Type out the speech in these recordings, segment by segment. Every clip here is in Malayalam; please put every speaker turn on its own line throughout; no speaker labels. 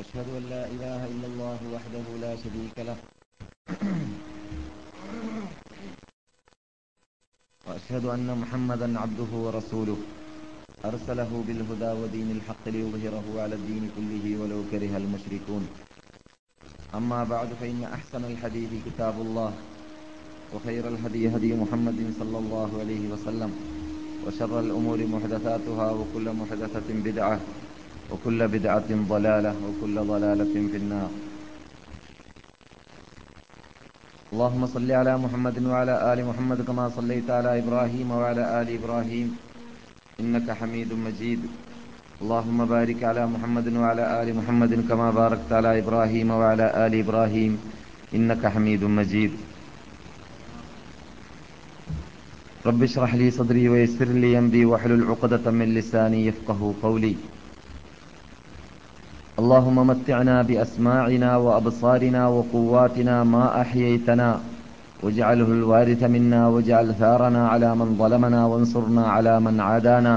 واشهد أن لا إله إلا الله وحده لا شريك له. وأشهد أن محمدا عبده ورسوله. أرسله بالهدى ودين الحق ليظهره على الدين كله ولو كره المشركون. أما بعد فإن أحسن الحديث كتاب الله وخير الهدي هدي محمد صلى الله عليه وسلم وشر الأمور محدثاتها وكل محدثة بدعة وكل بدعة ضلالة وكل ضلالة في النار. اللهم صل على محمد وعلى آل محمد كما صليت على إبراهيم وعلى آل إبراهيم. إنك حميد مجيد. اللهم بارك على محمد وعلى آل محمد كما باركت على إبراهيم وعلى آل إبراهيم. إنك حميد مجيد. رب اشرح لي صدري ويسر لي أمري واحلل عقدة من لساني يفقه قولي. اللهم متعنا بأسماعنا وأبصارنا وقواتنا ما أحييتنا. واجعله الوارث منا واجعل ثارنا على من ظلمنا وانصرنا على من عادانا.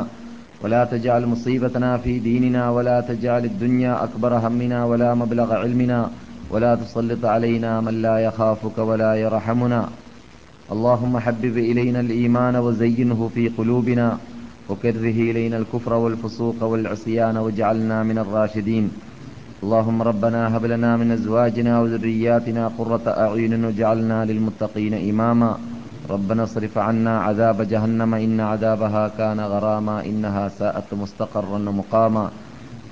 ولا تجعل مصيبتنا في ديننا ولا تجعل الدنيا أكبر همنا ولا مبلغ علمنا. ولا تسلط علينا من لا يخافك ولا يرحمنا. اللهم حبب إلينا الإيمان وزينه في قلوبنا. وكره إلينا الكفر والفسوق والعصيان واجعلنا من الراشدين. اللهم ربنا هب لنا من أزواجنا وذرياتنا قرة أعين واجعلنا للمتقين إماما. ربنا اصرف عنا عذاب جهنم إن عذابها كان غراما إنها ساءت مستقرا ومقاما.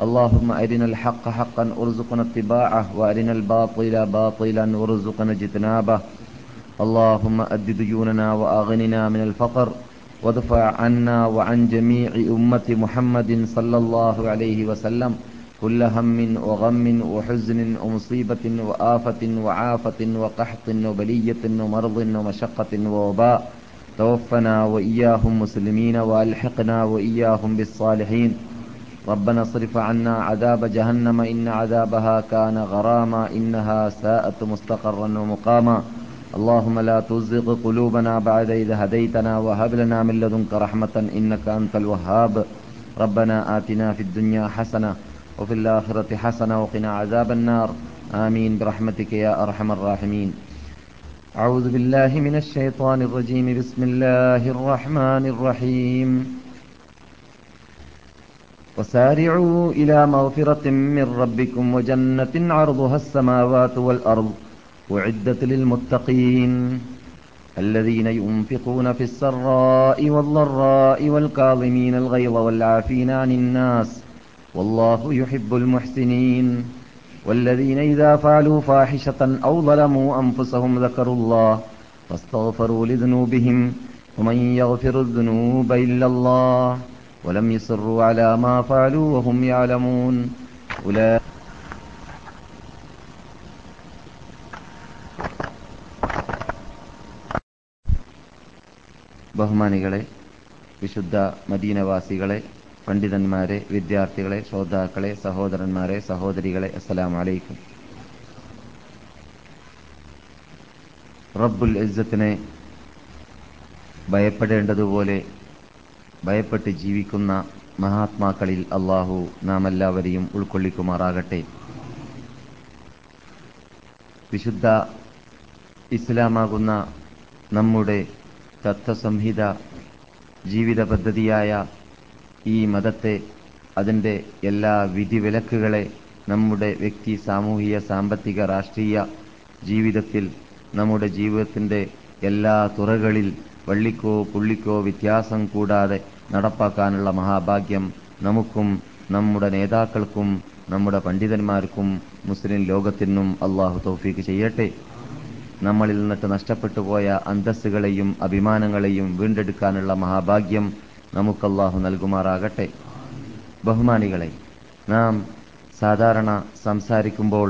اللهم أرنا الحق حقا ارزقنا اتباعه وأرنا الباطل باطلا وارزقنا اجتنابه. اللهم أد ديوننا وأغننا من الفقر وادفع عنا وعن جميع أمة محمد صلى الله عليه وسلم. كل هم وغم وحزن ومصيبة وآفة وعافة وقحط وبلية ومرض ومشقة ووباء. توفنا وإياهم مسلمين وألحقنا وإياهم بالصالحين. ربنا اصرف عنا عذاب جهنم إن عذابها كان غراما إنها ساءت مستقرا ومقاما. اللهم لا تزغ قلوبنا بعد إذ هديتنا وهب لنا من لدنك رحمة إنك أنت الوهاب. ربنا آتنا في الدنيا حسنة وفي الآخرة حسنة وقنا عذاب النار. آمين. برحمتك يا أرحم الراحمين. أعوذ بالله من الشيطان الرجيم. بسم الله الرحمن الرحيم. وسارعوا إلى مغفرة من ربكم وجنة عرضها السماوات والأرض. أعدت للمتقين الذين ينفقون في السراء والضراء والكاظمين الغيظ والعافين عن الناس والله يحب المحسنين والذين إذا فعلوا فاحشة أو ظلموا أنفسهم ذكروا الله فاستغفروا لذنوبهم ومن يغفر الذنوب إلا الله ولم يصروا على ما فعلوا وهم يعلمون أولئك ബഹുമാനികളെ വിശുദ്ധ മദീനവാസികളെ പണ്ഡിതന്മാരെ വിദ്യാർത്ഥികളെ ശ്രോതാക്കളെ സഹോദരന്മാരെ സഹോദരികളെ അസ്സലാം അലൈക്കും റബ്ബുൽ ഇസ്സത്തിനെ ഭയപ്പെടേണ്ടതുപോലെ ഭയപ്പെട്ട് ജീവിക്കുന്ന മഹാത്മാക്കളിൽ അള്ളാഹു നാം എല്ലാവരെയും ഉൾക്കൊള്ളിക്കുമാറാകട്ടെ. വിശുദ്ധ ഇസ്ലാമാകുന്ന നമ്മുടെ തത്വസംഹിത ജീവിത പദ്ധതിയായ ഈ മതത്തെ അതിന്റെ എല്ലാ വിധിവിലക്കുകളെ നമ്മുടെ വ്യക്തി സാമൂഹിക സാമ്പത്തിക രാഷ്ട്രീയ ജീവിതത്തിൽ നമ്മുടെ ജീവിതത്തിന്റെ എല്ലാ തുറകളിൽ വള്ളിക്കോ പുള്ളിക്കോ വ്യത്യാസം കൂടാതെ നടപ്പാക്കാനുള്ള മഹാഭാഗ്യം നമുക്കും നമ്മുടെ നേതാക്കൾക്കും നമ്മുടെ പണ്ഡിതന്മാർക്കും മുസ്ലിം ലോകത്തിനും അള്ളാഹു തൗഫീക്ക് ചെയ്യട്ടെ. നമ്മളിൽ നിന്നിട്ട് നഷ്ടപ്പെട്ടു പോയ അന്തസ്സുകളെയും അഭിമാനങ്ങളെയും വീണ്ടെടുക്കാനുള്ള മഹാഭാഗ്യം നമുക്കല്ലാഹു നൽകുമാറാകട്ടെ. ബഹുമാനികളെ നാം സാധാരണ സംസാരിക്കുമ്പോൾ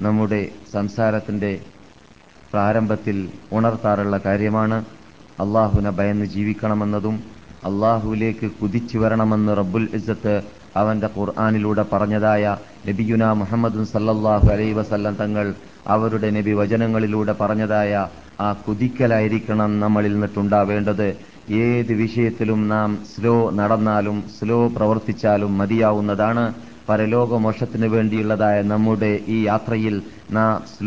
നമ്മുടെ സംസാരത്തിന്റെ പ്രാരംഭത്തിൽ ഉണർത്താറുള്ള കാര്യമാണ് അള്ളാഹുവിനെ ഭയന്ന് ജീവിക്കണമെന്നതും അള്ളാഹുവിലേക്ക് കുതിച്ചു വരണമെന്ന് റബ്ബുൽ ഇസ്സത്ത് അവന്റെ ഖുർആാനിലൂടെ പറഞ്ഞതായ നബിയുന മുഹമ്മദ് സല്ലാഹു അലൈ വസല്ലം തങ്ങൾ അവരുടെ നബി വചനങ്ങളിലൂടെ പറഞ്ഞതായ ആ കുതിക്കലായിരിക്കണം നമ്മളിൽ നിന്നിട്ടുണ്ടാവേണ്ടത്. ഏത് വിഷയത്തിലും നാം സ്ലോ നടന്നാലും സ്ലോ പ്രവർത്തിച്ചാലും മതിയാവുന്നതാണ്. പരലോകമോക്ഷത്തിന് വേണ്ടിയുള്ളതായ നമ്മുടെ ഈ യാത്രയിൽ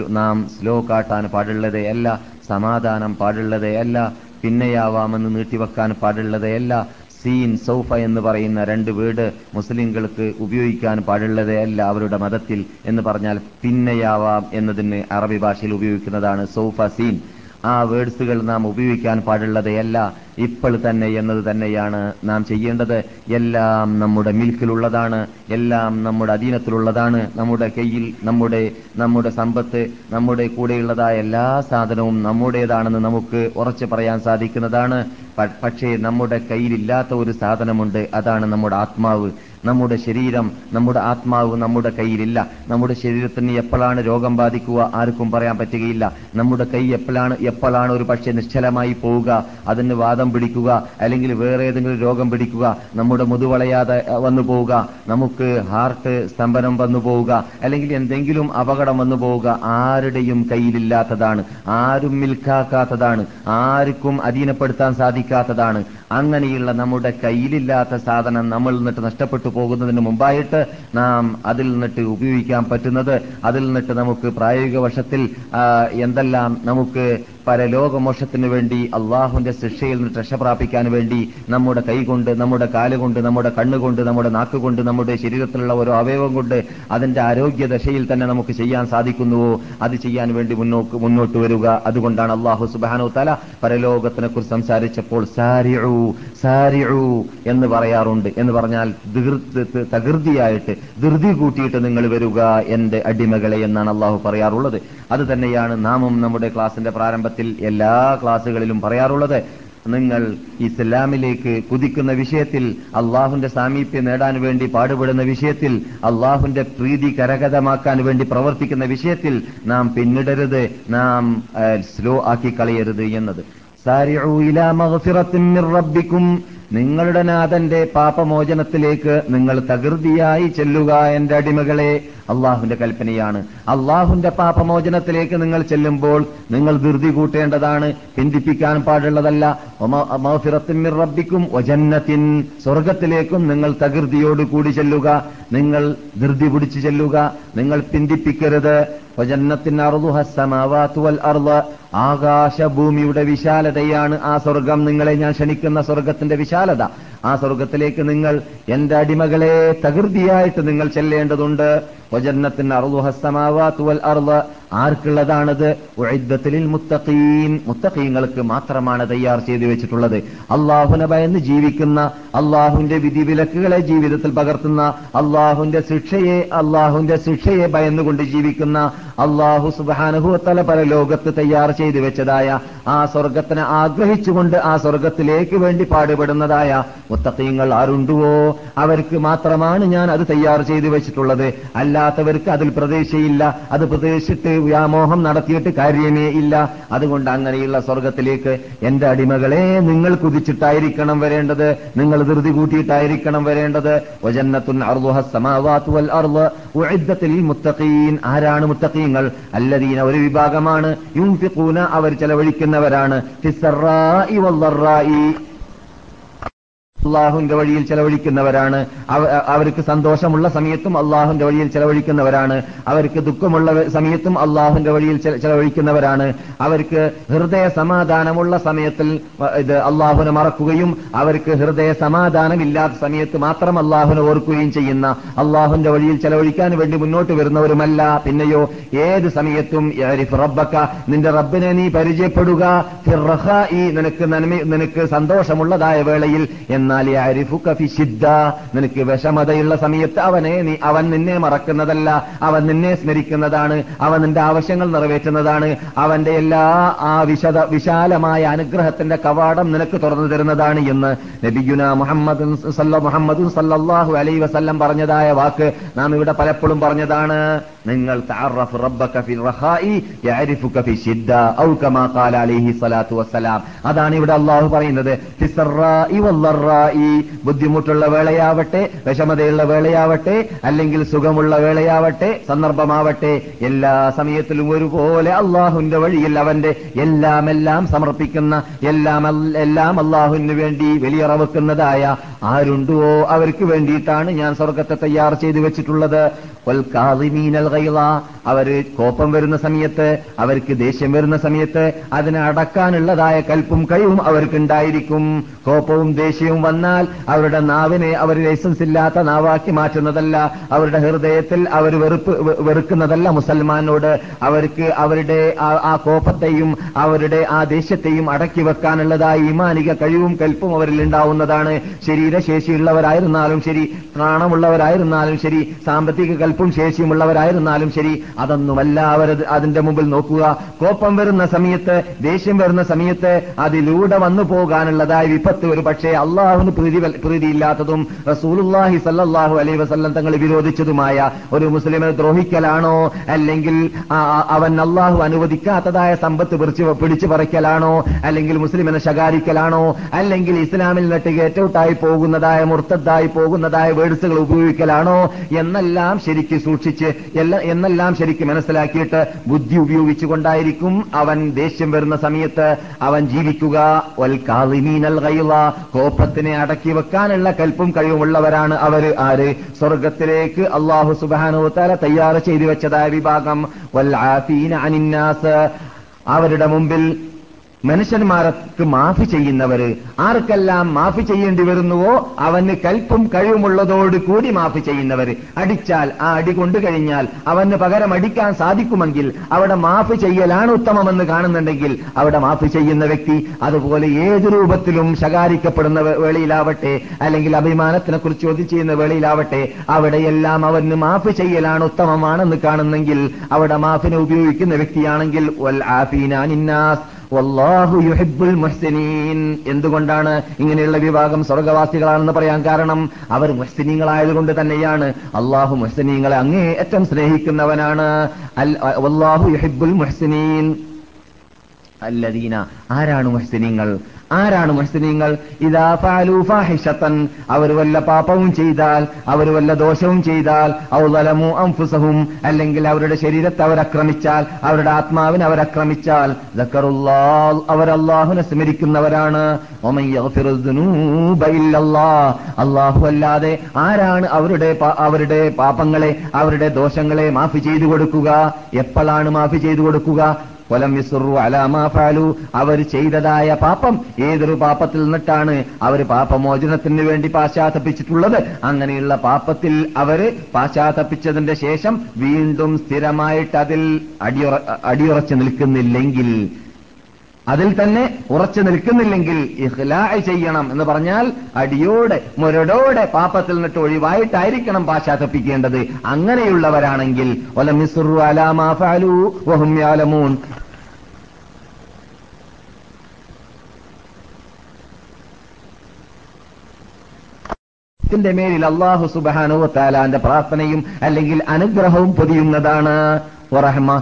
നാം സ്ലോ- കാട്ടാൻ പാടുള്ളതേ അല്ല സമാധാനം പാടുള്ളതേ അല്ല പിന്നെയാവാമെന്ന് നീട്ടിവെക്കാൻ പാടുള്ളതേ അല്ല സീൻ സൗഫ എന്ന് പറയുന്ന രണ്ട് വേർഡ് മുസ്ലിങ്ങൾക്ക് ഉപയോഗിക്കാൻ പാടുള്ളതേ അല്ല അവരുടെ മതത്തിൽ എന്ന് പറഞ്ഞാൽ പിന്നെയാവാം എന്നതിന് അറബി ഭാഷയിൽ ഉപയോഗിക്കുന്നതാണ് സൗഫ സീൻ. ആ വേർഡ്സുകൾ നാം ഉപയോഗിക്കാൻ പാടുള്ളതല്ല ഇപ്പോൾ തന്നെ എന്നത് തന്നെയാണ് നാം ചെയ്യേണ്ടത്. എല്ലാം നമ്മുടെ മിൽക്കിലുള്ളതാണ് എല്ലാം നമ്മുടെ അധീനത്തിലുള്ളതാണ് നമ്മുടെ കയ്യിൽ നമ്മുടെ നമ്മുടെ സമ്പത്ത് നമ്മുടെ കൂടെയുള്ളതായ എല്ലാ സാധനവും നമ്മുടേതാണെന്ന് നമുക്ക് ഉറച്ചു പറയാൻ സാധിക്കുന്നതാണ്. പക്ഷേ നമ്മുടെ കയ്യിലില്ലാത്ത ഒരു സാധനമുണ്ട് അതാണ് നമ്മുടെ ആത്മാവ്. നമ്മുടെ ശരീരം നമ്മുടെ ആത്മാവ് നമ്മുടെ കയ്യിലില്ല. നമ്മുടെ ശരീരത്തിന് എപ്പോഴാണ് രോഗം ബാധിക്കുക ആർക്കും പറയാൻ പറ്റുകയില്ല. നമ്മുടെ കൈ എപ്പോഴാണ് എപ്പോഴാണ് ഒരു പക്ഷേ നിശ്ചലമായി പോവുക അതിന് വാദം പിടിക്കുക അല്ലെങ്കിൽ വേറെ ഏതെങ്കിലും രോഗം പിടിക്കുക നമ്മുടെ മുതുവളയാതെ വന്നു പോവുക നമുക്ക് ഹാർട്ട് സ്തംഭനം വന്നു പോവുക അല്ലെങ്കിൽ എന്തെങ്കിലും അപകടം വന്നു പോവുക ആരുടെയും കയ്യിലില്ലാത്തതാണ് ആരും മിൽക്കാക്കാത്തതാണ് ആർക്കും അധീനപ്പെടുത്താൻ സാധിക്കാത്തതാണ്. അങ്ങനെയുള്ള നമ്മുടെ കയ്യിലില്ലാത്ത സാധനം നമ്മൾ നിന്നിട്ട് നഷ്ടപ്പെട്ടു പോകുന്നതിന് മുമ്പായിട്ട് നാം അതിൽ നിന്നിട്ട് ഉപയോഗിക്കാൻ പറ്റുന്നത് അതിൽ നിന്നിട്ട് നമുക്ക് പ്രായോഗിക വശത്തിൽ എന്തെല്ലാം നമുക്ക് പരലോകമോക്ഷത്തിന് വേണ്ടി അള്ളാഹുന്റെ ശിക്ഷയിൽ നിന്ന് രക്ഷ പ്രാപിക്കാൻ വേണ്ടി നമ്മുടെ കൈകൊണ്ട് നമ്മുടെ കാലുകൊണ്ട് നമ്മുടെ കണ്ണുകൊണ്ട് നമ്മുടെ നാക്കുകൊണ്ട് നമ്മുടെ ശരീരത്തിലുള്ള ഓരോ അവയവം കൊണ്ട് അതിന്റെ ആരോഗ്യ ദശയിൽ തന്നെ നമുക്ക് ചെയ്യാൻ സാധിക്കുന്നുവോ? അത് ചെയ്യാൻ വേണ്ടി മുന്നോട്ട് മുന്നോട്ട് വരിക. അതുകൊണ്ടാണ് അള്ളാഹു സുബാനോ തല പരലോകത്തിനെ കുറിച്ച് സംസാരിച്ചപ്പോൾ എന്ന് പറയാറുണ്ട്. എന്ന് പറഞ്ഞാൽ തകൃതിയായിട്ട് ധൃതി കൂട്ടിയിട്ട് നിങ്ങൾ വരിക എന്റെ അടിമകളെ എന്നാണ് അള്ളാഹു പറയാറുള്ളത്. അത് തന്നെയാണ് നാമും നമ്മുടെ ക്ലാസിന്റെ പ്രാരംഭത്തിൽ എല്ലാ ക്ലാസ്സുകളിലും പറയാറുള്ളത് നിങ്ങൾ ഇസ്ലാമിലേക്ക് കുതിക്കുന്ന വിഷയത്തിൽ അള്ളാഹുന്റെ സാമീപ്യം നേടാൻ വേണ്ടി പാടുപെടുന്ന വിഷയത്തിൽ അള്ളാഹുന്റെ പ്രീതി കരകതമാക്കാൻ വേണ്ടി പ്രവർത്തിക്കുന്ന വിഷയത്തിൽ നാം പിന്നിടരുത് നാം സ്ലോ ആക്കി കളയരുത് എന്നത്. നിങ്ങളുടെ നാഥന്റെ പാപമോചനത്തിലേക്ക് നിങ്ങൾ തകൃതിയായി ചെല്ലുക എന്റെ അടിമകളെ. അള്ളാഹുന്റെ കൽപ്പനയാണ്. അള്ളാഹുന്റെ പാപമോചനത്തിലേക്ക് നിങ്ങൾ ചെല്ലുമ്പോൾ നിങ്ങൾ ധൃതി കൂട്ടേണ്ടതാണ്. പിന്തിപ്പിക്കാൻ പാടുള്ളതല്ല. റബ്ബിക്കും ഒജന്നത്തിൻ സ്വർഗത്തിലേക്കും നിങ്ങൾ തകൃതിയോട് കൂടി ചെല്ലുക. നിങ്ങൾ ധൃതി പിടിച്ചു ചെല്ലുക. നിങ്ങൾ പിന്തിപ്പിക്കരുത്. ഒജന്നത്തിൻ അർദുഹ സമാവാതു വൽ അർൾ ആകാശഭൂമിയുടെ വിശാലതയാണ് ആ സ്വർഗം. നിങ്ങളെ ഞാൻ ക്ഷണിക്കുന്ന സ്വർഗത്തിന്റെ വിശാലത. ആ സ്വർഗത്തിലേക്ക് നിങ്ങൾ എന്റെ അടിമകളെ തകൃതിയായിട്ട് നിങ്ങൾ ചെല്ലേണ്ടതുണ്ട്. ആർക്കുള്ളതാണത്? മുത്തഖീൻ. മുത്തഖീങ്ങൾക്ക് മാത്രമാണ് തയ്യാർ ചെയ്തു വെച്ചിട്ടുള്ളത്. അള്ളാഹുനെ ഭയന്ന് ജീവിക്കുന്ന അള്ളാഹുന്റെ വിധിവിലക്കുകളെ ജീവിതത്തിൽ പകർത്തുന്ന അള്ളാഹുന്റെ ശിക്ഷയെ അള്ളാഹുന്റെ ശിക്ഷയെ ഭയന്നുകൊണ്ട് ജീവിക്കുന്ന അള്ളാഹു സുബാനുഭവത്തല പല ലോകത്ത് തയ്യാർ ചെയ്തു വെച്ചതായ ആ സ്വർഗത്തിനെ ആഗ്രഹിച്ചുകൊണ്ട് ആ സ്വർഗത്തിലേക്ക് വേണ്ടി പാടുപെടുന്നതായ മുത്തഖീങ്ങൾ ആരുണ്ടുവോ? അവർക്ക് മാത്രമാണ് ഞാൻ അത് തയ്യാർ ചെയ്തു വെച്ചിട്ടുള്ളത്. അല്ലാത്തവർക്ക് അതിൽ പ്രതീക്ഷയില്ല. അത് പ്രതീക്ഷിച്ചിട്ട് വ്യാമോഹം നടത്തിയിട്ട് കാര്യമേ ഇല്ല. അതുകൊണ്ട് അങ്ങനെയുള്ള സ്വർഗത്തിലേക്ക് എന്റെ അടിമകളെ നിങ്ങൾ കുതിച്ചിട്ടായിരിക്കണം വരേണ്ടത്. നിങ്ങൾ ധൃതി കൂട്ടിയിട്ടായിരിക്കണം വരേണ്ടത്. ആരാണ് മുത്തഖീങ്ങൾ? അല്ലദീന ഒരു വിഭാഗമാണ്. യുംഫിഖൂന അവർ ചെലവഴിക്കുന്നവരാണ്. അള്ളാഹുന്റെ വഴിയിൽ ചെലവഴിക്കുന്നവരാണ്. അവ- അവർക്ക് സന്തോഷമുള്ള സമയത്തും അള്ളാഹുന്റെ വഴിയിൽ ചെലവഴിക്കുന്നവരാണ്. അവർക്ക് ദുഃഖമുള്ള സമയത്തും അള്ളാഹുന്റെ വഴിയിൽ ചെല- ചെലവഴിക്കുന്നവരാണ്. അവർക്ക് ഹൃദയ സമാധാനമുള്ള സമയത്തിൽ ഇത് അള്ളാഹുനെ മറക്കുകയും അവർക്ക് ഹൃദയ സമാധാനമില്ലാത്ത സമയത്ത് മാത്രം അള്ളാഹുനെ ഓർക്കുകയും ചെയ്യുന്ന അള്ളാഹുന്റെ വഴിയിൽ ചെലവഴിക്കാൻ വേണ്ടി മുന്നോട്ട് വരുന്നവരുമല്ല. പിന്നെയോ ഏത് സമയത്തും റബ്ബക്ക റബ്ബക നിന്റെ റബ്ബിനെ നീ പരിചയപ്പെടുക. നിനക്ക് നന്മ നിനക്ക് സന്തോഷമുള്ളതായ വേളയിൽ എന്നാൽ നിനക്ക് വിഷമതയുള്ള സമയത്ത് അവനെ നീ അവൻ നിന്നെ മറക്കുന്നതല്ല. അവൻ നിന്നെ സ്മരിക്കുന്നതാണ്. അവൻ നിന്റെ ആവശ്യങ്ങൾ നിറവേറ്റുന്നതാണ്. അവന്റെ എല്ലാ ആ വിശദ വിശാലമായ അനുഗ്രഹത്തിന്റെ കവാടം നിനക്ക് തുറന്നു തരുന്നതാണ് എന്ന് നബിഗുന മുഹമ്മദ് മുഹമ്മദ് സല്ലാഹു അലൈ വസല്ലം പറഞ്ഞതായ വാക്ക് നാം ഇവിടെ പലപ്പോഴും പറഞ്ഞതാണ്. നിങ്ങൾ അതാണ് ഇവിടെ അള്ളാഹു പറയുന്നത്. ഈ ബുദ്ധിമുട്ടുള്ള വേളയാവട്ടെ വിഷമതയുള്ള വേളയാവട്ടെ അല്ലെങ്കിൽ സുഖമുള്ള വേളയാവട്ടെ സന്ദർഭമാവട്ടെ എല്ലാ സമയത്തിലും ഒരുപോലെ അള്ളാഹുവിന്റെ വഴിയിൽ അവന്റെ എല്ലാം എല്ലാം സമർപ്പിക്കുന്ന എല്ലാം എല്ലാം അള്ളാഹുവിന് വേണ്ടി വെളിയറവെക്കുന്നതായ ആരുണ്ടോ അവർക്ക് വേണ്ടിയിട്ടാണ് ഞാൻ സ്വർഗത്തെ തയ്യാർ ചെയ്തു വെച്ചിട്ടുള്ളത്. അവർ കോപം വരുന്ന സമയത്ത് അവർക്ക് ദേഷ്യം വരുന്ന സമയത്ത് അതിനെ അടക്കാനുള്ളതായ കൽപ്പും കഴിവും അവർക്കുണ്ടായിരിക്കും കോപവും ദേഷ്യവും വന്നാൽ അവരുടെ നാവിനെ അവർ ലൈസൻസ് ഇല്ലാത്ത നാവാക്കി മാറ്റുന്നതല്ല അവരുടെ ഹൃദയത്തിൽ അവർ വെറുപ്പ് വെറുക്കുന്നതല്ല മുസൽമാനോട്. അവർക്ക് അവരുടെ ആ- കോപത്തെയും അവരുടെ ആ ദേഷ്യത്തെയും അടക്കി വെക്കാനുള്ളതായ ഈമാനിക കഴിവും കൽപ്പും അവരിൽ ഉണ്ടാവുന്നതാണ്. ശരീരശേഷിയുള്ളവരായിരുന്നാലും ശരി പ്രാണമുള്ളവരായിരുന്നാലും ശരി സാമ്പത്തിക കൽപ്പും ശേഷിയുമുള്ളവരായിരുന്നാലും ശരി അതൊന്നുമല്ല അവർ അതിന്റെ മുമ്പിൽ നോക്കുക. കോപ്പം വരുന്ന സമയത്ത് ദേഷ്യം വരുന്ന സമയത്ത് അതിലൂടെ വന്നു പോകാനുള്ളതായ വിപത്ത് ഒരു പക്ഷേ അള്ളാഹുവിന് പ്രീതി പ്രീതിയില്ലാത്തതും റസൂലുല്ലാഹി സല്ലാഹു അലൈ വസല്ലം തങ്ങൾ വിരോധിച്ചതുമായ ഒരു മുസ്ലിമിനെ ദ്രോഹിക്കലാണോ? അല്ലെങ്കിൽ അവൻ അള്ളാഹു അനുവദിക്കാത്തതായ സമ്പത്ത് പിടിച്ചു പിടിച്ചു പറിക്കലാണോ? അല്ലെങ്കിൽ മുസ്ലിമിനെ ശകാരിക്കലാണോ? അല്ലെങ്കിൽ ഇസ്ലാമിൽ നിന്നിട്ട് ഔട്ടായി പോകുന്നതായ മുർത്തദ്ദായി പോകുന്നതായ വേർഡ്സുകൾ ഉപയോഗിക്കലാണോ? എന്നെല്ലാം ശരിക്ക് സൂക്ഷിച്ച് എന്നെല്ലാം ശരിക്ക് മനസ്സിലാക്കിയിട്ട് ബുദ്ധി ഉപയോഗിച്ചുകൊണ്ടായിരിക്കും അവൻ ദേഷ്യം വരുന്ന സമയത്ത് അവൻ ജീവിക്കുക. വൽ കോപത്തിനെ അടക്കി വെക്കാനുള്ള കൽപ്പും കഴിവുമുള്ളവരാണ് അവർ. ആര്? സ്വർഗത്തിലേക്ക് അള്ളാഹു സുബാനുത്താല തയ്യാറ് ചെയ്തു വെച്ചതായ വിഭാഗം. അവരുടെ മുമ്പിൽ മനുഷ്യന്മാർക്ക് മാഫി ചെയ്യുന്നവര് ആർക്കെല്ലാം മാഫി ചെയ്യേണ്ടി വരുന്നുവോ അവന് കൽപ്പും കഴിവുമുള്ളതോട് കൂടി മാഫി ചെയ്യുന്നവര്. അടിച്ചാൽ ആ അടി കൊണ്ടു കഴിഞ്ഞാൽ അവന് പകരം അടിക്കാൻ സാധിക്കുമെങ്കിൽ അവിടെ മാഫി ചെയ്യലാണ് ഉത്തമമെന്ന് കാണുന്നുണ്ടെങ്കിൽ അവിടെ മാഫി ചെയ്യുന്ന വ്യക്തി അതുപോലെ ഏത് രൂപത്തിലും ശകാരിക്കപ്പെടുന്ന വേളയിലാവട്ടെ അല്ലെങ്കിൽ അഭിമാനത്തിനെ കുറിച്ച് ചോദ്യം ചെയ്യുന്ന വേളയിലാവട്ടെ അവിടെയെല്ലാം അവന് മാഫി ചെയ്യലാണ് ഉത്തമമാണെന്ന് കാണുന്നെങ്കിൽ അവിടെ മാഫിനെ ഉപയോഗിക്കുന്ന വ്യക്തിയാണെങ്കിൽ വൽ വല്ലാഹു യുഹിബ്ബുൽ മുഹ്സിനീൻ. എന്തുകൊണ്ടാണ് ഇങ്ങനെയുള്ള വിഭാഗം സ്വർഗവാസികളാണെന്ന് പറയാൻ കാരണം? അവർ മുഹ്സിനീങ്ങളായതുകൊണ്ട് തന്നെയാണ്. അള്ളാഹു മുഹ്സിനീങ്ങളെ അങ്ങേയറ്റം സ്നേഹിക്കുന്നവനാണ്. വല്ലാഹു യുഹിബ്ബുൽ മുഹ്സിനീൻ. അല്ലദീന ആരാണ് മുഹ്സിനീങ്ങൾ? ആരാണ് മുസ്ലിങ്ങൾ ഇതാ ഫാലു ഫാഹിഷത്തൻ. അവർ വല്ല പാപവും ചെയ്താൽ അവർ വല്ല ദോഷവും ചെയ്താൽ ഔലമു അംഫുസഹും അല്ലെങ്കിൽ അവരുടെ ശരീരത്തെ അവരക്രമിച്ചാൽ അവരുടെ ആത്മാവിനെ അവരക്രമിച്ചാൽ അവർ അള്ളാഹുനെ സ്മരിക്കുന്നവരാണ്. അള്ളാഹു അല്ലാതെ ആരാണ് അവരുടെ അവരുടെ പാപങ്ങളെ അവരുടെ ദോഷങ്ങളെ മാഫി ചെയ്തു കൊടുക്കുക? എപ്പോഴാണ് മാഫി ചെയ്തു കൊടുക്കുക? കൊലം യസുറു അലാമാ ഫാലു. അവർ ചെയ്തതായ പാപം ഏതൊരു പാപത്തിൽ നിന്നിട്ടാണ് അവർ പാപമോചനത്തിന് വേണ്ടി പാശ്ചാത്തപ്പിച്ചിട്ടുള്ളത് അങ്ങനെയുള്ള പാപത്തിൽ അവർ പാശ്ചാത്തപ്പിച്ചതിന്റെ ശേഷം വീണ്ടും സ്ഥിരമായിട്ട് അതിൽ അടിയുറ അടിയുറച്ചു നിൽക്കുന്നില്ലെങ്കിൽ അതിൽ തന്നെ ഉറച്ചു നിൽക്കുന്നില്ലെങ്കിൽ ഇഹ്ലാ ചെയ്യണം എന്ന് പറഞ്ഞാൽ അടിയോടെ മുരടോടെ പാപത്തിൽ നിന്നിട്ട് ഒഴിവായിട്ടായിരിക്കണം പാശ്ചാത്തപ്പിക്കേണ്ടത് അങ്ങനെയുള്ളവരാണെങ്കിൽ ത്തിന്റെ മേലിൽ അള്ളാഹു താലാന്റെ പ്രാർത്ഥനയും അല്ലെങ്കിൽ അനുഗ്രഹവും പൊതിയുന്നതാണ്. വറഹ്മ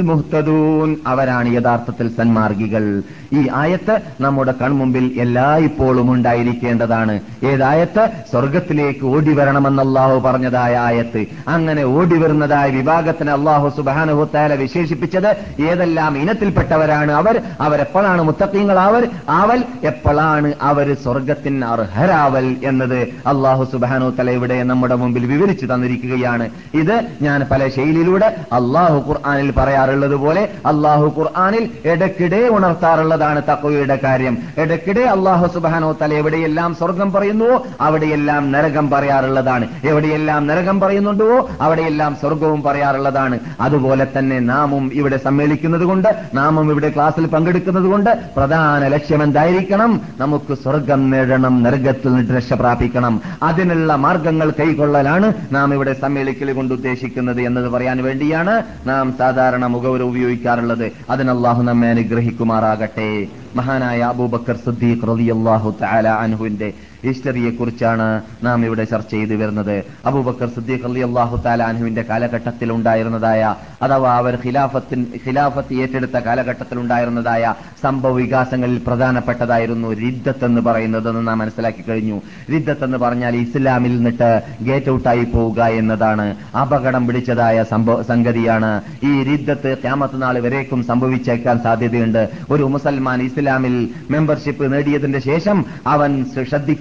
മുഹ്തദൂൻ. അവരാണ് യഥാർത്ഥത്തിൽ സന്മാർഗികൾ. ഈ ആയത്ത് നമ്മുടെ കൺമുമ്പിൽ എല്ലായ്പ്പോഴും ഉണ്ടായിരിക്കേണ്ടതാണ്. ഏതായത്ത്? സ്വർഗത്തിലേക്ക് ഓടി വരണമെന്ന് അള്ളാഹു പറഞ്ഞതായ ആയത്ത്. അങ്ങനെ ഓടി വരുന്നതായ വിഭാഗത്തിന് അള്ളാഹു സുബാനുഭൂത്തായ വിശേഷിപ്പിച്ചത് ഏതെല്ലാം ഇനത്തിൽപ്പെട്ടവരാണ് അവർ? അവരെപ്പോഴാണ് മുത്തക്കീങ്ങൾ അവർ? അവൽ എപ്പോഴാണ് അവർ സ്വർഗത്തിന് അർഹരാവൽ എന്നത്? അള്ളാഹു സുബാനു തല ഇവിടെ നമ്മുടെ മുമ്പിൽ വിവരിച്ചു തന്നിരിക്കുകയാണ്. ഇത് ഞാൻ പല ശൈലിയിലൂടെ അള്ളാഹു ഖുർആാനിൽ പറയാറുള്ളത് പോലെ അള്ളാഹു ഖുർആാനിൽ ഇടയ്ക്കിടെ ഉണർത്താറുള്ളതാണ് തക്കവയുടെ കാര്യം. ഇടയ്ക്കിടെ അള്ളാഹു സുബാനോ തല എവിടെയെല്ലാം സ്വർഗം പറയുന്നുവോ അവിടെയെല്ലാം നരകം പറയാറുള്ളതാണ്. എവിടെയെല്ലാം നരകം പറയുന്നുണ്ടോ അവിടെയെല്ലാം സ്വർഗവും പറയാറുള്ളതാണ്. അതുപോലെ തന്നെ നാമും ഇവിടെ സമ്മേളിക്കുന്നത് കൊണ്ട് നാമും ഇവിടെ ക്ലാസ്സിൽ പങ്കെടുക്കുന്നത് കൊണ്ട് പ്രധാന ലക്ഷ്യം എന്തായിരിക്കണം നമുക്ക് സ്വർഗം നേടണം നരകത്തിൽ നിന്ന് രക്ഷ പ്രാപിക്കണം. അതിനുള്ള മാർഗങ്ങൾ കൈക്കൊള്ളലാണ് നാം ഇവിടെ സമ്മേളിക്കൽ കൊണ്ട് ഉദ്ദേശിക്കുന്നത് എന്നത് പറയാൻ വേണ്ടിയാണ് നാം സാധാരണ മുഖവര ഉപയോഗിക്കാറുള്ളത്. അതിനല്ലാഹു നമ്മെ അനുഗ്രഹിക്കുമാറാകട്ടെ. മഹാനായ അബൂബക്കർ സിദ്ദീഖ് റളിയല്ലാഹു തആല അൻഹുവിന്റെ ഹിസ്റ്ററിയെ കുറിച്ചാണ് നാം ഇവിടെ ചർച്ച ചെയ്തു വരുന്നത്. അബൂബക്കർ സിദ്ദീഖ് അലി അള്ളാഹു താലാൻഹുവിന്റെ കാലഘട്ടത്തിൽ ഉണ്ടായിരുന്നതായ അഥവാ അവർ ഖിലാഫത്തിൻ ഖിലാഫത്ത് ഏറ്റെടുത്ത കാലഘട്ടത്തിൽ ഉണ്ടായിരുന്നതായ സംഭവ വികാസങ്ങളിൽ പ്രധാനപ്പെട്ടതായിരുന്നു റിദ്ദത്ത് എന്ന് പറയുന്നതെന്ന് നാം മനസ്സിലാക്കി കഴിഞ്ഞു. റിദ്ദത്ത് എന്ന് പറഞ്ഞാൽ ഇസ്ലാമിൽ നിന്നിട്ട് ഗേറ്റ് ഔട്ടായി പോവുക എന്നതാണ് അപകടം പിടിച്ചതായ സംഗതിയാണ്. ഈ റിദ്ദത്ത് ക്യാമത്ത് നാൾ വരേക്കും സംഭവിച്ചേക്കാൻ സാധ്യതയുണ്ട്. ഒരു മുസൽമാൻ ഇസ്ലാമിൽ മെമ്പർഷിപ്പ് നേടിയതിന്റെ ശേഷം അവൻ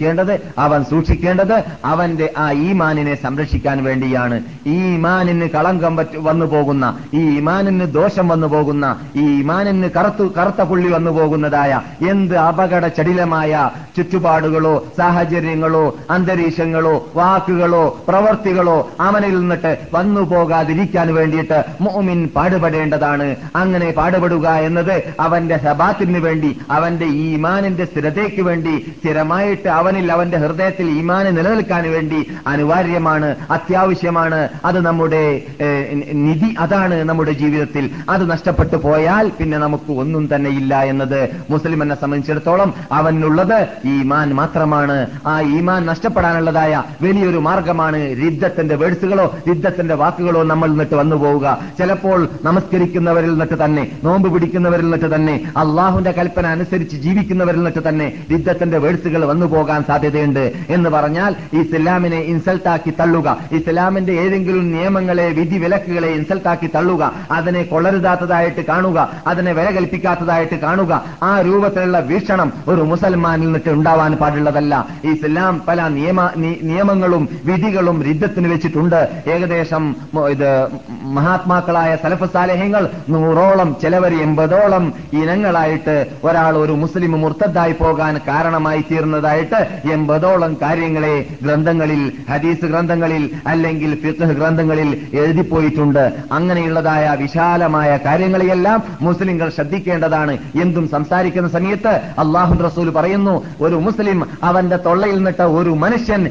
ശ്രദ്ധിക്കേണ്ടത് അവൻ സൂക്ഷിക്കേണ്ടത് അവന്റെ ആ ഈമാനിനെ സംരക്ഷിക്കാൻ വേണ്ടിയാണ്. ഈ ഈമാനിന് കളങ്കം വന്നു പോകുന്ന ഈ ഈമാനിന് ദോഷം വന്നു പോകുന്ന ഈ ഈമാനിന് കറുത്തു കറുത്ത പുള്ളി വന്നു പോകുന്നതായ എന്ത് അപകട ചടിലമായ ചുറ്റുപാടുകളോ സാഹചര്യങ്ങളോ അന്തരീക്ഷങ്ങളോ വാക്കുകളോ പ്രവർത്തികളോ അവനിൽ നിന്നിട്ട് വന്നു പോകാതിരിക്കാൻ വേണ്ടിയിട്ട് മോമിൻ പാടുപെടേണ്ടതാണ്. അങ്ങനെ പാടുപെടുക എന്നത് അവന്റെ സബാത്തിന് വേണ്ടി അവന്റെ ഈമാനിന്റെ സ്ഥിരതയ്ക്ക് വേണ്ടി സ്ഥിരമായിട്ട് അവനിൽ അവന്റെ ഹൃദയത്തിൽ ഈമാന് നിലനിൽക്കാൻ വേണ്ടി അനിവാര്യമാണ് അത്യാവശ്യമാണ്. അത് നമ്മുടെ നിധി അതാണ് നമ്മുടെ ജീവിതത്തിൽ. അത് നഷ്ടപ്പെട്ടു പോയാൽ പിന്നെ നമുക്ക് ഒന്നും തന്നെ ഇല്ല എന്നത് മുസ്ലിം എന്നെ സംബന്ധിച്ചിടത്തോളം അവനുള്ളത് ഈമാൻ മാത്രമാണ്. ആ ഈമാൻ നഷ്ടപ്പെടാനുള്ളതായ വലിയൊരു മാർഗമാണ് രിദ്ധത്തിന്റെ വേഴ്സുകളോ രിദ്ധത്തിന്റെ വാക്കുകളോ നമ്മൾ നിന്നിട്ട് വന്നു പോവുക. ചിലപ്പോൾ നമസ്കരിക്കുന്നവരിൽ നിന്നിട്ട് തന്നെ നോമ്പ് പിടിക്കുന്നവരിൽ നിന്നിട്ട് തന്നെ അള്ളാഹുന്റെ കൽപ്പന അനുസരിച്ച് ജീവിക്കുന്നവരിൽ നിന്നിട്ട് തന്നെ യുദ്ധത്തിന്റെ വേഴ്സുകൾ വന്നു പോകാൻ സാധ്യതയുണ്ട് എന്ന് പറഞ്ഞാൽ ഇസ്ലാമിനെ ഇൻസൾട്ടാക്കി തള്ളുക. ഇസ്ലാമിന്റെ ഏതെങ്കിലും നിയമങ്ങളെ വിധി വിലക്കുകളെ ഇൻസൾട്ടാക്കി തള്ളുക. അതിനെ കൊള്ളരുതാത്തതായിട്ട് കാണുക. അതിനെ വില കൽപ്പിക്കാത്തതായിട്ട് കാണുക. ആ രൂപത്തിലുള്ള വീക്ഷണം ഒരു മുസൽമാനിൽ നിന്നിട്ട് ഉണ്ടാവാൻ പാടുള്ളതല്ല. ഇസ്ലാം പല നിയമ നിയമങ്ങളും വിധികളും രിദ്ധത്തിന് വെച്ചിട്ടുണ്ട്. ഏകദേശം ഇത് മഹാത്മാക്കളായ സലഫ് സാലേഹ്യങ്ങൾ നൂറോളം ചിലവർ എൺപതോളം ഇനങ്ങളായിട്ട് ഒരാൾ ഒരു മുസ്ലിം മുർത്തദ്ദായി പോകാൻ കാരണമായി തീർന്നതായിട്ട് എൺപതോളം കാര്യങ്ങളെ ഗ്രന്ഥങ്ങളിൽ ഹദീസ് ഗ്രന്ഥങ്ങളിൽ അല്ലെങ്കിൽ ഫിഖ് ഗ്രന്ഥങ്ങളിൽ എഴുതിപ്പോയിട്ടുണ്ട്. അങ്ങനെയുള്ളതായ വിശാലമായ കാര്യങ്ങളെയെല്ലാം മുസ്ലിങ്ങൾ ശ്രദ്ധിക്കേണ്ടതാണ്. എന്തും സംസാരിക്കുന്ന സമയത്ത് അള്ളാഹു റസൂൽ പറയുന്നു ഒരു മുസ്ലിം അവന്റെ തൊള്ളയിൽ നിട്ട ഒരു മനുഷ്യൻ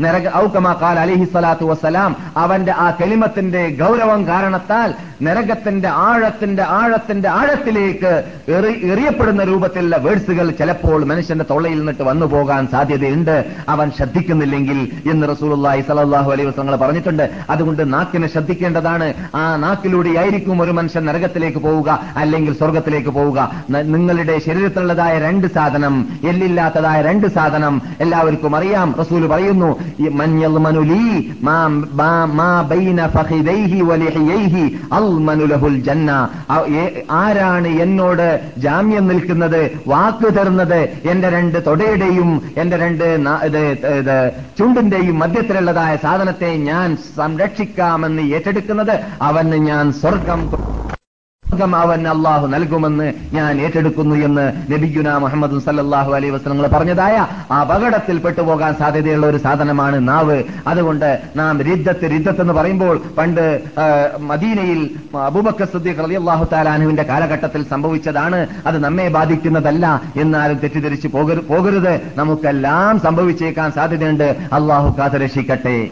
നരക ഔക്കമാക്കാൽ കാൽ അലിഹി സ്വലാത്തു വസ്സലാം അവന്റെ ആ കെളിമത്തിന്റെ ഗൗരവം കാരണത്താൽ നരകത്തിന്റെ ആഴത്തിന്റെ ആഴത്തിന്റെ ആഴത്തിലേക്ക് എറി- എറിയപ്പെടുന്ന രൂപത്തിലുള്ള വേഴ്സുകൾ ചിലപ്പോൾ മനുഷ്യന്റെ തൊള്ളയിൽ നിന്നിട്ട് വന്നു പോകാൻ സാധ്യതയുണ്ട്. അവൻ ശ്രദ്ധിക്കുന്നില്ലെങ്കിൽ എന്ന് റസൂലുള്ളാഹി സലാഹു അലൈഹി വസ്ലങ്ങൾ പറഞ്ഞിട്ടുണ്ട്. അതുകൊണ്ട് നാക്കിനെ ശ്രദ്ധിക്കേണ്ടതാണ്. ആ നാക്കിലൂടെ ആയിരിക്കും ഒരു മനുഷ്യൻ നരകത്തിലേക്ക് പോവുക അല്ലെങ്കിൽ സ്വർഗത്തിലേക്ക് പോവുക. നിങ്ങളുടെ ശരീരത്തിലുള്ളതായ രണ്ട് സാധനം എല്ലില്ലാത്തതായ രണ്ട് സാധനം എല്ലാവർക്കും അറിയാം. റസൂൽ പറയുന്നു ആ- ആരാണ് എന്നോട് ജാമ്യം നിൽക്കുന്നത് വാക്ക് തരുന്നത്? എന്റെ രണ്ട് തൊടയുടെയും എന്റെ രണ്ട് ചുണ്ടിന്റെയും മധ്യത്തിലുള്ളതായ സാധനത്തെ ഞാൻ സംരക്ഷിക്കാമെന്ന് ഏറ്റെടുക്കുന്നത് അവന് ഞാൻ സ്വർഗം സ്വർഗം അവൻ അള്ളാഹു നൽകുമെന്ന് ഞാൻ ഏറ്റെടുക്കുന്നു എന്ന് നബിഗുന മുഹമ്മദ് സല്ലാഹു അലൈ വസ്ലങ്ങൾ പറഞ്ഞതായ അപകടത്തിൽ പെട്ടുപോകാൻ സാധ്യതയുള്ള ഒരു സാധനമാണ് നാവ്. അതുകൊണ്ട് നാം രിദ്ധത്ത് രിദ്ധത്ത് എന്ന് പറയുമ്പോൾ പണ്ട് മദീനയിൽ അബൂബക്കർ അലി അള്ളാഹു താലാനുവിന്റെ കാലഘട്ടത്തിൽ സംഭവിച്ചതാണ്. അത് നമ്മെ ബാധിക്കുന്നതല്ല എന്നാലും തെറ്റിദ്ധരിച്ച് പോകരു- പോകരുത്. നമുക്കെല്ലാം സംഭവിച്ചേക്കാൻ സാധ്യതയുണ്ട്. അള്ളാഹു കാത്തുരക്ഷിക്കട്ടെ.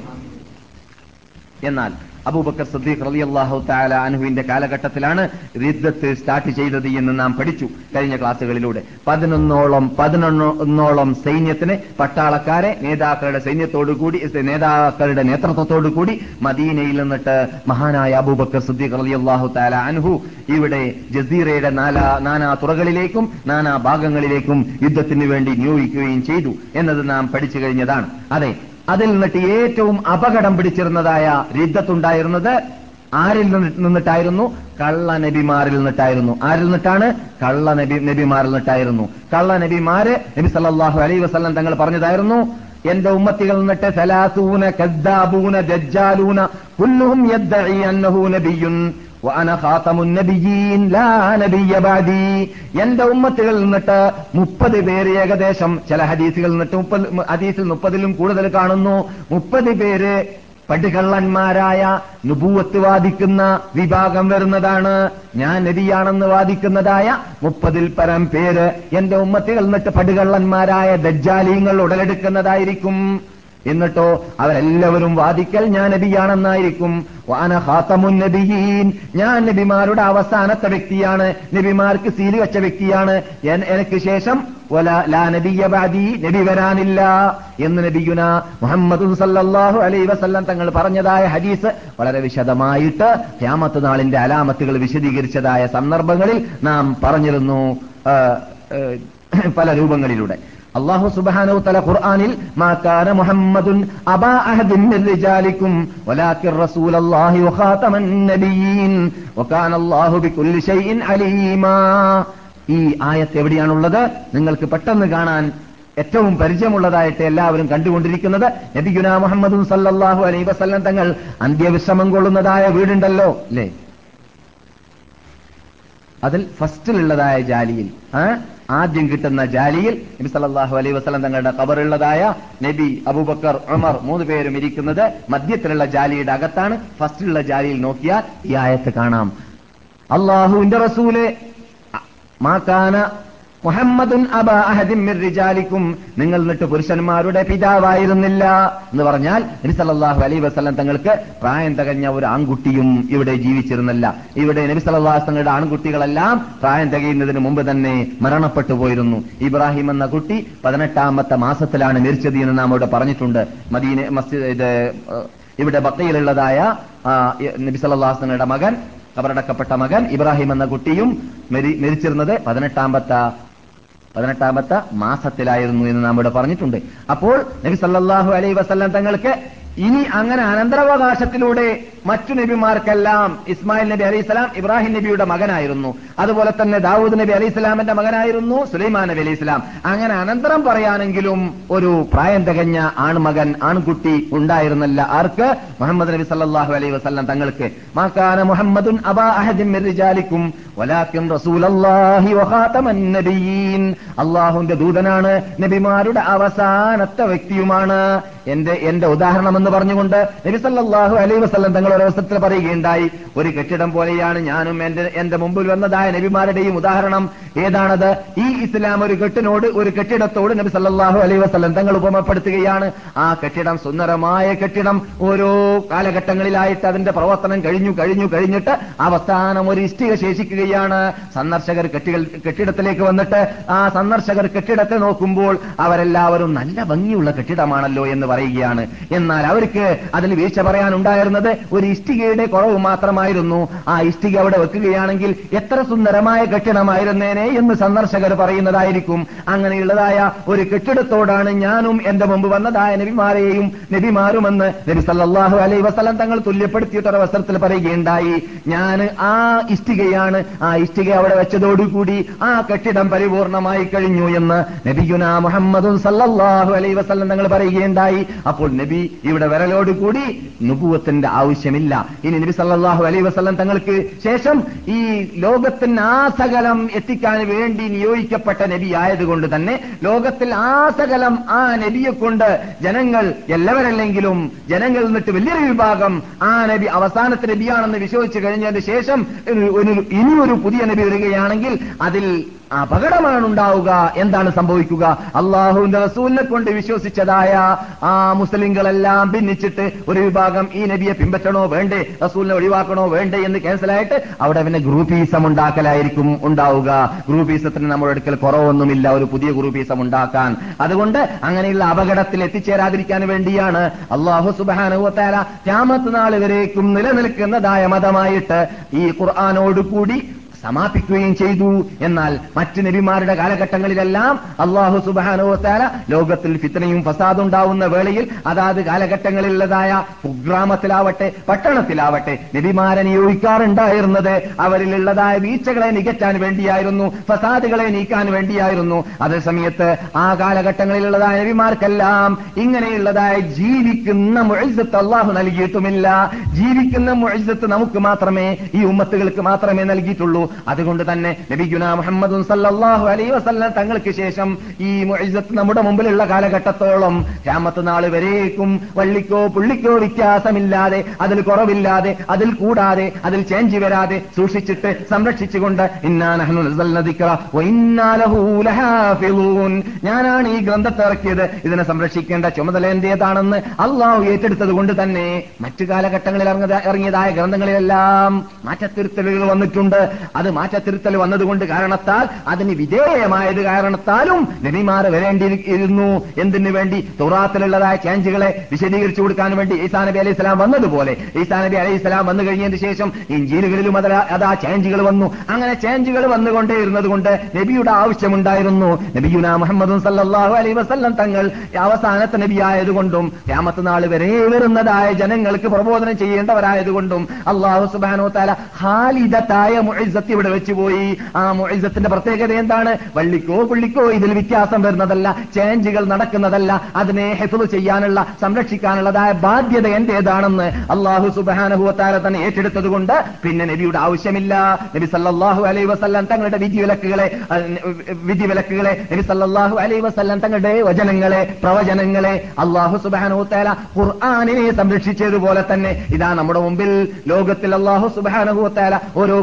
എന്നാൽ അബൂബക്കർ സദ്ദീഖ് റളിയല്ലാഹു താല അൻഹുവിന്റെ കാലഘട്ടത്തിലാണ് റിദ്ദത്ത് സ്റ്റാർട്ട് ചെയ്തത് എന്ന് നാം പഠിച്ചു കഴിഞ്ഞ ക്ലാസ്സുകളിലൂടെ. പതിനൊന്നോളം പതിനൊന്നോളം സൈന്യത്തിന് പട്ടാളക്കാരെ നേതാക്കളുടെ സൈന്യത്തോടുകൂടി നേതാക്കളുടെ നേതൃത്വത്തോടു കൂടി മദീനയിൽ നിന്നിട്ട് മഹാനായ അബൂബക്കർ സദ്ദീഖ് റളിയല്ലാഹു താല അൻഹു ഇവിടെ ജസീറയുടെ നാലാ നാനാ തുറകളിലേക്കും നാനാ ഭാഗങ്ങളിലേക്കും യുദ്ധത്തിന് വേണ്ടി നിയോഗിക്കുകയും ചെയ്തു എന്നത് നാം പഠിച്ചു കഴിഞ്ഞതാണ്. അതെ അതിൽ നിന്നിട്ട് ഏറ്റവും അപകടം പിടിച്ചിരുന്നതായ രിദ്ധത്തുണ്ടായിരുന്നത് ആരിൽ നിന്ന് നിന്നിട്ടായിരുന്നു? കള്ള നബിമാരിൽ നിന്നിട്ടായിരുന്നു. ആരിൽ നിന്നിട്ടാണ്? കള്ള നബി നബിമാരിൽ നിന്നിട്ടായിരുന്നു. കള്ള നബിമാര് നബി സല്ലാഹു അലൈ വസ്ലം തങ്ങൾ പറഞ്ഞതായിരുന്നു എന്റെ ഉമ്മത്തികൾ നിന്നിട്ട് സലാസൂന കദ്ദാബൂന ദജ്ജാലൂന കുല്ലുഹും എന്റെ ഉമ്മത്തുകളിൽ നിന്നിട്ട് മുപ്പത് പേര് ഏകദേശം ചില ഹദീസുകളിൽ നിന്നിട്ട് മുപ്പത് ഹദീസിൽ മുപ്പതിലും കൂടുതൽ കാണുന്നു. മുപ്പത് പേര് പടുകള്ളന്മാരായ നുപൂവത്ത് വാദിക്കുന്ന വിഭാഗം വരുന്നതാണ്. ഞാൻ നബിയാണെന്ന് വാദിക്കുന്നതായ മുപ്പതിൽ പരം പേര് എന്റെ ഉമ്മത്തുകൾ നിന്നിട്ട് പടുകള്ളന്മാരായ ദജ്ജാലിയങ്ങൾ ഉടലെടുക്കുന്നതായിരിക്കും. എന്നിട്ടോ അവരെല്ലാവരും വാദിക്കൽ ഞാൻ നബിയാണെന്നായിരിക്കും. വാന ഹാത്തമുൻ നബിയീൻ. ഞാൻ നബിമാരുടെ അവസാനത്തെ വ്യക്തിയാണ്. നബിമാർക്ക് സീൽ വെച്ച വ്യക്തിയാണ്. എനിക്ക് ശേഷം നബി വരാനില്ല എന്ന് നബിയുന മുഹമ്മദ് സല്ലല്ലാഹു അലൈഹി വസല്ലം തങ്ങൾ പറഞ്ഞതായ ഹദീസ് വളരെ വിശദമായിട്ട് ഖിയാമത്ത് നാളിന്റെ അലാമത്തുകൾ വിശദീകരിച്ചതായ സന്ദർഭങ്ങളിൽ നാം പറഞ്ഞിരുന്നു പല രൂപങ്ങളിലൂടെ. അള്ളാഹു സുബ്ഹാനഹു തല ഖുർആനിൽ മാക്കാന മുഹമ്മദുൻ അബാ അഹദിൻ മിൻ റിജാലിക്കും റസൂലല്ലാഹി വഖാതമൻ നബിയീൻ ബികുല്ലി ഷൈഇൻ അലീമാ. ഈ ആയത്ത് എവിടെയാണുള്ളത്? നിങ്ങൾക്ക് പെട്ടെന്ന് കാണാൻ ഏറ്റവും പരിചയമുള്ളതായിട്ട് എല്ലാവരും കണ്ടുകൊണ്ടിരിക്കുന്നത് നബിഗുന മുഹമ്മദും സല്ലാഹു അലൈ വസല്ലം തങ്ങൾ അന്ത്യവിശ്രമം കൊള്ളുന്നതായ വീടുണ്ടല്ലോ അല്ലേ? അതിൽ ഫസ്റ്റിലുള്ളതായ ജാലിയിൽ ആദ്യം കിട്ടുന്ന ജാലിയിൽ നബി സല്ലാഹു അലൈഹി വസ്ലം തങ്ങളുടെ കബറുള്ളതായ നബി അബൂബക്കർ ഉമർ മൂന്ന് പേരും ഇരിക്കുന്നത് മധ്യത്തിലുള്ള ജാലിയുടെ അകത്താണ്. ഫസ്റ്റിലുള്ള ജാലിയിൽ നോക്കിയാൽ ഈ ആയത്ത് കാണാം. അള്ളാഹുവിന്റെ റസൂൽ മുഹമ്മദുൻ അബ അഹദിൻ മിർ റിജാലിക്കും. നിങ്ങൾ എന്നിട്ട് പുരുഷന്മാരുടെ പിതാവായിരുന്നില്ല എന്ന് പറഞ്ഞാൽ നബി അലൈ വസ്ലം തങ്ങൾക്ക് പ്രായം തികഞ്ഞ ഒരു ആൺകുട്ടിയും ഇവിടെ ജീവിച്ചിരുന്നില്ല. ഇവിടെ നബി തങ്ങളുടെ ആൺകുട്ടികളെല്ലാം പ്രായം തികയുന്നതിന് മുമ്പ് തന്നെ മരണപ്പെട്ടു പോയിരുന്നു. ഇബ്രാഹിം എന്ന കുട്ടി പതിനെട്ടാമത്തെ മാസത്തിലാണ് മരിച്ചത് എന്ന് നാം ഇവിടെ പറഞ്ഞിട്ടുണ്ട്. മദീന മസ്ജിദ് ഇവിടെ ബക്കയിലുള്ളതായ ആ, നബി സല്ലല്ലാഹു തങ്ങളുടെ മകൻ കബറടക്കപ്പെട്ട മകൻ ഇബ്രാഹിം എന്ന കുട്ടിയും മരി- മരിച്ചിരുന്നത് പതിനെട്ടാമത്തെ പതിനെട്ടാമത്തെ മാസത്തിലായിരുന്നു എന്ന് നാം ഇവിടെ പറഞ്ഞിട്ടുണ്ട്. അപ്പോൾ നബി സല്ലാഹു അലൈ വസല്ലം തങ്ങൾക്ക് ഇനി അങ്ങനെ അനന്തരാവകാശത്തിലൂടെ മറ്റു നബിമാർക്കെല്ലാം ഇസ്മായിൽ നബി അലൈഹി സ്വലാം ഇബ്രാഹിം നബിയുടെ മകനായിരുന്നു. അതുപോലെ തന്നെ ദാവൂദ് നബി അലൈഹി സ്വലാമിന്റെ മകനായിരുന്നു സുലൈമാൻ നബി അലൈഹി അങ്ങനെ അനന്തരം പറയാനെങ്കിലും ഒരു പ്രായം തികഞ്ഞ ആൺമകൻ ആൺകുട്ടി ഉണ്ടായിരുന്നല്ല. ആർക്ക്? മുഹമ്മദ് നബി സല്ലാഹു അലൈഹി വസല്ലം തങ്ങൾക്ക്. മാക്കാന മുഹമ്മദുൻ അബാ അഹദിൻ റസൂലല്ലാഹി ദൂതനാണ് നബിമാരുടെ അവസാനത്തെ വ്യക്തിയുമാണ്. എന്റെ എന്റെ ഉദാഹരണം എന്ന് പറഞ്ഞുകൊണ്ട് നബിസല്ലാഹു അലൈ വസ്ലം തങ്ങൾ ഒരു അവസരത്തിൽ പറയുകയുണ്ടായി ഒരു കെട്ടിടം പോലെയാണ് ഞാനും എന്റെ എന്റെ മുമ്പിൽ വന്നതായ നബിമാരുടെയും ഉദാഹരണം ഏതാണത്? ഈ ഇസ്ലാം ഒരു കെട്ടിനോട് ഒരു കെട്ടിടത്തോട് നബി സല്ലാഹു അലൈ വസ്ലം തങ്ങൾ ഉപമപ്പെടുത്തുകയാണ്. ആ കെട്ടിടം സുന്ദരമായ കെട്ടിടം. ഓരോ കാലഘട്ടങ്ങളിലായിട്ട് അതിന്റെ പ്രവർത്തനം കഴിഞ്ഞു കഴിഞ്ഞു കഴിഞ്ഞിട്ട് അവസാനം ഒരു ഇഷ്ടിക ശേഷിക്കുകയാണ്. സന്ദർശകർ കെട്ടിടത്തിലേക്ക് വന്നിട്ട് ആ സന്ദർശകർ കെട്ടിടത്തെ നോക്കുമ്പോൾ അവരെല്ലാവരും നല്ല ഭംഗിയുള്ള കെട്ടിടമാണല്ലോ എന്ന് പറയുകയാണ്. എന്നാൽ അവർക്ക് അതിൽ വീഴ്ച പറയാനുണ്ടായിരുന്നത് ഒരു ഇഷ്ടികയുടെ കുറവ് മാത്രമായിരുന്നു. ആ ഇഷ്ടിക അവിടെ വെക്കുകയാണെങ്കിൽ എത്ര സുന്ദരമായ കെട്ടിടമായിരുന്നേനെ എന്ന് സന്ദർശകർ പറയുന്നതായിരിക്കും. അങ്ങനെയുള്ളതായ ഒരു കെട്ടിടത്തോടാണ് ഞാനും എന്റെ മുമ്പ് വന്നതായ നബിമാരെയും നബിമാരുമെന്ന് നബി സല്ലല്ലാഹു അലൈഹി വസല്ലം തങ്ങൾ തുല്യപ്പെടുത്തിയിട്ടൊരു അവസരത്തിൽ പറയുകയുണ്ടായി. ഞാൻ ആ ഇഷ്ടികയാണ് ആ ഇഷ്ടിക അവിടെ വെച്ചതോടുകൂടി ആ കെട്ടിടം പരിപൂർണമായി കഴിഞ്ഞു എന്ന് നബിയുന മുഹമ്മദും സല്ലാഹു അലൈ വസല്ലം തങ്ങൾ പറയുകയുണ്ടായി. അപ്പോൾ നബി ഇവിടെ വരലോടുകൂടി നുപൂവത്തിന്റെ ആവശ്യമില്ല. ഇനി നബി സല്ലാഹു അലൈ വസ്ലം തങ്ങൾക്ക് ശേഷം ഈ ലോകത്തിന് ആസകലം എത്തിക്കാൻ വേണ്ടി നിയോഗിക്കപ്പെട്ട നബി ആയതുകൊണ്ട് തന്നെ ലോകത്തിൽ ആസകലം ആ നബിയെ കൊണ്ട് ജനങ്ങൾ എല്ലാവരല്ലെങ്കിലും ജനങ്ങൾ എന്നിട്ട് വലിയൊരു വിഭാഗം ആ നബി അവസാനത്തെ നബിയാണെന്ന് വിശ്വസിച്ചു കഴിഞ്ഞതിന് ശേഷം ഇനിയൊരു പുതിയ നബി വരികയാണെങ്കിൽ അതിൽ അപകടമാണ് ഉണ്ടാവുക എന്താണ് സംഭവിക്കുക? അള്ളാഹുവിന്റെ റസൂലിനെ കൊണ്ട് വിശ്വസിച്ചതായ ആ മുസ്ലിങ്ങളെല്ലാം ഭിന്നിച്ചിട്ട് ഒരു വിഭാഗം ഈ നബിയെ പിൻപറ്റണോ വേണ്ടേ? റസൂലിനെ ഒഴിവാക്കണോ വേണ്ടേ എന്ന് ക്യാൻസലായിട്ട് അവിടെ പിന്നെ ഗ്രൂപ്പീസം ഉണ്ടാക്കലായിരിക്കും ഉണ്ടാവുക. ഗ്രൂപ്പീസത്തിന് നമ്മുടെ അടുക്കൽ കുറവൊന്നുമില്ല. ഒരു പുതിയ ഗ്രൂപ്പീസം ഉണ്ടാക്കാൻ. അതുകൊണ്ട് അങ്ങനെയുള്ള അപകടത്തിൽ എത്തിച്ചേരാതിരിക്കാൻ വേണ്ടിയാണ് അള്ളാഹു സുബാനുവത്താല ക്യാമത്ത് നാൾ വരേക്കും നിലനിൽക്കുന്നതായ മതമായിട്ട് ഈ ഖുർആാനോട് കൂടി സമാപിക്കുകയും ചെയ്തു. എന്നാൽ മറ്റ് നബിമാരുടെ കാലഘട്ടങ്ങളിലെല്ലാം അള്ളാഹു സുബാനോത്താല ലോകത്തിൽ ഫിത്തനയും ഫസാദുണ്ടാവുന്ന വേളയിൽ അതാത് കാലഘട്ടങ്ങളിലുള്ളതായ കുഗ്രാമത്തിലാവട്ടെ പട്ടണത്തിലാവട്ടെ നബിമാരെ നിയോഗിക്കാറുണ്ടായിരുന്നത് അവരിലുള്ളതായ വീഴ്ചകളെ നികറ്റാൻ വേണ്ടിയായിരുന്നു ഫസാദുകളെ നീക്കാൻ വേണ്ടിയായിരുന്നു. അതേ സമയത്ത് ആ കാലഘട്ടങ്ങളിലുള്ളതായ നബിമാർക്കെല്ലാം ഇങ്ങനെയുള്ളതായ ജീവിക്കുന്ന മുഴുസത്ത് അള്ളാഹു നൽകിയിട്ടുമില്ല. ജീവിക്കുന്ന മുഴുസത്ത് നമുക്ക് മാത്രമേ ഈ ഉമ്മത്തുകൾക്ക് മാത്രമേ നൽകിയിട്ടുള്ളൂ. അതുകൊണ്ട് തന്നെ നബിഗുന മുഹമ്മദ് സല്ലല്ലാഹു അലൈഹി വസല്ലം തങ്ങൾക്ക് ശേഷം ഈ മൊഴിസത്ത് നമ്മുടെ മുമ്പിലുള്ള കാലഘട്ടത്തോളം രാമത്ത് നാൾ വരേക്കും വള്ളിക്കോ പുള്ളിക്കോ വ്യത്യാസമില്ലാതെ അതിൽ കുറവില്ലാതെ അതിൽ കൂടാതെ അതിൽ ചേഞ്ച് വരാതെ സൂക്ഷിച്ചിട്ട് സംരക്ഷിച്ചുകൊണ്ട് ഞാനാണ് ഈ ഗ്രന്ഥത്തെ ഇറക്കിയത്. ഇതിനെ സംരക്ഷിക്കേണ്ട ചുമതല എന്റേതാണെന്ന് അള്ളാഹു ഏറ്റെടുത്തത് കൊണ്ട് തന്നെ മറ്റു കാലഘട്ടങ്ങളിൽ ഇറങ്ങിയത- ഇറങ്ങിയതായ ഗ്രന്ഥങ്ങളിലെല്ലാം മാറ്റത്തിരുത്തലുകൾ വന്നിട്ടുണ്ട്. അത് മാറ്റത്തിരുത്തൽ വന്നതുകൊണ്ട് കാരണത്താൽ അതിന് വിധേയമായത് കാരണത്താലും നബിമാർ വരേണ്ടിയിരുന്നു. എന്തിനു വേണ്ടി? തുറാത്തിലുള്ളതായ ചേഞ്ചുകളെ വിശദീകരിച്ചു കൊടുക്കാൻ വേണ്ടി ഈസാ നബി അലൈഹി സ്വലാം വന്നതുപോലെ. ഈസാ നബി അലൈഹി സ്വലാം വന്നു കഴിഞ്ഞതിന് ശേഷം ഇഞ്ചീലുകളിലും അത് അതാ ചേഞ്ചുകൾ വന്നു. അങ്ങനെ ചേഞ്ചുകൾ വന്നുകൊണ്ടേ ഇരുന്നത് കൊണ്ട് നബിയുടെ ആവശ്യമുണ്ടായിരുന്നു. നബിയുന മുഹമ്മദ് സല്ലാഹു അലൈഹി വസല്ലം തങ്ങൾ അവസാനത്തെ നബിയായതുകൊണ്ടും രാമത്ത് നാൾ വരെ വരുന്നതായ ജനങ്ങൾക്ക് പ്രബോധനം ചെയ്യേണ്ടവരായതുകൊണ്ടും അള്ളാഹു സുബാനോ താല ഹാലിദത്തായ മുഇസത്ത് ഇവിടെ വെച്ചുപോയി ആ മൊഴിസത്തിന്റെ പ്രത്യേകത എന്താണ്? വള്ളിക്കോ പുള്ളിക്കോ ഇതിൽ വ്യത്യാസം വരുന്നതല്ല ചേഞ്ചുകൾ നടക്കുന്നതല്ല. അതിനെ ഹെഫു ചെയ്യാനുള്ള സംരക്ഷിക്കാനുള്ളതായ ബാധ്യത എന്റേതാണെന്ന് അള്ളാഹു സുബാനുഭവത്താല തന്നെ ഏറ്റെടുത്തത് കൊണ്ട് പിന്നെ നബിയുടെ ആവശ്യമില്ല. നബി സല്ലാഹു അലൈ വസല്ലം തങ്ങളുടെ വിധി വിലക്കുകളെ വിധി വിലക്കുകളെ നബി സല്ലാഹു അലൈ വസല്ലം തങ്ങളുടെ വചനങ്ങളെ പ്രവചനങ്ങളെ അള്ളാഹു സുബാനുഭവത്താല ഖുർആാനിനെ സംരക്ഷിച്ചതുപോലെ തന്നെ ഇതാ നമ്മുടെ മുമ്പിൽ. ലോകത്തിൽ അള്ളാഹു സുബാനുഭവത്താല ഓരോ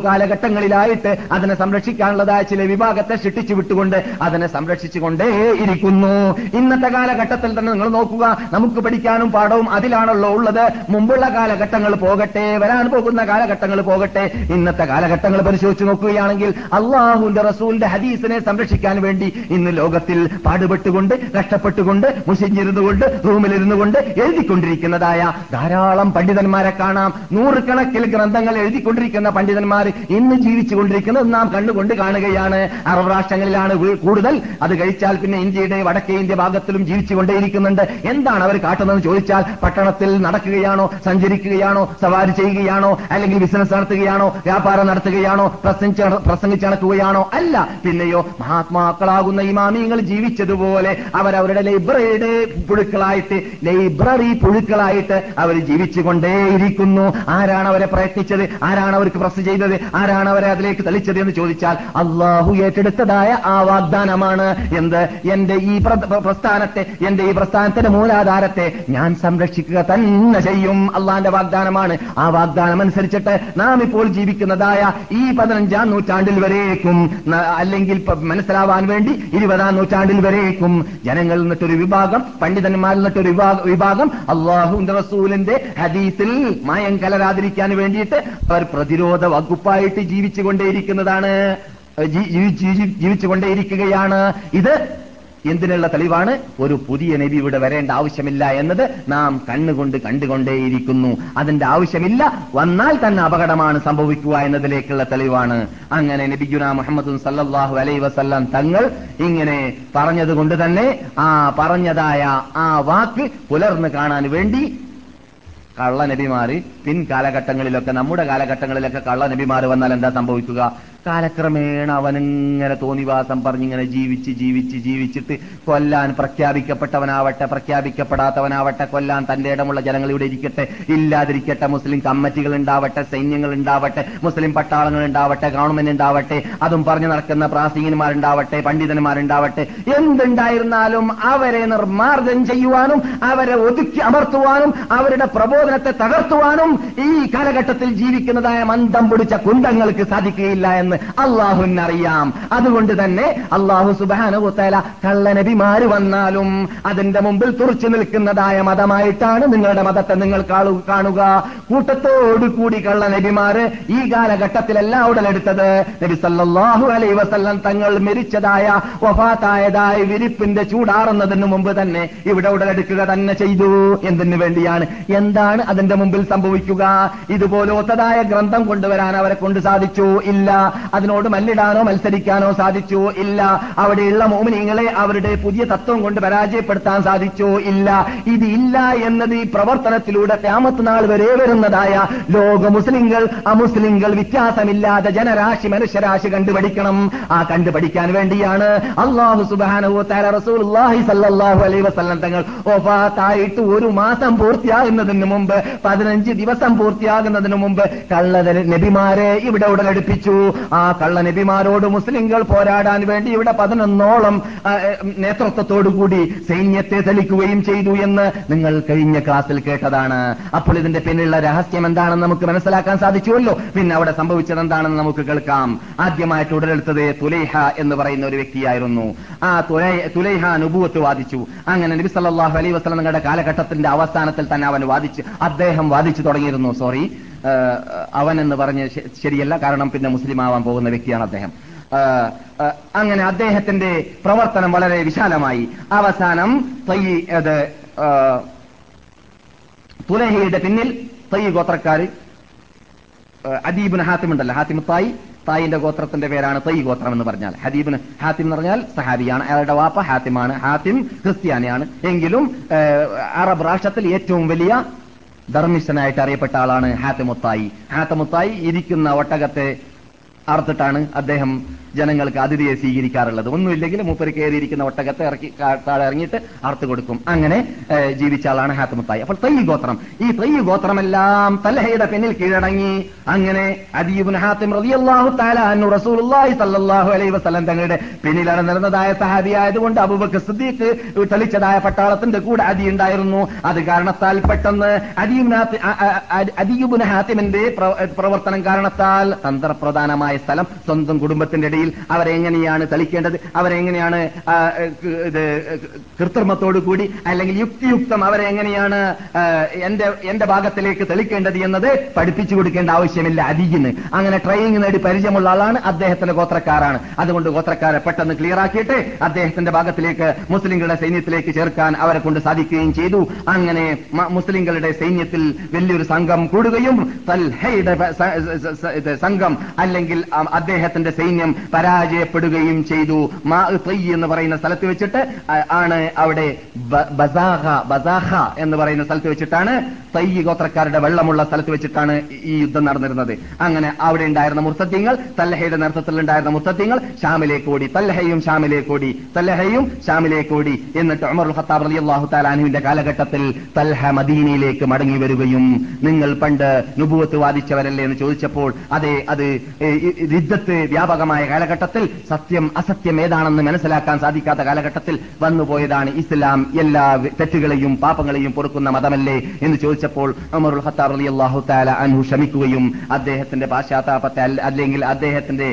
കാലഘട്ടങ്ങളിലായിട്ട് അതിനെ സംരക്ഷിക്കാനുള്ളതായ ചില വിഭാഗത്തെ ശിട്ടിച്ചു വിട്ടുകൊണ്ട് അതിനെ സംരക്ഷിച്ചുകൊണ്ടേ ഇരിക്കുന്നു. ഇന്നത്തെ കാലഘട്ടത്തിൽ തന്നെ നിങ്ങൾ നോക്കുക നമുക്ക് പഠിക്കാനും പാഠവും അതിലാണല്ലോ ഉള്ളത്. മുമ്പുള്ള കാലഘട്ടങ്ങൾ പോകട്ടെ വരാൻ പോകുന്ന കാലഘട്ടങ്ങൾ പോകട്ടെ. ഇന്നത്തെ കാലഘട്ടങ്ങൾ പരിശോധിച്ച് നോക്കുകയാണെങ്കിൽ അള്ളാഹുന്റെ റസൂലിന്റെ ഹദീസിനെ സംരക്ഷിക്കാൻ വേണ്ടി ഇന്ന് ലോകത്തിൽ പാടുപെട്ടുകൊണ്ട് കഷ്ടപ്പെട്ടുകൊണ്ട് മുഷിഞ്ഞിരുന്നുകൊണ്ട് റൂമിലിരുന്നുകൊണ്ട് എഴുതിക്കൊണ്ടിരിക്കുന്നതായ ധാരാളം പണ്ഡിതന്മാരെ കാണാം. നൂറുകണക്കിൽ ഗ്രന്ഥങ്ങൾ എഴുതിക്കൊണ്ടിരിക്കുന്ന പണ്ഡിതന്മാർ ഇന്ന് ജീവിച്ചുകൊണ്ടിരിക്കുന്നത് നാം കണ്ടുകൊണ്ട് കാണുകയാണ്. അറബ് രാഷ്ട്രങ്ങളിലാണ് കൂടുതൽ. അത് കഴിച്ചാൽ പിന്നെ ഇന്ത്യയുടെ വടക്കേ ഇന്ത്യ ഭാഗത്തിലും ജീവിച്ചുകൊണ്ടേയിരിക്കുന്നുണ്ട്. എന്താണ് അവർ കാട്ടുന്നതെന്ന് ചോദിച്ചാൽ പട്ടണത്തിൽ നടക്കുകയാണോ സഞ്ചരിക്കുകയാണോ സവാരി ചെയ്യുകയാണോ അല്ലെങ്കിൽ ബിസിനസ് നടത്തുകയാണോ വ്യാപാരം നടത്തുകയാണോ പ്രസംഗിച്ച് നടക്കുകയാണോ? അല്ല പിന്നെയോ മഹാത്മാക്കളാകുന്ന ഇമാമിയങ്ങൾ ജീവിച്ചതുപോലെ അവരവരുടെ ലൈബ്രറിയുടെ പുഴുക്കളായിട്ട് ലൈബ്രറി പുഴുക്കളായിട്ട് അവർ ജീവിച്ചുകൊണ്ടേയിരിക്കുന്നു. ആരാണ് അവരെ പ്രയത്നിച്ചത്? ആരാണ് അവർക്ക് പ്രസ് ചെയ്തത്? ആരാണ് അവരെ അതിലേക്ക് തെളിച്ചത് എന്ന് ചോദിച്ചാൽ അള്ളാഹു ഏറ്റെടുത്തതായ ആ വാഗ്ദാനമാണ്. എന്ത്? എന്റെ ഈ പ്ര- പ്ര- പ്രസ്ഥാനത്തെ എന്റെ ഈ പ്രസ്ഥാനത്തിന്റെ മൂലാധാരത്തെ ഞാൻ സംരക്ഷിക്കുക തന്നെ ചെയ്യും. അള്ളാന്റെ വാഗ്ദാനമാണ്. ആ വാഗ്ദാനം അനുസരിച്ചിട്ട് നാം ഇപ്പോൾ ജീവിക്കുന്നതായ ഈ പതിനഞ്ചാം നൂറ്റാണ്ടിൽ വരേക്കും. അല്ലെങ്കിൽ മനസ്സിലാവാൻ വേണ്ടി ഇരുപതാം നൂറ്റാണ്ടിൽ വരേക്കും. ജനങ്ങളിൽ നിന്നിട്ടൊരു വിഭാഗം പണ്ഡിതന്മാരിൽ നിന്നിട്ടൊരു വിഭാഗം അള്ളാഹുന്റെ റസൂലിന്റെ ഹദീസിൽ മായം കലരാതിരിക്കാൻ വേണ്ടിയിട്ട് അവർ പ്രതിരോധ വകുപ്പായിട്ട് ജീവിച്ചുകൊണ്ടേയിരിക്കുന്നതാണ്. ജീവിച്ചുകൊണ്ടേയിരിക്കുകയാണ്. ഇത് എന്തിനുള്ള തെളിവാണ്? ഒരു പുതിയ നബി ഇവിടെ വരേണ്ട ആവശ്യമില്ല എന്നത് നാം കണ്ണുകൊണ്ട് കണ്ടുകൊണ്ടേയിരിക്കുന്നു. അതിന്റെ ആവശ്യമില്ല വന്നാൽ തന്നെ അപകടമാണ് സംഭവിക്കുക എന്നതിലേക്കുള്ള തെളിവാണ്. അങ്ങനെ നബി നബിഗുന മുഹമ്മദ് സല്ലാഹു അലൈ വസല്ലം തങ്ങൾ ഇങ്ങനെ പറഞ്ഞതുകൊണ്ട് തന്നെ ആ പറഞ്ഞതായ ആ വാക്ക് പുലർന്നു കാണാൻ വേണ്ടി കള്ള നബിമാര് പിൻകാലഘട്ടങ്ങളിലൊക്കെ നമ്മുടെ കാലഘട്ടങ്ങളിലൊക്കെ കള്ള നബിമാര് വന്നാൽ എന്താ സംഭവിക്കുക? കാലക്രമേണ അവനിങ്ങനെ തോന്നിവാസം പറഞ്ഞിങ്ങനെ ജീവിച്ച് ജീവിച്ച് ജീവിച്ചിട്ട് കൊല്ലാൻ പ്രഖ്യാപിക്കപ്പെട്ടവനാവട്ടെ പ്രഖ്യാപിക്കപ്പെടാത്തവനാവട്ടെ കൊല്ലാൻ തന്റെ ഇടമുള്ള ജനങ്ങൾ ഇവിടെ ഇരിക്കട്ടെ. ഇല്ലാതിരിക്കട്ടെ മുസ്ലിം കമ്മിറ്റികൾ ഉണ്ടാവട്ടെ സൈന്യങ്ങൾ ഉണ്ടാവട്ടെ മുസ്ലിം പട്ടാളങ്ങൾ ഉണ്ടാവട്ടെ ഗവൺമെന്റ് ഉണ്ടാവട്ടെ അതും പറഞ്ഞു നടക്കുന്ന പ്രാസീകന്മാരുണ്ടാവട്ടെ പണ്ഡിതന്മാരുണ്ടാവട്ടെ. എന്തുണ്ടായിരുന്നാലും അവരെ നിർമാർജം ചെയ്യുവാനും അവരെ ഒതുക്കി അമർത്തുവാനും അവരുടെ പ്രബോധനത്തെ തകർത്തുവാനും ഈ കാലഘട്ടത്തിൽ ജീവിക്കുന്നതായ മന്ദം പിടിച്ച കുന്തങ്ങൾക്ക് സാധിക്കുകയില്ല എന്ന് അള്ളാഹുവിനറിയാം. അതുകൊണ്ട് തന്നെ അള്ളാഹു സുബാനുത്തല കള്ളനബിമാര് വന്നാലും അതിന്റെ മുമ്പിൽ തുറച്ചു നിൽക്കുന്നതായ മതമായിട്ടാണ് നിങ്ങളുടെ മതത്തെ നിങ്ങൾ കാണുക. കൂട്ടത്തോടു കൂടി കള്ളനബിമാര് ഈ കാലഘട്ടത്തിലല്ല ഉടലെടുത്തത് നബി സല്ലല്ലാഹു അലൈഹി വസല്ലം തങ്ങൾ മരിച്ചതായ വഫാത്തായതായ വിരിപ്പിന്റെ ചൂടാറുന്നതിന് മുമ്പ് തന്നെ ഇവിടെ ഉടലെടുക്കുക തന്നെ ചെയ്തു. എന്തിനു വേണ്ടിയാണ്? എന്താണ് അതിന്റെ മുമ്പിൽ സംഭവിക്കുക? ഇതുപോലത്തതായ ഗ്രന്ഥം കൊണ്ടുവരാൻ അവരെ കൊണ്ട് സാധിച്ചു? ഇല്ല. അതിനോട് മല്ലിടാനോ മത്സരിക്കാനോ സാധിച്ചു ഇല്ല. അവിടെയുള്ള മോമിനിങ്ങളെ അവരുടെ പുതിയ തത്വം കൊണ്ട് പരാജയപ്പെടുത്താൻ സാധിച്ചു ഇല്ല. ഇത് ഇല്ല എന്നത് ഈ പ്രവർത്തനത്തിലൂടെ ക്യാമത്ത് നാൾ വരെ വരുന്നതായ ലോക മുസ്ലിങ്ങൾ അമുസ്ലിങ്ങൾ വ്യത്യാസമില്ലാതെ ജനരാശി മനുഷ്യരാശി കണ്ടുപഠിക്കണം. ആ കണ്ടുപഠിക്കാൻ വേണ്ടിയാണ് അള്ളാഹു വസല്ലം തങ്ങൾ ഒഫാത്തായിട്ട് ഒരു മാസം പൂർത്തിയാകുന്നതിന് മുമ്പ് പതിനഞ്ച് ദിവസം പൂർത്തിയാകുന്നതിന് മുമ്പ് കള്ളതരെ നബിമാരെ ഇവിടെ ഉടലെടുപ്പിച്ചു. ആ കള്ള നബിമാരോട് മുസ്ലിങ്ങൾ പോരാടാൻ വേണ്ടി ഇവിടെ പതിനൊന്നോളം നേതൃത്വത്തോടുകൂടി സൈന്യത്തെ തെളിക്കുകയും ചെയ്തു എന്ന് നിങ്ങൾ കഴിഞ്ഞ ക്ലാസ്സിൽ കേട്ടതാണ്. അപ്പോൾ ഇതിന്റെ പിന്നിലുള്ള രഹസ്യം എന്താണെന്ന് നമുക്ക് മനസ്സിലാക്കാൻ സാധിച്ചുവല്ലോ. പിന്നെ അവിടെ സംഭവിച്ചത് എന്താണെന്ന് നമുക്ക് കേൾക്കാം. ആദ്യമായിട്ട് ഉടലെടുത്തത് തുലൈഹ എന്ന് പറയുന്ന ഒരു വ്യക്തിയായിരുന്നു. ആ തുലൈ- തുലൈഹ നുബൂവത്ത് വാദിച്ചു. അങ്ങനെ നബി സല്ലല്ലാഹു അലൈഹി വസല്ലം നിങ്ങളുടെ കാലഘട്ടത്തിന്റെ അവസാനത്തിൽ തന്നെ അവൻ വാദിച്ചു അദ്ദേഹം വാദിച്ചു തുടങ്ങിയിരുന്നു. സോറി. അവൻ എന്ന് പറഞ്ഞ് ശരിയല്ല കാരണം പിന്നെ മുസ്ലിം ആവാൻ പോകുന്ന വ്യക്തിയാണ് അദ്ദേഹം. അങ്ങനെ അദ്ദേഹത്തിന്റെ പ്രവർത്തനം വളരെ വിശാലമായി. അവസാനം തുലഹയുടെ പിന്നിൽ തയ്യി ഗോത്രക്കാർ അദീബിന് ഹാത്തിം ഉണ്ടല്ലോ ഹാത്തിം തായി. തായിന്റെ ഗോത്രത്തിന്റെ പേരാണ് തൈ ഗോത്രം എന്ന് പറഞ്ഞാൽ. ഹദീബിന് ഹാത്തിം എന്ന് പറഞ്ഞാൽ സഹാബിയാണ്. അയാളുടെ വാപ്പ ഹാത്തിമാണ്. ഹാത്തിം ക്രിസ്ത്യാനിയാണ്. എങ്കിലും അറബ് രാഷ്ട്രത്തിൽ ഏറ്റവും വലിയ ധർമ്മിഷ്ഠനായിട്ട് അറിയപ്പെട്ട ആളാണ് ഹാത്തമുത്തായി. ഹാത്തമുത്തായി ഇരിക്കുന്ന ഒട്ടകത്തെ അറുത്തിട്ടാണ് അദ്ദേഹം ജനങ്ങൾക്ക് അതിഥിയെ സ്വീകരിക്കാറുള്ളത്. ഒന്നുമില്ലെങ്കിൽ മൂപ്പര് കയറിയിരിക്കുന്ന ഒട്ടകത്തെ ഇറക്കി താഴെ ഇറങ്ങിയിട്ട് അർത്ത് കൊടുക്കും. അങ്ങനെ ജീവിച്ച ആളാണ് ഹാത്തമുത്തായി. അപ്പോൾ തയ്യ് ഗോത്രം. ഈ തയ്യ് ഗോത്രമെല്ലാം തലഹയുടെ പിന്നിൽ കീഴടങ്ങി. അങ്ങനെ റളിയല്ലാഹു തആല റസൂലുള്ളാഹി അലൈഹി വസല്ലം തങ്ങളുടെ പിന്നിലാണ് സഹാബി ആയതുകൊണ്ട് അബൂബക്കർ സിദ്ദീഖ് തെളിച്ചതായ പട്ടാളത്തിന്റെ കൂടെ അതി ഉണ്ടായിരുന്നു. അത് കാരണത്താൽ പെട്ടെന്ന് അദീബുൻ ഹാത്തിമിന്റെ പ്രവർത്തനം കാരണത്താൽ തന്ത്രപ്രധാനമായ സ്ഥലം സ്വന്തം കുടുംബത്തിന്റെ ഇടയിൽ അവരെങ്ങനെയാണ് തളിക്കേണ്ടത്? അവരെങ്ങനെയാണ് കൃത്രിമത്തോടു കൂടി അല്ലെങ്കിൽ യുക്തിയുക്തം അവരെങ്ങനെയാണ് എന്റെ എന്റെ ഭാഗത്തിലേക്ക് തെളിക്കേണ്ടത് എന്നത് പഠിപ്പിച്ചു കൊടുക്കേണ്ട ആവശ്യമില്ല അധികിന് അങ്ങനെ ട്രെയിനിങ് നേടി പരിചയമുള്ള ആളാണ് അദ്ദേഹത്തിന്റെ ഗോത്രക്കാരാണ്. അതുകൊണ്ട് ഗോത്രക്കാരെ പെട്ടെന്ന് ക്ലിയർ ആക്കിയിട്ട് അദ്ദേഹത്തിന്റെ ഭാഗത്തിലേക്ക് മുസ്ലിങ്ങളുടെ സൈന്യത്തിലേക്ക് ചേർക്കാൻ അവരെ കൊണ്ട് സാധിക്കുകയും ചെയ്തു. അങ്ങനെ മുസ്ലിങ്ങളുടെ സൈന്യത്തിൽ വലിയൊരു സംഘം കൂടുകയും സംഘം അല്ലെങ്കിൽ അദ്ദേഹത്തിന്റെ സൈന്യം പരാജയപ്പെടുകയും ചെയ്തു. മാ എന്ന് പറയുന്ന സ്ഥലത്ത് വെച്ചിട്ട് ആണ് അവിടെ ബസാഹ ബസാഹ എന്ന് പറയുന്ന സ്ഥലത്ത് വെച്ചിട്ടാണ് തയ്യ് ഗോത്രക്കാരുടെ വെള്ളമുള്ള സ്ഥലത്ത് വെച്ചിട്ടാണ് ഈ യുദ്ധം നടന്നിരുന്നത്. അങ്ങനെ അവിടെ ഉണ്ടായിരുന്ന മുർത്തദ്യങ്ങൾ തല്ലഹയുടെ നേതൃത്വത്തിൽ ഉണ്ടായിരുന്ന മുർത്തദ്യങ്ങൾ ഷാമിലേക്ക് ഓടി. തല്ലഹയും ഷാമിലേക്ക് ഓടി. തല്ലഹയും ഷാമിലേക്ക് ഓടി. എന്നിട്ട് ഉമർ ഖത്താബ് അള്ളാഹു താലാനുവിന്റെ കാലഘട്ടത്തിൽ തൽഹ മദീനയിലേക്ക് മടങ്ങി വരികയും നിങ്ങൾ പണ്ട് നുപുവത്ത് വാദിച്ചവരല്ലേ എന്ന് ചോദിച്ചപ്പോൾ അതെ അത് ഏ, വ്യാപകമായ കാലഘട്ടത്തിൽ സത്യം അസത്യം ഏതാണെന്ന് മനസ്സിലാക്കാൻ സാധിക്കാത്ത കാലഘട്ടത്തിൽ വന്നുപോയതാണ് ഇസ്ലാം. എല്ലാ തെറ്റുകളെയും പാപങ്ങളെയും പൊറുക്കുന്ന മതമല്ലേ എന്ന് ചോദിച്ചപ്പോൾ ഉമറുൽ ഖത്താബ് അള്ളാഹു താല അനു ക്ഷമിക്കുകയും അദ്ദേഹത്തിന്റെ പാശ്ചാത്താപത്തെ അല്ലെങ്കിൽ അദ്ദേഹത്തിന്റെ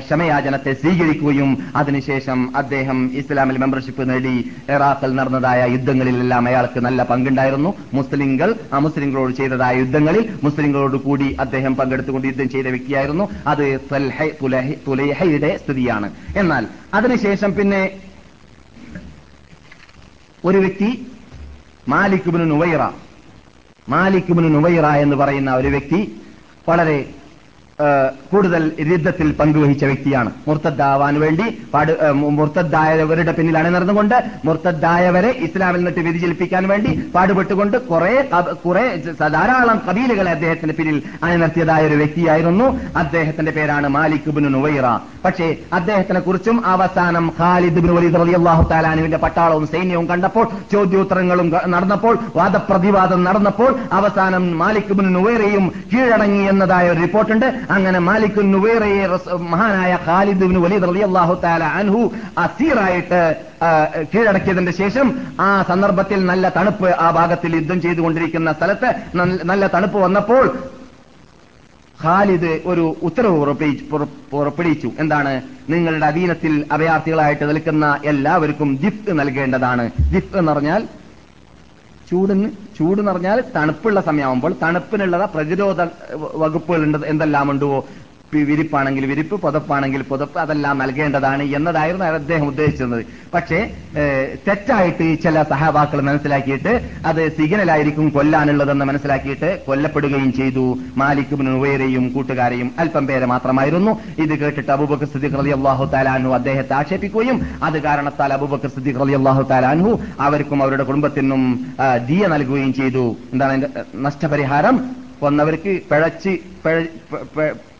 ക്ഷമയാചനത്തെ സ്വീകരിക്കുകയും അതിനുശേഷം അദ്ദേഹം ഇസ്ലാമിൽ മെമ്പർഷിപ്പ് നേടി ഇറാഖിൽ നടന്നതായ യുദ്ധങ്ങളിലെല്ലാം അയാൾക്ക് നല്ല പങ്കുണ്ടായിരുന്നു. മുസ്ലിങ്ങൾ മുസ്ലിങ്ങളോട് ചെയ്തതായ യുദ്ധങ്ങളിൽ മുസ്ലിങ്ങളോട് കൂടി അദ്ദേഹം പങ്കെടുത്തുകൊണ്ട് യുദ്ധം ചെയ്ത വ്യക്തിയായിരുന്നു. അത് തുലൈഹയുടെ സ്ഥിതിയാണ്. എന്നാൽ അതിനുശേഷം പിന്നെ ഒരു വ്യക്തി മാലിക്കുബിന് നുവൈറ മാലിക്കുബിന് നുവൈറ എന്ന് പറയുന്ന ഒരു വ്യക്തി വളരെ കൂടുതൽ യുദ്ധത്തിൽ പങ്കുവഹിച്ച വ്യക്തിയാണ്. മുർത്തദ്ദാവാൻ വേണ്ടി പാട് മുർത്തദ്ദായവരുടെ പിന്നിൽ നടന്നുകൊണ്ട് മുർത്തദ്ദായവരെ ഇസ്ലാമിൽ നിന്നിട്ട് വ്യതിചലിപ്പിക്കാൻ വേണ്ടി പാടുപെട്ടുകൊണ്ട് കുറെ കുറെ ധാരാളം കബീലുകളെ അദ്ദേഹത്തിന്റെ പിന്നിൽ അണിനിർത്തിയതായ ഒരു വ്യക്തിയായിരുന്നു. അദ്ദേഹത്തിന്റെ പേരാണ് മാലിക് ബിൻ നുവൈറ. പക്ഷേ അദ്ദേഹത്തിനെ കുറിച്ചും അവസാനം ഖാലിദ് ബിൻ വലീദ് റളിയല്ലാഹു താലാനുവിന്റെ പട്ടാളവും സൈന്യവും കണ്ടപ്പോൾ ചോദ്യോത്തരങ്ങളും നടന്നപ്പോൾ വാദപ്രതിവാദം നടന്നപ്പോൾ അവസാനം മാലിക് ബിൻ നുവൈറയും കീഴടങ്ങി എന്നതായ ഒരു റിപ്പോർട്ടുണ്ട്. അങ്ങനെ മാലിക് നുവേറയെ മഹാനായ ഖാലിദ് വലീദ് റളിയല്ലാഹു തആല അൻഹു അസീറായിട്ട് കീഴടക്കിയതിന്റെ ശേഷം ആ സന്ദർഭത്തിൽ നല്ല തണുപ്പ് ആ ഭാഗത്തിൽ യുദ്ധം ചെയ്തുകൊണ്ടിരിക്കുന്ന സ്ഥലത്ത് നല്ല- തണുപ്പ് വന്നപ്പോൾ ഖാലിദ് ഒരു ഉത്തരവ് പുറപ്പെടുവിച്ചു- എന്താണ്? നിങ്ങളുടെ അധീനത്തിൽ അഭയാർത്ഥികളായിട്ട് നിൽക്കുന്ന എല്ലാവർക്കും ദിഫ് നൽകേണ്ടതാണ്. ദിഫ് എന്ന് പറഞ്ഞാൽ ചൂടിന് ചൂട് എന്ന് പറഞ്ഞാൽ തണുപ്പുള്ള സമയമാകുമ്പോൾ തണുപ്പിനുള്ളത് പ്രതിരോധ വകുപ്പുകൾ എന്തെല്ലാം ഉണ്ടോ വിരിപ്പാണെങ്കിൽ വിരിപ്പ് പുതപ്പാണെങ്കിൽ പുതപ്പ് അതെല്ലാം നൽകേണ്ടതാണ് എന്നതായിരുന്നു അദ്ദേഹം ഉദ്ദേശിച്ചത്. പക്ഷേ തെറ്റായിട്ട് ചില സഹാബാക്കൾ മനസ്സിലാക്കിയിട്ട് അത് സിഗ്നലായിരിക്കും കൊല്ലാനുള്ളതെന്ന് മനസ്സിലാക്കിയിട്ട് കൊല്ലപ്പെടുകയും ചെയ്തു. മാലിക് ഉയരെയും കൂട്ടുകാരെയും അല്പം പേരെ മാത്രമായിരുന്നു. ഇത് കേട്ടിട്ട് അബൂബക്കർ സിദ്ദീഖ് റളി അള്ളാഹു താലാൻഹു അദ്ദേഹത്തെ ആക്ഷേപിക്കുകയും അത് കാരണത്താൽ അബൂബക്കർ സിദ്ദീഖ് റളി അള്ളാഹു താലാൻഹു അവർക്കും അവരുടെ കുടുംബത്തിനും ദിയ നൽകുകയും ചെയ്തു. എന്താണ് നഷ്ടപരിഹാരം? കൊന്നവർക്ക് പിഴച്ച്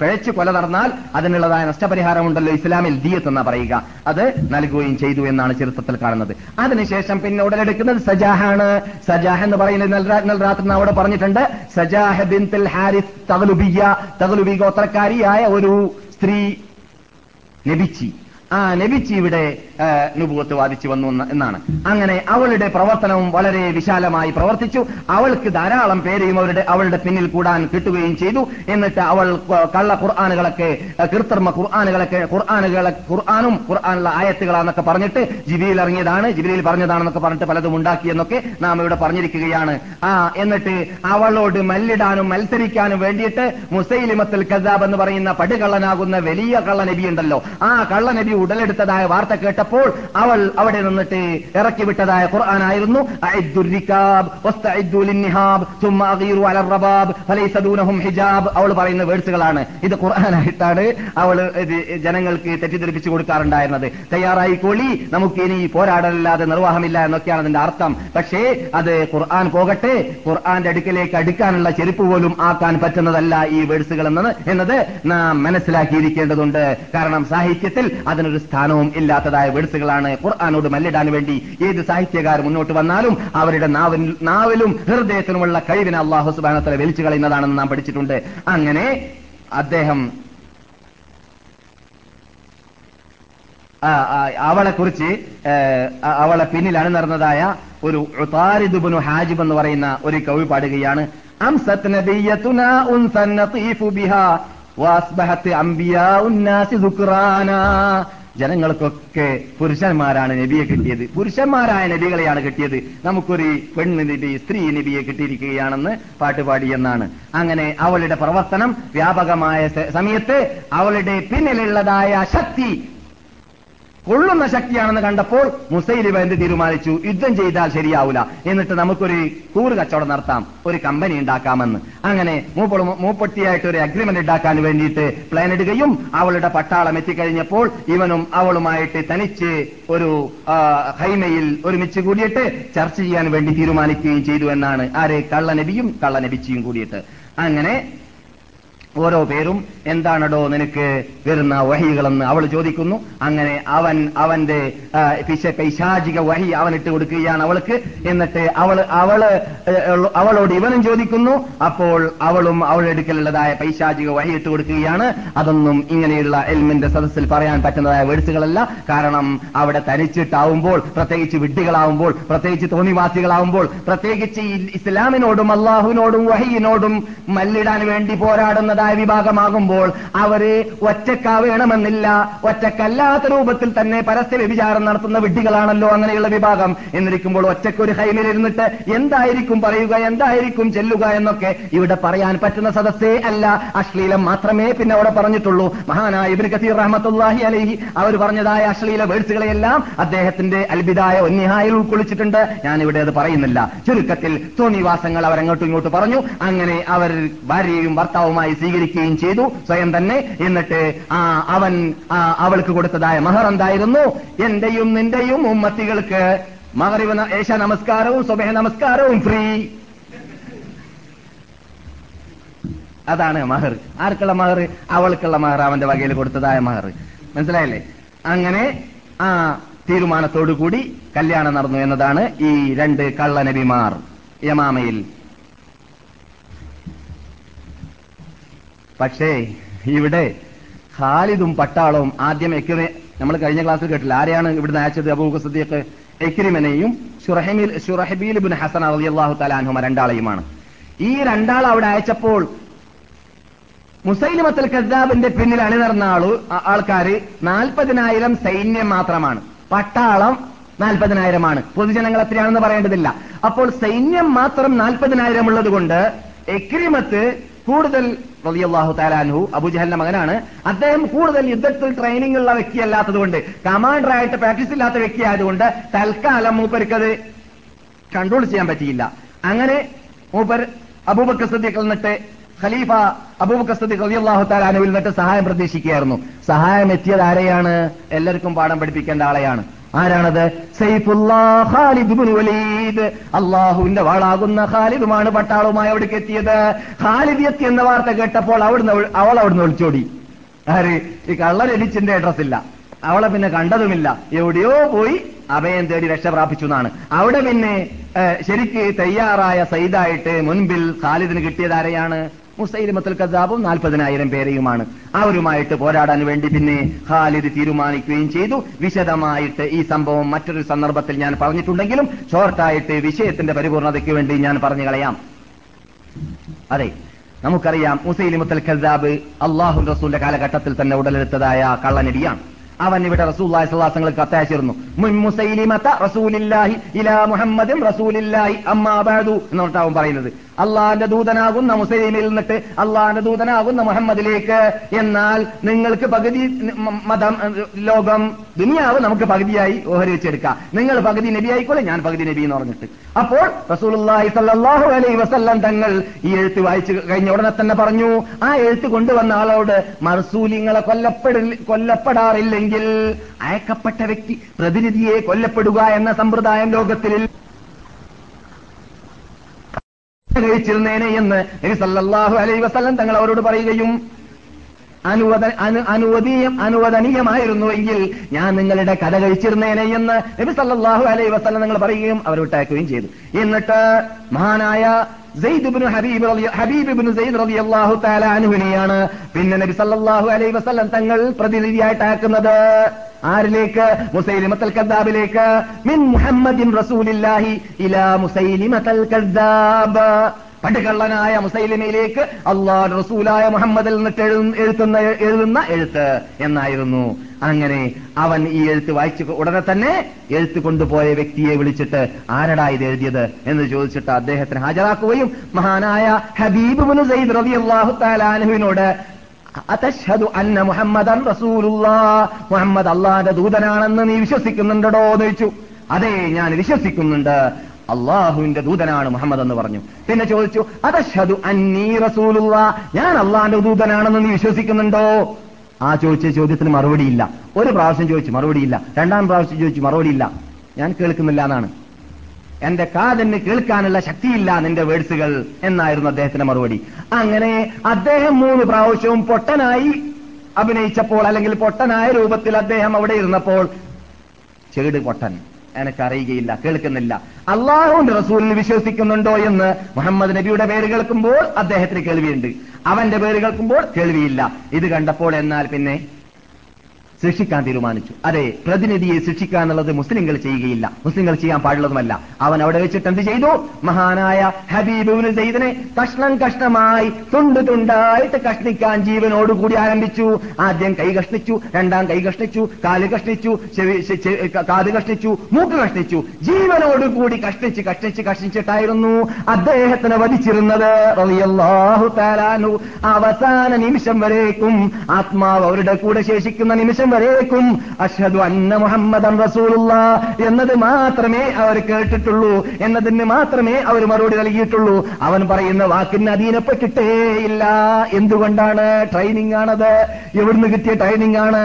പിഴച്ച് കൊല നടന്നാൽ അതിനുള്ളതായ നഷ്ടപരിഹാരം ഉണ്ടല്ലോ ഇസ്ലാമിൽ. ദിയത്ത് എന്നാ പറയുക. അത് നൽകുകയും ചെയ്തു എന്നാണ് ചരിത്രത്തിൽ കാണുന്നത്. അതിനുശേഷം പിന്നെ ഉടലെടുക്കുന്നത് സജാഹാണ്. സജാഹ് എന്ന് പറയുന്നത് രാത്രി അവിടെ പറഞ്ഞിട്ടുണ്ട്. സജാഹ് ബിൻ ഹാരിസ് തകലുബിയ തകലുബി ഗോത്രക്കാരിയായ ഒരു
സ്ത്രീ നബിച്ചി ആ ലഭിച്ച് ഇവിടെ നുപൂത്ത് വാദിച്ചു വന്നു എന്നാണ്. അങ്ങനെ അവളുടെ പ്രവർത്തനവും വളരെ വിശാലമായി പ്രവർത്തിച്ചു. അവൾക്ക് ധാരാളം പേരെയും അവരുടെ അവളുടെ പിന്നിൽ കൂടാൻ കിട്ടുകയും ചെയ്തു. എന്നിട്ട് അവൾ കള്ള ഖുർആാനുകളൊക്കെ കൃത്രിമ ഖുർആാനുകളൊക്കെ ഖുർആാനുകളെ ഖുർആാനും ഖുർആാനുള്ള ആയത്തുകളാന്നൊക്കെ പറഞ്ഞിട്ട് ജിബിയിൽ ഇറങ്ങിയതാണ്. ജിബിയിൽ പറഞ്ഞതാണെന്നൊക്കെ പറഞ്ഞിട്ട് പലതും ഉണ്ടാക്കിയെന്നൊക്കെ നാം ഇവിടെ പറഞ്ഞിരിക്കുകയാണ്. ആ എന്നിട്ട് അവളോട് മല്ലിടാനും മത്സരിക്കാനും വേണ്ടിയിട്ട് മുസൈലിമത്തുൽ കസാബ് എന്ന് പറയുന്ന പടുകള്ളനാകുന്ന വലിയ കള്ളനബി ഉണ്ടല്ലോ ആ കള്ളനബി ഉടലെടുത്തതായ വാർത്ത കേട്ടപ്പോൾ അവൾ അവിടെ നിന്നിട്ട് ഇറക്കി വിട്ടതായ ഖുർആനായിരുന്നു ഹിജാബ് അവൾ പറയുന്ന വേഴ്സുകളാണ്. ഇത് ഖുർആനായിട്ടാണ് അവൾ ജനങ്ങൾക്ക് തെറ്റിദ്ധരിപ്പിച്ചു കൊടുക്കാറുണ്ടായിരുന്നത്. തയ്യാറായി കോളി നമുക്ക് ഇനി പോരാടലല്ലാതെ നിർവാഹമില്ല എന്നൊക്കെയാണ് അതിന്റെ അർത്ഥം. പക്ഷേ അത് ഖുർആൻ പോകട്ടെ ഖുർആന്റെ അടുക്കലേക്ക് അടുക്കാനുള്ള ചെരുപ്പ് പോലും ആക്കാൻ പറ്റുന്നതല്ല ഈ വേഴ്സുകൾ എന്നത്. എന്നത് നാം മനസ്സിലാക്കിയിരിക്കേണ്ടതുണ്ട്. കാരണം സാഹിത്യത്തിൽ അതിന് അതിനൊരു സ്ഥാനവും ഇല്ലാത്തതായ വേഴ്സുകളാണ് ഖുർആാനോട് മല്ലിടാൻ വേണ്ടി ഏത് സാഹിത്യകാർ മുന്നോട്ട് വന്നാലും അവരുടെ നാവലും ഹൃദയത്തിലുമുള്ള കഴിവിനെ അള്ളാഹു സുബാനത്തല വലിച്ചു കളയുന്നതാണെന്ന് നാം പഠിച്ചിട്ടുണ്ട്. അങ്ങനെ അദ്ദേഹം അവളെ കുറിച്ച് അവളെ പിന്നിൽ അണിനിറന്നതായ ഒരു താരിദുബുനു ഹാജിബ് എന്ന് പറയുന്ന ഒരു കവി പാടുകയാണ് അംസത് നതീഫു ബിഹാ. ജനങ്ങൾക്കൊക്കെ പുരുഷന്മാരാണ് നബിയെ കിട്ടിയത്. പുരുഷന്മാരായ നബികളെയാണ് കിട്ടിയത്. നമുക്കൊരു പെണ്ണ് നബി സ്ത്രീ നബിയെ കിട്ടിയിരിക്കുകയാണെന്ന് പാട്ടുപാടി എന്നാണ് അങ്ങനെ അവളുടെ പ്രവർത്തനം വ്യാപകമായ സമയത്ത് അവളുടെ പിന്നിലുള്ളതായ ശക്തി കൊള്ളുന്ന ശക്തിയാണെന്ന് കണ്ടപ്പോൾ മുസൈലിബ എന്ത് തീരുമാനിച്ചു? യുദ്ധം ചെയ്താൽ ശരിയാവില്ല എന്നിട്ട് നമുക്കൊരു കൂറ് കച്ചവടം നടത്താം. ഒരു കമ്പനി ഉണ്ടാക്കാമെന്ന്. അങ്ങനെ മൂപ്പട്ടിയായിട്ട് ഒരു അഗ്രിമെന്റ് ഉണ്ടാക്കാൻ വേണ്ടിയിട്ട് പ്ലാൻ ഇടുകയും അവളുടെ പട്ടാളം എത്തിക്കഴിഞ്ഞപ്പോൾ ഇവനും അവളുമായിട്ട് തനിച്ച് ഒരു ഹൈമയിൽ ഒരുമിച്ച് കൂടിയിട്ട് ചർച്ച ചെയ്യാൻ വേണ്ടി തീരുമാനിക്കുകയും ചെയ്തു എന്നാണ് ആര്? കള്ളനബിയും കള്ളനബിച്ചിയും കൂടിയിട്ട്. അങ്ങനെ ഓരോ പേരും എന്താണടോ നിനക്ക് വരുന്ന വഹികളെന്ന് അവൾ ചോദിക്കുന്നു. അങ്ങനെ അവൻ അവന്റെ പിശ പൈശാചിക വഹി അവനിട്ട് കൊടുക്കുകയാണ് അവൾക്ക്. എന്നിട്ട് അവൾ അവൾ അവളോട് ഇവനും ചോദിക്കുന്നു. അപ്പോൾ അവളും അവൾ അടുക്കലുള്ളതായ പൈശാചിക വഹി ഇട്ട് കൊടുക്കുകയാണ്. അതൊന്നും ഇങ്ങനെയുള്ള എൽമിന്റെ സദസ്സിൽ പറയാൻ പറ്റുന്നതായ വേഴ്സുകളല്ല. കാരണം അവിടെ തനിച്ചിട്ടാവുമ്പോൾ പ്രത്യേകിച്ച് വിഡ്ഢികളാവുമ്പോൾ പ്രത്യേകിച്ച് തോന്നിവാസികളാവുമ്പോൾ പ്രത്യേകിച്ച് ഇസ്ലാമിനോടും അള്ളാഹുവിനോടും വഹിയിനോടും മല്ലിടാൻ വേണ്ടി പോരാടുന്നതായ വിഭാഗമാകുമ്പോൾ അവർ ഒറ്റക്കാവേണമെന്നില്ല ഒറ്റക്കല്ലാത്ത രൂപത്തിൽ തന്നെ പരസ്യ വ്യഭിചാരം നടത്തുന്ന വിഡ്ഢികളാണല്ലോ അങ്ങനെയുള്ള വിഭാഗം. എന്നിരിക്കുമ്പോൾ ഒറ്റയ്ക്ക് ഒരു ഹൈമിലിരുന്നിട്ട് എന്തായിരിക്കും പറയുക എന്തായിരിക്കും ചെല്ലുക എന്നൊക്കെ ഇവിടെ പറയാൻ പറ്റുന്ന സദസ്സേ അല്ല. അശ്ലീലം മാത്രമേ പിന്നെ അവിടെ പറഞ്ഞിട്ടുള്ളൂ. മഹാനായ ഇബിൻ കസീർ റഹ്മത്തുള്ളാഹി അലഹി അവർ പറഞ്ഞതായ അശ്ലീല വേഴ്സുകളെയെല്ലാം അദ്ദേഹത്തിന്റെ അൽബിദായ ഒന്നിഹായിൽ ഉൾക്കൊള്ളിച്ചിട്ടുണ്ട്. ഞാനിവിടെ അത് പറയുന്നില്ല. ചുരുക്കത്തിൽ തോന്നിവാസങ്ങൾ അവരങ്ങോട്ടും ഇങ്ങോട്ട് പറഞ്ഞു. അങ്ങനെ അവർ ഭാര്യയും ഭർത്താവുമായി സ്വീകരിക്കുകയും ചെയ്തു. സ്വയം തന്നെ എന്നിട്ട് ആ അവൻ അവൾക്ക് കൊടുത്തതായ മഹർ എന്തായിരുന്നു? എന്റെയും നിന്റെയും ഉമ്മത്തികൾക്ക് മഹറിവ് ഏശ നമസ്കാരവും സ്വബഹ നമസ്കാരവും ഫ്രീ. അതാണ് മഹർ. ആർക്കുള്ള മഹർ? അവൾക്കുള്ള മഹർ അവന്റെ വകയിൽ കൊടുത്തതായ മഹർ. മനസ്സിലായില്ലേ? അങ്ങനെ ആ തീരുമാനത്തോടു കൂടി കല്യാണം നടന്നു എന്നതാണ് ഈ രണ്ട് കള്ളനബിമാർ യമാമയിൽ. പക്ഷേ ഇവിടെ ഖാലിദും പട്ടാളവും ആദ്യം എക്കിമെ നമ്മൾ കഴിഞ്ഞ ക്ലാസ്സിൽ കേട്ടില്ല. ആരെയാണ് ഇവിടുന്ന് അയച്ചത്? അബൂബക്കർ സദ്ദീഖ് എക്രിമനെയും ഷുറഹിമിൽ ഷുറഹബീൽ ബിൻ ഹസൻ റളിയല്ലാഹു തആല അൻഹുമ രണ്ടാളെയുമാണ്. ഈ രണ്ടാൾ അവിടെ അയച്ചപ്പോൾ മുസൈലിമത്തുൽ കദ്ദാബിന്റെ പിന്നിൽ അണിനിറന്ന ആൾ ആൾക്കാര് നാൽപ്പതിനായിരം സൈന്യം മാത്രമാണ്. പട്ടാളം നാൽപ്പതിനായിരമാണ്. പൊതുജനങ്ങൾ എത്രയാണെന്ന് പറയേണ്ടതില്ല. അപ്പോൾ സൈന്യം മാത്രം നാൽപ്പതിനായിരം ഉള്ളത് കൊണ്ട് എക്രിമത്ത് കൂടുതൽ റളിയല്ലാഹു താലാൻഹു അബുജഹലിന്റെ മകനാണ്. അദ്ദേഹം കൂടുതൽ യുദ്ധത്തിൽ ട്രെയിനിങ് ഉള്ള വ്യക്തിയല്ലാത്തതുകൊണ്ട് കമാൻഡറായിട്ട് പ്രാക്ടീസ് ഇല്ലാത്ത വ്യക്തിയായതുകൊണ്ട് തൽക്കാലം മൂപ്പർക്കത് കൺട്രോൾ ചെയ്യാൻ പറ്റിയില്ല. അങ്ങനെ മൂപ്പർ അബൂബക്കർ സദ്ദീഖിൽ നിന്നിട്ട് ഖലീഫ അബൂബക്കർ സദ്ദീഖ് റളിയല്ലാഹു തആല നിന്നിട്ട് സഹായം പ്രതീക്ഷിക്കുകയായിരുന്നു. സഹായം എത്തിയത് ആരെയാണ്? എല്ലാവർക്കും പാഠം പഠിപ്പിക്കേണ്ട ആളെയാണ്. ആരാണത്? വലീദ്. അള്ളാഹുവിന്റെ വാളാകുന്ന ഖാലിദുമാണ് പട്ടാളവുമായി അവിടേക്ക് എത്തിയത്. ഖാലിദ് എത്തി എന്ന വാർത്ത കേട്ടപ്പോൾ അവിടുന്ന് അവൾ- അവിടുന്ന് ഒളിച്ചോടി. ആര്? ഈ കള്ളരടിച്ചിന്റെ അഡ്രസ് ഇല്ല അവളെ പിന്നെ കണ്ടതുമില്ല. എവിടെയോ പോയി അഭയം തേടി രക്ഷ പ്രാപിച്ചു എന്നാണ്. അവിടെ പിന്നെ ശരിക്ക് തയ്യാറായ സൈദായിട്ട് മുൻപിൽ ഖാലിദിന് കിട്ടിയത് ആരെയാണ്? മുസൈലിമത്തുൽ കസാബും നാൽപ്പതിനായിരം പേരെയുമാണ്. അവരുമായിട്ട് പോരാടാൻ വേണ്ടി പിന്നെ ഖാലിദ് തീരുമാനിക്കുകയും ചെയ്തു. വിശദമായിട്ട് ഈ സംഭവം മറ്റൊരു സന്ദർഭത്തിൽ ഞാൻ പറഞ്ഞിട്ടുണ്ടെങ്കിലും ഷോർട്ടായിട്ട് വിഷയത്തിന്റെ പരിപൂർണതയ്ക്ക് വേണ്ടി ഞാൻ പറഞ്ഞു കളയാം. അതെ നമുക്കറിയാം മുസൈലിമുത്തൽ ഖസാബ് അള്ളാഹു റസൂലിന്റെ കാലഘട്ടത്തിൽ തന്നെ ഉടലെടുത്തതായ കള്ളനടിയാണ്. അവൻ ഇവിടെ റസൂല്ലാഹി സ്വലാസങ്ങൾക്ക് കത്തയച്ചിരുന്നു മുസൈലിമത്ത റസൂലില്ലാഹി ഇലാ മുഹമ്മദും റസൂലില്ലാഹി അമ്മാബാദു എന്നിട്ടാവും പറയുന്നത്. അള്ളാന്റെ ദൂതനാകുന്ന മുസൈലിമിൽ നിന്നിട്ട് അള്ളാന്റെ ദൂതനാകുന്ന മുഹമ്മദിലേക്ക്. എന്നാൽ നിങ്ങൾക്ക് പകുതി മതം ലോകം ദുനിയാവ് നമുക്ക് പകുതിയായി ഓഹരി വെച്ചെടുക്കാം നിങ്ങൾ പകുതി നബി ആയിക്കോളെ ഞാൻ പകുതി നബി എന്ന് പറഞ്ഞിട്ട്. അപ്പോൾ റസൂലുള്ളാഹി സല്ലാഹു അലൈഹി വസല്ലം തങ്ങൾ ഈ എഴുത്ത് വായിച്ചു കഴിഞ്ഞ ഉടനെ തന്നെ പറഞ്ഞു ആ എഴുത്ത് കൊണ്ടുവന്ന ആളോട് മർസൂലിങ്ങളെ കൊല്ലപ്പെടില്ല കൊല്ലപ്പെടാറില്ലെങ്കിൽ അയക്കപ്പെട്ട വ്യക്തി പ്രതിനിധിയെ കൊല്ലപ്പെടുക എന്ന സമ്പ്രദായം ലോകത്തിൽ കഴിച്ചിരുന്നേനെ എന്ന് നബി സല്ലല്ലാഹു അലൈഹി വസല്ലം തങ്ങൾ അവരോട് പറയുകയും അനുവദ അനു അനുവദീയം അനുവദനീയമായിരുന്നുവെങ്കിൽ ഞാൻ നിങ്ങളുടെ കഥ കഴിച്ചിരുന്നേനെ എന്ന് നബി സല്ലല്ലാഹു അലൈഹി വസല്ലം നിങ്ങൾ പറയുകയും അവർ വിട്ടയക്കുകയും ചെയ്തു. എന്നിട്ട് മഹാനായ ഹബീബ് റളിയല്ലാഹു തആല പിന്നെ നബി സല്ലല്ലാഹു അലൈഹി വസല്ലം തങ്ങൾ പ്രതിനിധിയായിട്ട് അയക്കുന്നത് ആരിലേക്ക്? മുസൈലിമത്തൽ കദ്ദാബിലേക്ക്. മിൻ മുഹമ്മദിൻ റസൂലില്ലാഹി ഇലാ മുസൈലിമത്തൽ കദ്ദാബ്. പടുകള്ളനായ മുസൈലിമയിലേക്ക് അള്ളാഹ് റസൂലായ മുഹമ്മദിൽ നിന്നിട്ട് എഴുതുന്ന എഴുതുന്ന എഴുത്ത് എന്നായിരുന്നു. അങ്ങനെ അവൻ ഈ എഴുത്ത് വായിച്ചു ഉടനെ തന്നെ എഴുത്ത് കൊണ്ടുപോയ വ്യക്തിയെ വിളിച്ചിട്ട് ആരടാ ഇത് എഴുതിയത് എന്ന് ചോദിച്ചിട്ട് അദ്ദേഹത്തിന് ഹാജരാക്കുകയും മഹാനായ ഹബീബ് സയ്യിദ് റളിയല്ലാഹു തആല അൻഹുവിനോട് അതശ്ഹദു അന്ന മുഹമ്മദൻ മുഹമ്മദ് അള്ളാന്റെ ദൂതനാണെന്ന് നീ വിശ്വസിക്കുന്നുണ്ടോ എന്ന് ചോദിച്ചു. അതെ ഞാൻ വിശ്വസിക്കുന്നുണ്ട്. അള്ളാഹുവിന്റെ ദൂതനാണ് മുഹമ്മദ് എന്ന് പറഞ്ഞു. പിന്നെ ചോദിച്ചു അതഷദു അന്നീ റസൂലുള്ള ഞാൻ അള്ളാഹിന്റെ ദൂതനാണെന്ന് നീ വിശ്വസിക്കുന്നുണ്ടോ? ആ ചോദിച്ച ചോദ്യത്തിന് മറുപടിയില്ല. ഒരു പ്രാവശ്യം ചോദിച്ചു മറുപടിയില്ല. രണ്ടാം പ്രാവശ്യം ചോദിച്ചു മറുപടിയില്ല. ഞാൻ കേൾക്കുന്നില്ല എന്നാണ്. എന്റെ കാതിന് കേൾക്കാനുള്ള ശക്തിയില്ല നിന്റെ വേഴ്സുകൾ എന്നായിരുന്നു അദ്ദേഹത്തിന്റെ മറുപടി. അങ്ങനെ അദ്ദേഹം മൂന്ന് പ്രാവശ്യവും പൊട്ടനായി അഭിനയിച്ചപ്പോൾ അല്ലെങ്കിൽ പൊട്ടനായ രൂപത്തിൽ അദ്ദേഹം അവിടെ ഇരുന്നപ്പോൾ ചെകിട് പൊട്ടൻ. എനക്ക് അറിയുകയില്ല കേൾക്കുന്നില്ല. അള്ളാഹുവിന്റെ റസൂലിൽ വിശ്വസിക്കുന്നുണ്ടോ എന്ന് മുഹമ്മദ് നബിയുടെ പേര് കേൾക്കുമ്പോൾ അദ്ദേഹത്തിന് കേൾവിയുണ്ട്. അവന്റെ പേര് കേൾക്കുമ്പോൾ കേൾവിയില്ല. ഇത് കണ്ടപ്പോൾ എന്നാൽ പിന്നെ ശിക്ഷിക്കാൻ തീരുമാനിച്ചു. അതെ പ്രതിനിധിയെ ശിക്ഷിക്കുക എന്നുള്ളത് മുസ്ലിങ്ങൾ ചെയ്യുകയില്ല. മുസ്ലിങ്ങൾ ചെയ്യാൻ പാടുള്ളതുമല്ല. അവൻ അവിടെ വെച്ചിട്ട് എന്ത് ചെയ്തു? മഹാനായ ഹബീബുവിന് ചെയ്തിനെ കഷ്ണം കഷ്ണമായി തുണ്ട് തുണ്ടായിട്ട് കഷ്ണിക്കാൻ ജീവനോടുകൂടി ആരംഭിച്ചു. ആദ്യം കൈ കഷ്ണിച്ചു രണ്ടാം കൈ കഷ്ണിച്ചു കാൽ കഷ്ണിച്ചു കാത് കഷ്ണിച്ചു മൂക്ക് കഷ്ണിച്ചു. ജീവനോടുകൂടി കഷ്ണിച്ച് കഷ്ണിച്ച് കഷ്ണിച്ചിട്ടായിരുന്നു അദ്ദേഹത്തിനെ വധിച്ചിരുന്നത്. അവസാന നിമിഷം വരേക്കും ആത്മാവ് അവരുടെ കൂടെ ശേഷിക്കുന്ന നിമിഷം വരേക്കും. അഷ്ഹദു അന്ന മുഹമ്മദൻ റസൂലുള്ള. എന്നത് മാത്രമേ അവർ കേട്ടിട്ടുള്ളൂ. എന്നതിന് മാത്രമേ അവർ മറുപടി നൽകിയിട്ടുള്ളൂ. അവൻ പറയുന്ന വാക്കിന് അധീനപ്പെട്ടിട്ടേ ഇല്ല എന്തുകൊണ്ടാണ് ട്രെയിനിങ് ആണത് എവിടുന്ന് കിട്ടിയ ട്രെയിനിങ് ആണ്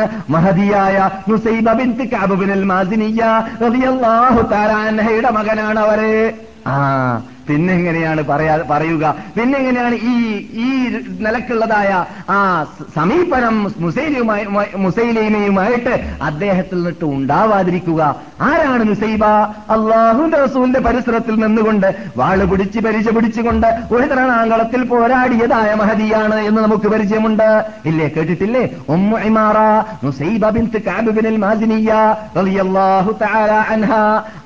മാസിനിയ റളിയല്ലാഹു തആല മകനാണ് അവർ. ആ പിന്നെ എങ്ങനെയാണ് പറയാ പറയുക? പിന്നെ എങ്ങനെയാണ് ഈ ഈ നിലക്കുള്ളതായ ആ സമീപനം മുസൈലിയുമായി മുസൈലിമയുമായിട്ട് അദ്ദേഹത്തിൽ നിന്നിട്ട് ഉണ്ടാവാതിരിക്കുക. ആരാണ് മുസൈബ? അള്ളാഹുന്റെ റസൂലിന്റെ പരിസരത്തിൽ നിന്നുകൊണ്ട് വാൾ പിടിച്ച് പരിച പിടിച്ചുകൊണ്ട് ഒരു തരണാങ്കളത്തിൽ പോരാടിയതായ മഹതിയാണ് എന്ന് നമുക്ക് പരിചയമുണ്ട്. ഇല്ലേ? കേട്ടിട്ടില്ലേ? ഉമ്മു ഇമാറ മുസൈബ ബിൻത് ബിനുൽ മാസിനിയ റളിയല്ലാഹു തആല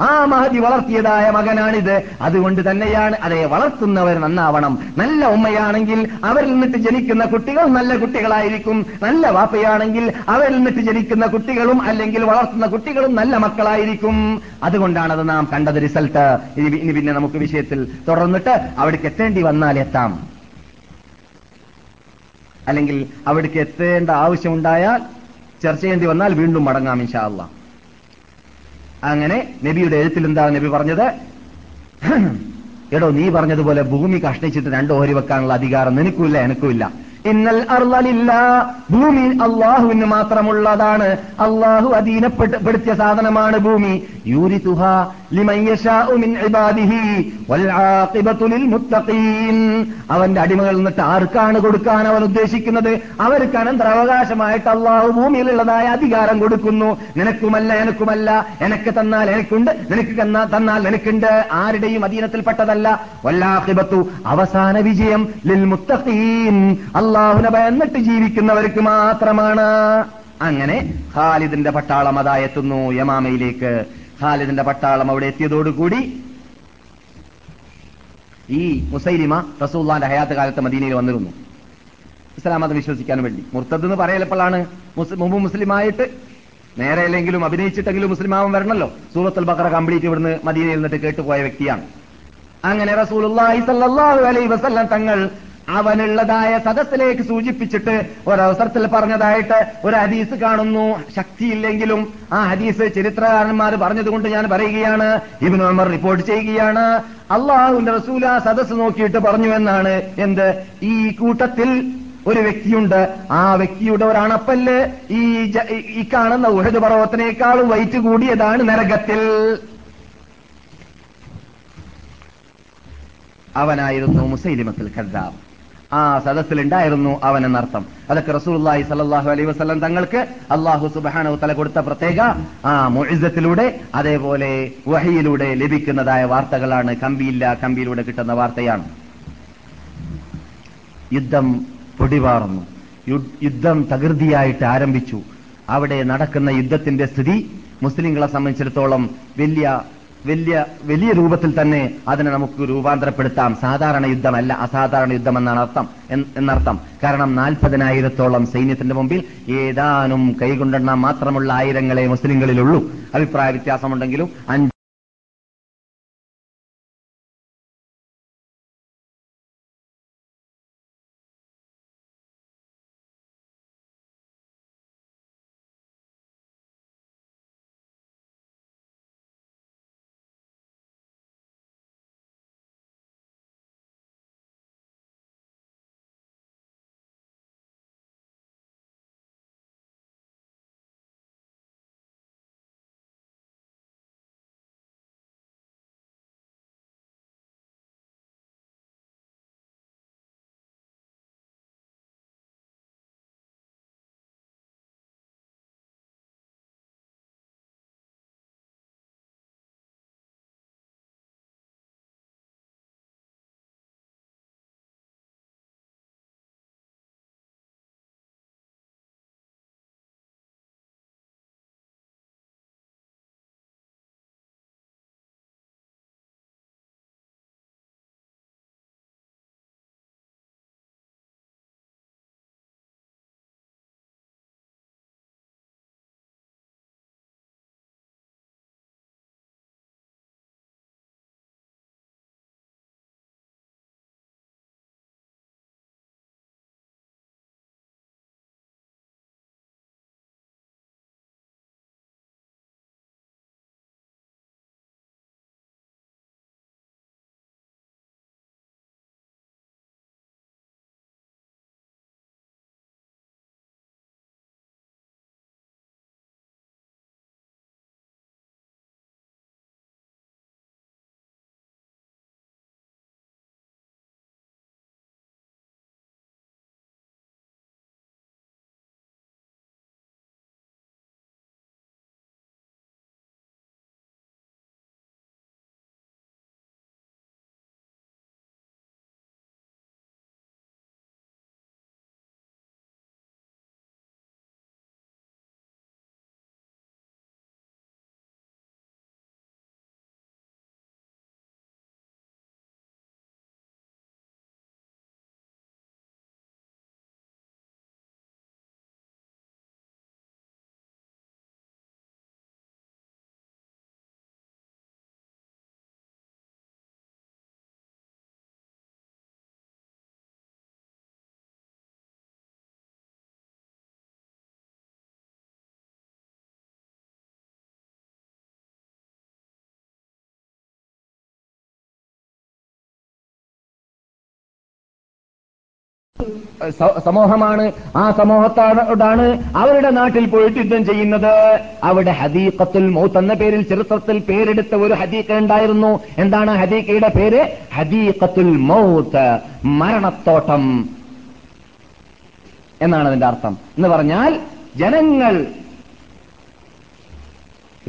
ആ മഹദി വളർത്തിയതായ മകനാണിത്. അതുകൊണ്ട് തന്നെയാണ് അതെ വളർത്തുന്നവർ നന്നാവണം. നല്ല ഉമ്മയാണെങ്കിൽ അവരിൽ നിന്നിട്ട് ജനിക്കുന്ന കുട്ടികൾ നല്ല കുട്ടികളായിരിക്കും. നല്ല വാപ്പയാണെങ്കിൽ അവരിൽ നിന്നിട്ട് ജനിക്കുന്ന കുട്ടികളും അല്ലെങ്കിൽ വളർത്തുന്ന കുട്ടികളും നല്ല മക്കളായിരിക്കും. അതുകൊണ്ടാണത് അത് നാം കണ്ടത് റിസൾട്ട്. ഇനി പിന്നെ നമുക്ക് വിഷയത്തിൽ തുടർന്നിട്ട് അവിടേക്ക് എത്തേണ്ടി വന്നാൽ എത്താം. അല്ലെങ്കിൽ അവിടേക്ക് എത്തേണ്ട ആവശ്യമുണ്ടായാൽ ചർച്ച ചെയ്യേണ്ടി വന്നാൽ വീണ്ടും മടങ്ങാം ഇൻഷാ അള്ളാഹ് അങ്ങനെ നബിയുടെ എഴുത്തിൽ എന്താ നബി പറഞ്ഞത്? എടോ നീ പറഞ്ഞതുപോലെ ഭൂമി കഷ്ണിച്ചിട്ട് രണ്ട് ഓഹരി വെക്കാനുള്ള അധികാരം നിനക്കുമില്ല എനക്കുമില്ല. ഇന്നൽ അർലലില്ല ഭൂമി അള്ളാഹുവിന് മാത്രമുള്ളതാണ്. അള്ളാഹു അധീനപ്പെടുത്തിയ സാധനമാണ് ഭൂമി. യൂരിതുഹ അവന്റെ അടിമകൾ എന്നിട്ട് ആർക്കാണ് കൊടുക്കാൻ അവൻ ഉദ്ദേശിക്കുന്നത്? അവർക്ക് അനന്തരാവകാശമായിട്ട് അള്ളാഹു ഭൂമിയിലുള്ളതായ അധികാരം കൊടുക്കുന്നു. നിനക്കുമല്ല എനക്കുമല്ല. എനക്ക് തന്നാൽ എനിക്കുണ്ട് നിനക്ക് തന്നാ തന്നാൽ നിനക്കുണ്ട്. ആരുടെയും അധീനത്തിൽപ്പെട്ടതല്ല. വല്ലാഹിബത്തു അവസാന വിജയം ലിൽ മുത്തഖീൻ. അള്ളാഹുനെ ഭയന്നിട്ട് ജീവിക്കുന്നവർക്ക് മാത്രമാണ്. അങ്ങനെ ഖാലിദിന്റെ പട്ടാളം അതാ എത്തുന്നു യമാമയിലേക്ക്. ഖാലിദിന്റെ പട്ടാളം അവിടെ എത്തിയതോടുകൂടി ഈ മുസൈലിമ റസൂള്ളാന്റെ ഹയാത്ത് കാലത്ത് മദീനയിൽ വന്നിരുന്നു. ഇസ്ലാം മതം വിശ്വസിക്കാൻ വേണ്ടി. മുർത്തദ് എന്ന് പറയലപ്പോഴാണ് മുമ്പ് മുസ്ലിമായിട്ട് നേരെ അല്ലെങ്കിലും അഭിനയിച്ചിട്ടെങ്കിലും മുസ്ലിമാവൻ വരണല്ലോ. സൂറത്തുൽ ബക്കറ കംപ്ലീറ്റ് ഇവിടുന്ന് മദീനയിൽ നിന്നിട്ട് കേട്ടുപോയ വ്യക്തിയാണ്. അങ്ങനെ വസല്ലം തങ്ങൾ അവനുള്ളതായ സദസ്സിലേക്ക് സൂചിപ്പിച്ചിട്ട് ഒരവസരത്തിൽ പറഞ്ഞതായിട്ട് ഒരു ഹദീസ് കാണുന്നു. ശക്തിയില്ലെങ്കിലും ആ ഹദീസ് ചരിത്രകാരന്മാർ പറഞ്ഞതുകൊണ്ട് ഞാൻ പറയുകയാണ്. ഇബിൻ ഉമർ റിപ്പോർട്ട് ചെയ്യുകയാണ്. അള്ളാഹുവിന്റെ റസൂല സദസ് നോക്കിയിട്ട് പറഞ്ഞു എന്നാണ്. എന്ത്? ഈ കൂട്ടത്തിൽ ഒരു വ്യക്തിയുണ്ട്. ആ വ്യക്തിയുടെ ഒരു ഈ ഈ കാണുന്ന ഉഹദ് പർവത്തിനേക്കാളും വൈറ്റ് കൂടിയതാണ് നരകത്തിൽ. അവനായിരുന്നു മുസൈലിമത്തിൽ ഖദ്ദാബ് ആ സദസ്സിലുണ്ടായിരുന്നു അവൻ എന്നർത്ഥം അതൊക്കെ റസൂലുള്ളാഹി സല്ലാഹു അലൈ വസ്ലം തങ്ങൾക്ക് അള്ളാഹു സുബാനോ തല കൊടുത്ത പ്രത്യേക ആ മൊഴിസത്തിലൂടെ അതേപോലെ വഹിയിലൂടെ ലഭിക്കുന്നതായ വാർത്തകളാണ് കമ്പിയില്ല കമ്പിയിലൂടെ കിട്ടുന്ന വാർത്തയാണ്. യുദ്ധം പൊടിപാറുന്നു യുദ്ധം തകൃതിയായിട്ട് ആരംഭിച്ചു. അവിടെ നടക്കുന്ന യുദ്ധത്തിന്റെ സ്ഥിതി മുസ്ലിങ്ങളെ സംബന്ധിച്ചിടത്തോളം വലിയ വലിയ വലിയ രൂപത്തിൽ തന്നെ അതിനെ നമുക്ക് രൂപാന്തരപ്പെടുത്താം. സാധാരണ യുദ്ധമല്ല അസാധാരണ യുദ്ധം എന്നാണ് അർത്ഥം എന്നർത്ഥം. കാരണം നാൽപ്പതിനായിരത്തോളം സൈന്യത്തിന്റെ മുമ്പിൽ ഏതാനും കൈകൊണ്ടെണ്ണാൻ മാത്രമുള്ള ആയിരങ്ങളെ മുസ്ലിങ്ങളിലുള്ളൂ അഭിപ്രായ വ്യത്യാസമുണ്ടെങ്കിലും അഞ്ച് സമൂഹമാണ്. ആ സമൂഹത്തോടാണ് അവരുടെ നാട്ടിൽ പോയിട്ട് യുദ്ധം ചെയ്യുന്നത്. അവിടെ ഹദീഖത്തുൽ മൗത്ത് എന്ന പേരിൽ ചരിത്രത്തിൽ പേരെടുത്ത ഒരു ഹദീഖ ഉണ്ടായിരുന്നു. എന്താണ് ഹദീഖയുടെ പേര്? ഹദീഖത്തുൽ മൗത്ത് മരണത്തോട്ടം എന്നാണ് അതിന്റെ അർത്ഥം. എന്ന് പറഞ്ഞാൽ ജനങ്ങൾ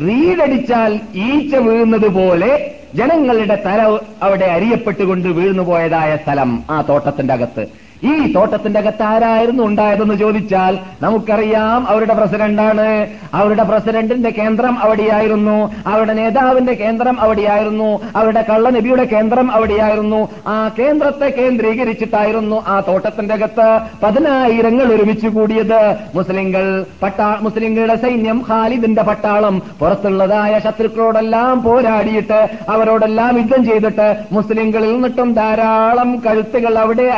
റീഡടിച്ചാൽ ഈച്ച വീഴുന്നത് പോലെ ജനങ്ങളുടെ തല അവിടെ അരിയപ്പെട്ടുകൊണ്ട് വീഴ്ന്നു പോയതായ സ്ഥലം ആ തോട്ടത്തിന്റെ അകത്ത്. ഈ തോട്ടത്തിന്റെ അകത്ത് ആരായിരുന്നു ഉണ്ടായതെന്ന് ചോദിച്ചാൽ നമുക്കറിയാം അവരുടെ പ്രസിഡന്റാണ് അവരുടെ പ്രസിഡന്റിന്റെ കേന്ദ്രം അവിടെയായിരുന്നു. അവരുടെ നേതാവിന്റെ കേന്ദ്രം അവിടെയായിരുന്നു. അവരുടെ കള്ളനബിയുടെ കേന്ദ്രം അവിടെയായിരുന്നു. ആ കേന്ദ്രത്തെ കേന്ദ്രീകരിച്ചിട്ടായിരുന്നു ആ തോട്ടത്തിന്റെ അകത്ത് പതിനായിരങ്ങൾ ഒരുമിച്ച് കൂടിയത്. മുസ്ലിങ്ങൾ പട്ടാ മുസ്ലിങ്ങളുടെ സൈന്യം ഖാലിദിന്റെ പട്ടാളം പുറത്തുള്ളതായ ശത്രുക്കളോടെല്ലാം പോരാടിയിട്ട് അവരോടെല്ലാം യുദ്ധം ചെയ്തിട്ട് മുസ്ലിങ്ങളിൽ നിന്നിട്ടും ധാരാളം കഴുത്തുകൾ അവിടെ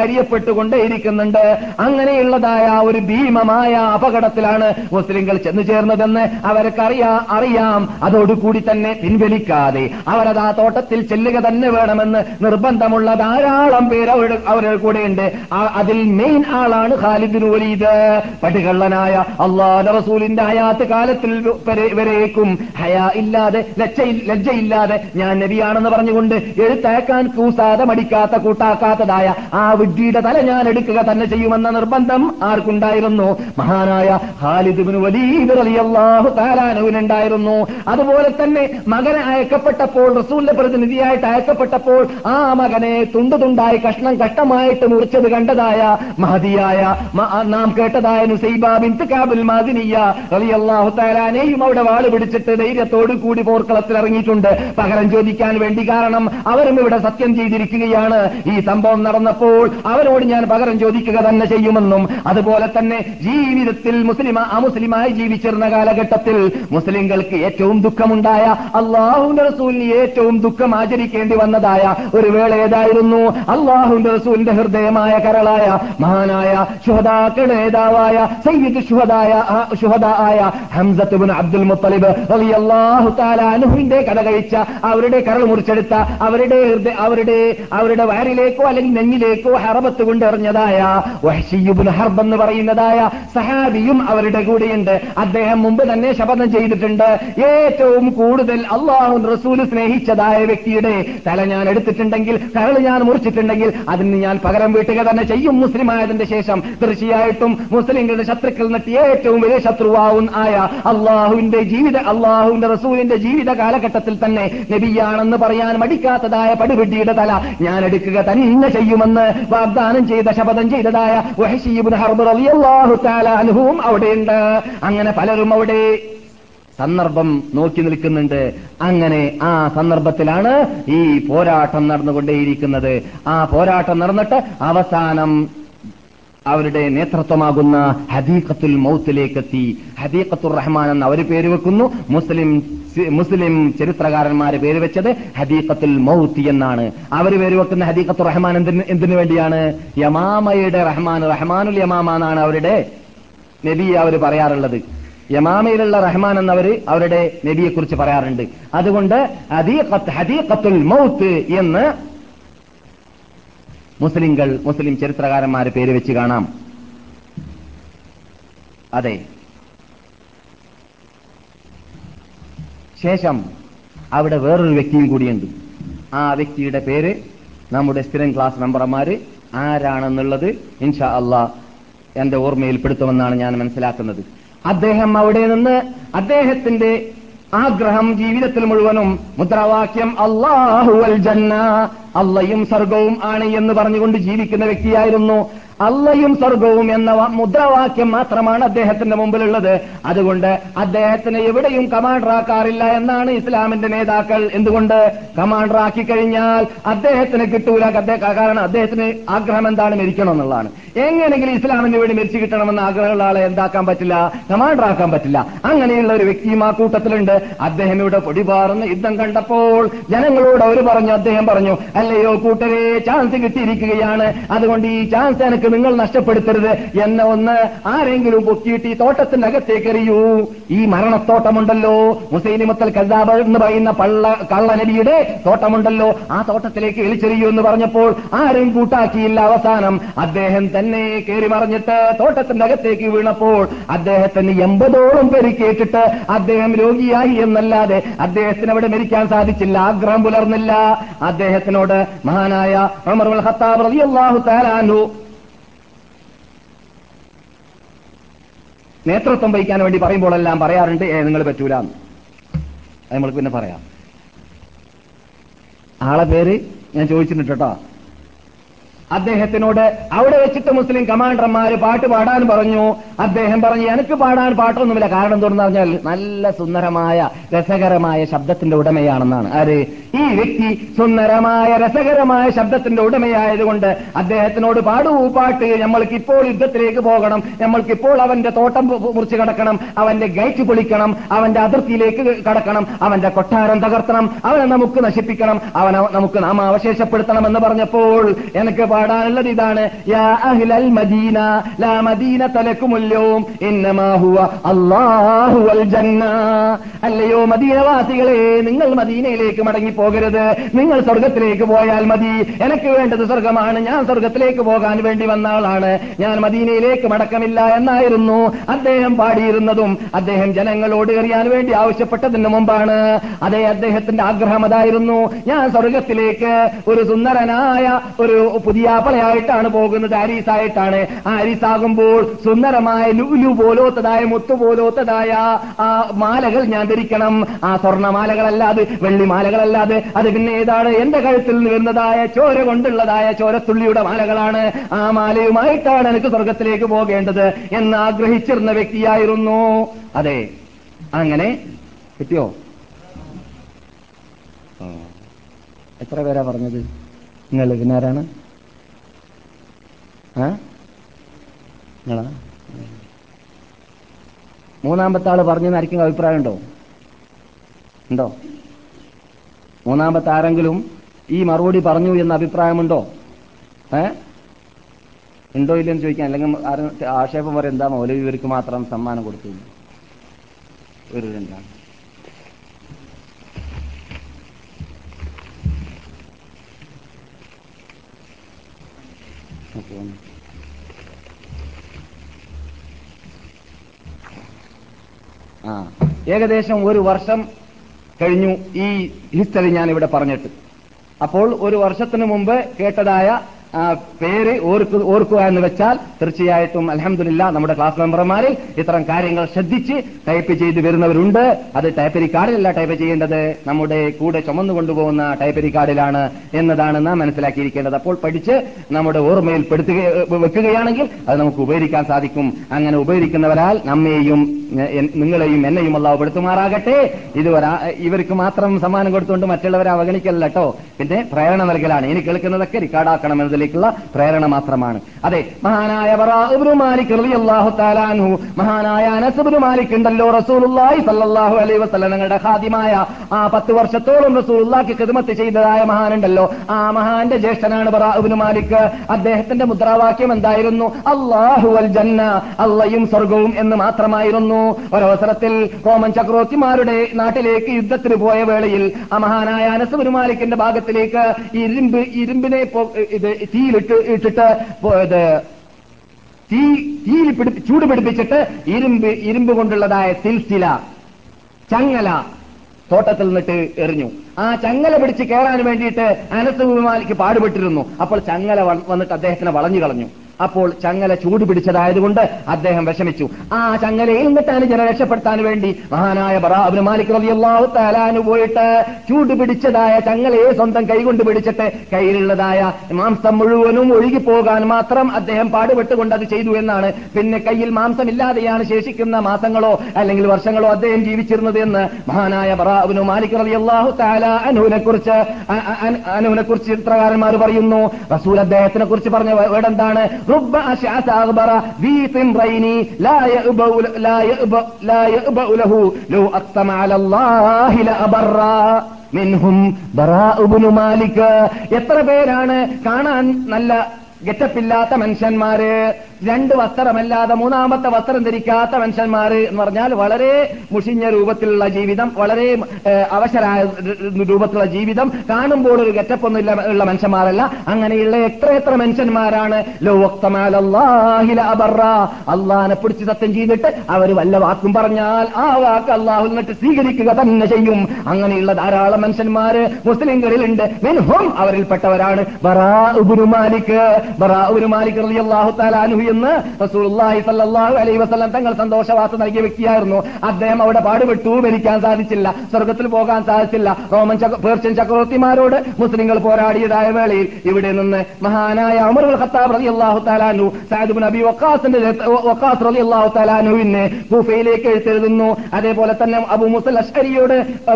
അരിയപ്പെട്ടുകൊണ്ടേയിരിക്കുന്നുണ്ട് അങ്ങനെയുള്ളതായ ഒരു ഭീമമായ അപകടത്തിലാണ് മുസ്ലിങ്ങൾ ചെന്നു ചേർന്നതെന്ന് അവർക്കറിയാ അറിയാം. അതോടുകൂടി തന്നെ പിൻവലിക്കാതെ അവരത് ആ തോട്ടത്തിൽ ചെല്ലുക തന്നെ വേണമെന്ന് നിർബന്ധമുള്ള ധാരാളം പേര് അവരുടെ കൂടെ ഉണ്ട് അതിൽ മെയിൻ ആളാണ് ഖാലിദ് വലീദ്. പടികള്ളനായ അള്ളാഹ് റസൂലിന്റെ ഹയാത്ത് കാലത്തിൽ വരെ- വരേക്കും. ഹയാ ഇല്ലാതെ ലജ്ജയില്ലാതെ ഞാൻ നബിയാണെന്ന് പറഞ്ഞുകൊണ്ട് എഴുത്തയക്കാൻ കൂസാതെ മടിക്കാത്ത കൂട്ടാക്കാത്തതായ ആ വിഡ്ഢിയുടെ തല ഞാൻ എടുക്കുക തന്നെ ചെയ്യുമെന്ന നിർബന്ധം ആർക്കുണ്ടായിരുന്നു? മഹാനായ ഹാലിദുബിന് വലീദ് റളിയല്ലാഹു താലാനുവിനുണ്ടായിരുന്നു അതുപോലെ തന്നെ മകനെ അയക്കപ്പെട്ടപ്പോൾ റസൂലിന്റെ പ്രതിനിധിയായിട്ട് അയക്കപ്പെട്ടപ്പോൾ ആ മകനെ തുണ്ടു തുണ്ടായി കഷ്ണം കഷ്ടമായിട്ട് മുറിച്ചത് കണ്ടതായ മഹതിയായ നാം കേട്ടതായ നുസൈബ മാദിനിയ റളിയല്ലാഹു താലാനെയും അവിടെ വാൾ പിടിച്ചിട്ട് ധൈര്യത്തോടു കൂടി പോർക്കളത്തിൽ ഇറങ്ങിയിട്ടുണ്ട്. പകരം ചോദിക്കാൻ വേണ്ടി കാരണം അവരും ഇവിടെ സത്യം ചെയ്തിരിക്കുകയാണ്. ഈ സംഭവം നടന്നപ്പോൾ അവരോട് ഞാൻ പകരം ചോദിക്കുക തന്നെ ചെയ്യുമെന്നും അതുപോലെ തന്നെ ജീവിതത്തിൽ മുസ്ലിം അമുസ്ലിമായി ജീവിച്ചിരുന്ന കാലഘട്ടത്തിൽ മുസ്ലിങ്ങൾക്ക് ഏറ്റവും ദുഃഖമുണ്ടായ അള്ളാഹുന്റെ റസൂലിന് ഏറ്റവും ദുഃഖം ആചരിക്കേണ്ടി വന്നതായ ഒരു വേള ഏതായിരുന്നു? അള്ളാഹുന്റെ റസൂലിന്റെ ഹൃദയമായ കരളായ മഹാനായ ശുഹദാക്കളുടെ നേതാവായ സയ്യിദ് ശുഹദായ ശുഹദായ ഹംസത്തുബിൻ അബ്ദുൽ മുത്തലിബ് അൻഹുവിന്റെ കഥ കഴിച്ച അവരുടെ കരൾ മുറിച്ചെടുത്ത അവരുടെ അവരുടെ അവരുടെ വയറിലേക്കോ അല്ലെങ്കിൽ നെഞ്ഞിലേക്കോ ഹറബത്ത് കൊണ്ടെറിഞ്ഞതായ വഹ്ഷിയുബുൽ ഹർബ് എന്ന് പറയുന്നതായ സഹാബിയും അവരുടെ കൂടെയുണ്ട്. അദ്ദേഹം മുമ്പ് തന്നെ ശപഥം ചെയ്തിട്ടുണ്ട്. ഏറ്റവും കൂടുതൽ അള്ളാഹു റസൂൽ സ്നേഹിച്ചതായ വ്യക്തിയുടെ തല ഞാൻ എടുത്തിട്ടുണ്ടെങ്കിൽ കരൾ ഞാൻ മുറിച്ചിട്ടുണ്ടെങ്കിൽ അതിന് ഞാൻ പകരം വീട്ടുക തന്നെ ചെയ്യും. മുസ്ലിം ആയതിന്റെ ശേഷം തീർച്ചയായിട്ടും മുസ്ലിങ്ങളുടെ ശത്രുക്കൾ നട്ടി ഏറ്റവും വലിയ ശത്രുവാവും ആയ അള്ളാഹുവിന്റെ ജീവിത അള്ളാഹുവിന്റെ റസൂലിന്റെ ജീവിത കാലഘട്ടത്തിൽ തന്നെ നബിയാണെന്ന് പറയാൻ മടിക്കാത്തതായ പടുപിടിയുടെ തല ഞാൻ എടുക്കുക തന്നെ ചെയ്യുമെന്ന് വാഗ്ദാനം ചെയ്ത ശപഥം ചെയ്തതായ വഹശീബുൻ ഹർബ് റളിയല്ലാഹു തആല അവിടെയുണ്ട്. അങ്ങനെ പലരും അവിടെ സന്ദർഭം നോക്കി നിൽക്കുന്നുണ്ട്. അങ്ങനെ ആ സന്ദർഭത്തിലാണ് ഈ പോരാട്ടം നടന്നുകൊണ്ടേയിരിക്കുന്നത്. ആ പോരാട്ടം നടന്നിട്ട് അവസാനം അവരുടെ നേതൃത്വമാകുന്ന ഹദീഖത്തുൽ മൗത്തിലേക്കെത്തി. ഹദീഖത്തുർ റഹ്മാൻ എന്ന് അവർ പേര് വെക്കുന്നു. മുസ്ലിം മുസ്ലിം ചരിത്രകാരന്മാര് പേര് വെച്ചത് ഹദീഖത്തുൽ മൗത്തി എന്നാണ്. അവർ പേര് വെക്കുന്ന ഹദീഖത്തു റഹ്മാൻ എന്തിന് വേണ്ടിയാണ്? യമാമയുടെ റഹ്മാൻ റഹ്മാനുൽ യമാമ എന്നാണ് അവരുടെ നബി അവർ പറയാറുള്ളത്. യമാമയിലുള്ള റഹ്മാൻ എന്നവര് അവരുടെ നബിയെ കുറിച്ച് പറയാറുണ്ട്. അതുകൊണ്ട് ഹദീഖത്ത് ഹദീഖത്തുൽ മൗത്ത് എന്ന് മുസ്ലിങ്ങൾ മുസ്ലിം ചരിത്രകാരന്മാര് പേര് വെച്ച് കാണാം. അതെ. ശേഷം അവിടെ വേറൊരു വ്യക്തിയും കൂടിയുണ്ട്. ആ വ്യക്തിയുടെ പേര് നമ്മുടെ സ്ഥിരം ക്ലാസ് മെമ്പർമാര് ആരാണെന്നുള്ളത് ഇൻഷാ അള്ളാ എന്റെ ഓർമ്മയിൽപ്പെടുത്തുമെന്നാണ് ഞാൻ മനസ്സിലാക്കുന്നത്. അദ്ദേഹം അവിടെ നിന്ന് അദ്ദേഹത്തിന്റെ ആഗ്രഹം ജീവിതത്തിൽ മുഴുവനും മുദ്രാവാക്യം അള്ളാഹു അൽ ജന്ന അള്ളയും സ്വർഗവും ആണ് എന്ന് പറഞ്ഞുകൊണ്ട് ജീവിക്കുന്ന വ്യക്തിയായിരുന്നു. അള്ളയും സ്വർഗവും എന്ന മുദ്രാവാക്യം മാത്രമാണ് അദ്ദേഹത്തിന്റെ മുമ്പിലുള്ളത്. അതുകൊണ്ട് അദ്ദേഹത്തിന് എവിടെയും കമാൻഡറാക്കാറില്ല എന്നാണ് ഇസ്ലാമിന്റെ നേതാക്കൾ എന്തുകൊണ്ട് കമാൻഡറാക്കി കഴിഞ്ഞാൽ അദ്ദേഹത്തിന് കിട്ടൂല. കാരണം അദ്ദേഹത്തിന് ആഗ്രഹം എന്താണ്? മരിക്കണം എന്നുള്ളതാണ്. എങ്ങനെയെങ്കിലും ഇസ്ലാമിന് വേണ്ടി മരിച്ചു കിട്ടണമെന്ന് ആഗ്രഹമുള്ള ആളെ എന്താക്കാൻ പറ്റില്ല? കമാൻഡറാക്കാൻ പറ്റില്ല. അങ്ങനെയുള്ള ഒരു വ്യക്തിയും ആ കൂട്ടത്തിലുണ്ട്. അദ്ദേഹം ഇവിടെ പൊടിപാറുന്ന യുദ്ധം കണ്ടപ്പോൾ ജനങ്ങളോട് അവർ പറഞ്ഞു അദ്ദേഹം പറഞ്ഞു അല്ലയോ കൂട്ടരെ ചാൻസ് കിട്ടിയിരിക്കുകയാണ്. അതുകൊണ്ട് ഈ ചാൻസ് എനിക്ക് നിങ്ങൾ നഷ്ടപ്പെടുത്തരുത് എന്ന ഒന്ന് ആരെങ്കിലും പൊക്കിയിട്ട് ഈ തോട്ടത്തിന്റെ അകത്തേക്ക് എറിയൂ ഈ മരണത്തോട്ടമുണ്ടല്ലോ. മുസൈലിമത്തൽ കസാബ് എന്ന് പറയുന്ന പള്ള കള്ളനടിയുടെ തോട്ടമുണ്ടല്ലോ. ആ തോട്ടത്തിലേക്ക് എളിച്ചെറിയൂ എന്ന് പറഞ്ഞപ്പോൾ ആരും കൂട്ടാക്കിയില്ല അവസാനം. അദ്ദേഹം തന്നെ കയറി മറിഞ്ഞിട്ട് തോട്ടത്തിന്റെ അകത്തേക്ക് വീണപ്പോൾ അദ്ദേഹത്തിന് എൺപതോളം പേര് കേട്ടിട്ട് അദ്ദേഹം രോഗിയായി എന്നല്ലാതെ അദ്ദേഹത്തിന് അവിടെ മരിക്കാൻ സാധിച്ചില്ല. ആഗ്രഹം പുലർന്നില്ല. അദ്ദേഹത്തിനോട് മഹാനായ ഖത്താബ് റളിയല്ലാഹു തആല നേതൃത്വം വഹിക്കാൻ വേണ്ടി പറയുമ്പോഴെല്ലാം പറയാറുണ്ട് ഏ നിങ്ങൾ പറ്റൂല. അത് നമ്മൾക്ക് പിന്നെ പറയാം ആളെ പേര് ഞാൻ ചോദിച്ചിട്ടുണ്ട് കേട്ടോ അദ്ദേഹത്തിനോട് അവിടെ വെച്ചിട്ട് മുസ്ലിം കമാൻഡർമാര് പാട്ട് പാടാൻ പറഞ്ഞു. അദ്ദേഹം പറഞ്ഞു എനിക്ക് പാടാൻ പാട്ടൊന്നുമില്ല. കാരണം എന്തുകൊണ്ടെന്ന് പറഞ്ഞാൽ നല്ല സുന്ദരമായ രസകരമായ ശബ്ദത്തിന്റെ ഉടമയാണെന്നാണ്. ആര്? ഈ വ്യക്തി സുന്ദരമായ രസകരമായ ശബ്ദത്തിന്റെ ഉടമയായതുകൊണ്ട് അദ്ദേഹത്തിനോട് പാടൂ പാട്ട്. നമ്മൾക്ക് ഇപ്പോൾ യുദ്ധത്തിലേക്ക് പോകണം. നമ്മൾക്ക് ഇപ്പോൾ അവന്റെ തോട്ടം മുറിച്ച് കടക്കണം. അവന്റെ ഗൈറ്റ് പൊളിക്കണം. അവന്റെ അതിർത്തിയിലേക്ക് കടക്കണം. അവന്റെ കൊട്ടാരം തകർത്തണം. അവനെ നമുക്ക് നശിപ്പിക്കണം. അവനെ നമുക്ക് നാം അവശേഷപ്പെടുത്തണം എന്ന് പറഞ്ഞപ്പോൾ എനിക്ക് പാടാനുള്ളത് ഇതാണ്. യാ അഹ്ലൽ മദീന ലാ മദീന വൽ ജന്ന. അല്ലയോ മദീനവാസികളെ നിങ്ങൾ മദീനയിലേക്ക് മടങ്ങി പോകരുത് നിങ്ങൾ സ്വർഗത്തിലേക്ക് പോയാൽ മതി. എനിക്ക് വേണ്ടത് സ്വർഗമാണ് ഞാൻ സ്വർഗത്തിലേക്ക് പോകാൻ വേണ്ടി വന്ന ആളാണ്. ഞാൻ മദീനയിലേക്ക് മടക്കമില്ല എന്നായിരുന്നു അദ്ദേഹം പാടിയിരുന്നതും. അദ്ദേഹം ജനങ്ങളോട് എറിയാൻ വേണ്ടി ആവശ്യപ്പെട്ടതിന് മുമ്പാണ്. അതേ അദ്ദേഹത്തിന്റെ ആഗ്രഹം അതായിരുന്നു. ഞാൻ സ്വർഗത്തിലേക്ക് ഒരു സുന്ദരനായ ഒരു പുതിയ പളയായിട്ടാണ് പോകുന്നത്. ആരീസായിട്ടാണ്. ആരീസാകുമ്പോൾ സുന്ദരമായ ലുലു പോലോത്തതായ മുത്തു പോലോത്തതായ ആ മാലകൾ ഞാൻ ധരിക്കണം. ആ സ്വർണമാലകളല്ലാതെ വെള്ളിമാലകളല്ലാതെ അത്. പിന്നെ ഏതാണ്? എന്റെ കഴുത്തിൽ നിന്ന് വരുന്നതായ ചോര കൊണ്ടുള്ളതായ ചോരത്തുള്ളിയുടെ മാലകളാണ്. ആ മാലയുമായിട്ടാണ് എനിക്ക് സ്വർഗത്തിലേക്ക് പോകേണ്ടത് എന്ന് ആഗ്രഹിച്ചിരുന്ന വ്യക്തിയായിരുന്നു. അതെ. അങ്ങനെ കിട്ടിയോ? എത്ര പേരാ പറഞ്ഞത്? നിങ്ങൾ നിങ്ങളാ മൂന്നാമത്തെ ആൾ പറഞ്ഞു ആർക്കും അഭിപ്രായം ഉണ്ടോ ഉണ്ടോ? മൂന്നാമത്തെ ആരെങ്കിലും ഈ മറുപടി പറഞ്ഞു എന്ന അഭിപ്രായമുണ്ടോ? ഏ? ഉണ്ടോ ഇല്ലെന്ന് ചോദിക്കാൻ അല്ലെങ്കിൽ ആക്ഷേപം പറയും എന്താ മൗലവി ഇവർക്ക് മാത്രം സമ്മാനം കൊടുത്തു ഒരു രണ്ടാണ് ആ ഏകദേശം ഒരു വർഷം കഴിഞ്ഞു ഈ ഹിസ്റ്ററി ഞാൻ ഇവിടെ പറഞ്ഞിട്ട്. അപ്പോൾ ഒരു വർഷത്തിന് മുമ്പ് കേട്ടതായ പേര് ഓർക്ക് ഓർക്കുക എന്ന് വെച്ചാൽ തീർച്ചയായിട്ടും അലഹമില്ല നമ്മുടെ ക്ലാസ് മെമ്പർമാരിൽ ഇത്തരം കാര്യങ്ങൾ ശ്രദ്ധിച്ച് ടൈപ്പ് ചെയ്ത് വരുന്നവരുണ്ട്. അത് ടൈപ്പരി കാർഡിലല്ല ടൈപ്പ് ചെയ്യേണ്ടത്. നമ്മുടെ കൂടെ ചുമന്നു കൊണ്ടുപോകുന്ന ടൈപ്പരി കാർഡിലാണ് എന്നതാണ് നാം മനസ്സിലാക്കിയിരിക്കേണ്ടത്. അപ്പോൾ പഠിച്ച് നമ്മുടെ ഓർമ്മയിൽ പെടുത്തുക വെക്കുകയാണെങ്കിൽ അത് നമുക്ക് ഉപകരിക്കാൻ സാധിക്കും. അങ്ങനെ ഉപകരിക്കുന്നവരാൽ നമ്മെയും നിങ്ങളെയും എന്നെയും അല്ലാഹു പെടുത്തുമാറാകട്ടെ ഇത് ഇവർക്ക് മാത്രം സമ്മാനം കൊടുത്തുകൊണ്ട് മറ്റുള്ളവരെ അവഗണിക്കല്ലോ പിന്നെ പ്രേരണ നൽകലാണ്. ഇനി കേൾക്കുന്നതൊക്കെ റിക്കാർഡാക്കണം എന്നതിലേക്കുള്ള പ്രേരണ മാത്രമാണ്. അതെ മഹാനായ മാലിക് അൻഹു മഹാനായ മാലിക് ഉണ്ടല്ലോ റസൂലുള്ളാഹി സല്ലല്ലാഹു അലൈഹി വസല്ലം ഞങ്ങളുടെ ഖാദിമായ ആ പത്ത് വർഷത്തോളം റസൂലുള്ളാഹിക്ക് ഖിദ്മത്ത് ചെയ്തതായ മഹാനുണ്ടല്ലോ ആ മഹാന്റെ ജ്യേഷ്ഠനാണ് ബറാ ഇബ്നു മാലിക്. അദ്ദേഹത്തിന്റെ മുദ്രാവാക്യം എന്തായിരുന്നു? അള്ളാഹു അൽ ജന്ന അള്ളയും സ്വർഗവും എന്ന് മാത്രമായിരുന്നു. ഒരവസരത്തിൽ റോമൻ ചക്രവർത്തിമാരുടെ നാട്ടിലേക്ക് യുദ്ധത്തിന് പോയ വേളയിൽ ആ മഹാനായ അനസ് ഇബ്നു മാലിക്കിന്റെ ഭാഗത്തിലേക്ക് ഇരുമ്പ് ഇരുമ്പിനെ ഇത് തീയിലിട്ട് ഇട്ടിട്ട് തീ തീയിൽ ചൂട് പിടിപ്പിച്ചിട്ട് ഇരുമ്പ് ഇരുമ്പ് കൊണ്ടുള്ളതായ സിൽസില ചങ്ങല തോട്ടത്തിൽ നിന്നിട്ട് എറിഞ്ഞു. ആ ചങ്ങല പിടിച്ച് കയറാൻ വേണ്ടിയിട്ട് അനസ് വിമാലിക്ക് പാടുപെട്ടിരുന്നു. അപ്പോൾ ചങ്ങല വന്നിട്ട് അദ്ദേഹത്തിനെ വളഞ്ഞു കളഞ്ഞു അപ്പോൾ ചങ്ങല ചൂട് പിടിച്ചതായതുകൊണ്ട് അദ്ദേഹം വിഷമിച്ചു. ആ ചങ്ങലയിൽ നിന്നിട്ടാണ് ജന രക്ഷപ്പെടുത്താൻ വേണ്ടി മഹാനായ ബറാബിന് മാലിക് പോയിട്ട് ചൂട് പിടിച്ചതായ ചങ്ങലയെ സ്വന്തം കൈകൊണ്ട് പിടിച്ചിട്ട് കയ്യിലുള്ളതായ മാംസം മുഴുവനും ഒഴുകി പോകാൻ മാത്രം അദ്ദേഹം പാടുപെട്ടുകൊണ്ട് അത് ചെയ്തു എന്നാണ്. പിന്നെ കയ്യിൽ മാംസമില്ലാതെയാണ് ശേഷിക്കുന്ന മാസങ്ങളോ അല്ലെങ്കിൽ വർഷങ്ങളോ അദ്ദേഹം ജീവിച്ചിരുന്നത് എന്ന് മഹാനായ ബറാബിനു മാലിക് അനുവിനെ കുറിച്ച് ചിത്രകാരന്മാർ പറയുന്നു. റസൂൽ അദ്ദേഹത്തിനെ കുറിച്ച് പറഞ്ഞ വേർഡ് എന്താണ് رب أشعث أغبر ذي طمرين لا يأبأ لا يأبأ لا يأبأ له لو أقسم على الله لأبرا മിൻഹും ബറാഉബ്നു മാലിക് എത്ര പേരാണ് കാണാൻ നല്ല ഗെറ്റപ്പില്ലാത്ത മനുഷ്യന്മാര് രണ്ട് വസ്ത്രമല്ലാതെ മൂന്നാമത്തെ വസ്ത്രം ധരിക്കാത്ത മനുഷ്യന്മാർ എന്ന് പറഞ്ഞാൽ വളരെ മുഷിഞ്ഞ രൂപത്തിലുള്ള ജീവിതം വളരെ അവശര രൂപത്തിലുള്ള ജീവിതം കാണുമ്പോൾ ഒരു ഗറ്റപ്പൊന്നുമില്ല ഉള്ള മനുഷ്യന്മാരല്ല. അങ്ങനെയുള്ള എത്ര എത്ര മനുഷ്യന്മാരാണ്? അള്ളാഹിനെ പിടിച്ച് സത്യം ചെയ്തിട്ട് അവർ വല്ല വാക്കും പറഞ്ഞാൽ ആ വാക്ക് അള്ളാഹു എന്നിട്ട് സ്വീകരിക്കുക തന്നെ ചെയ്യും. അങ്ങനെയുള്ള ധാരാളം മനുഷ്യന്മാര് മുസ്ലിംകളിലുണ്ട്. മെൻഹും അവരിൽപ്പെട്ടവരാണ്. ബറാ ഉബുരു മാലിക്. ബറാ ഉബുരു മാലിക് റളിയല്ലാഹു തആല അൻഹു എന്ന് റസൂലുള്ളാഹി സ്വല്ലല്ലാഹു അലൈഹി വസല്ലം തങ്ങൾ സന്തോഷവാസം നൽകിയ വ്യക്തിയായിരുന്നു. അദ്ദേഹം അവിടെ പാടുപെട്ടു മരിക്കാൻ സാധിച്ചില്ല സ്വർഗത്തിൽ പോകാൻ സാധിച്ചില്ല. റോമൻ പേർഷ്യൻ ചക്രവർത്തിമാരോട് മുസ്ലിങ്ങൾ പോരാടിയതായ വേളയിൽ ഇവിടെ നിന്ന് മഹാനായ അമർ ഖത്താബ് റളിയല്ലാഹു റളിയല്ലാഹു എഴുത്തെഴുതുന്നു അതേപോലെ തന്നെ അബു മുസൽ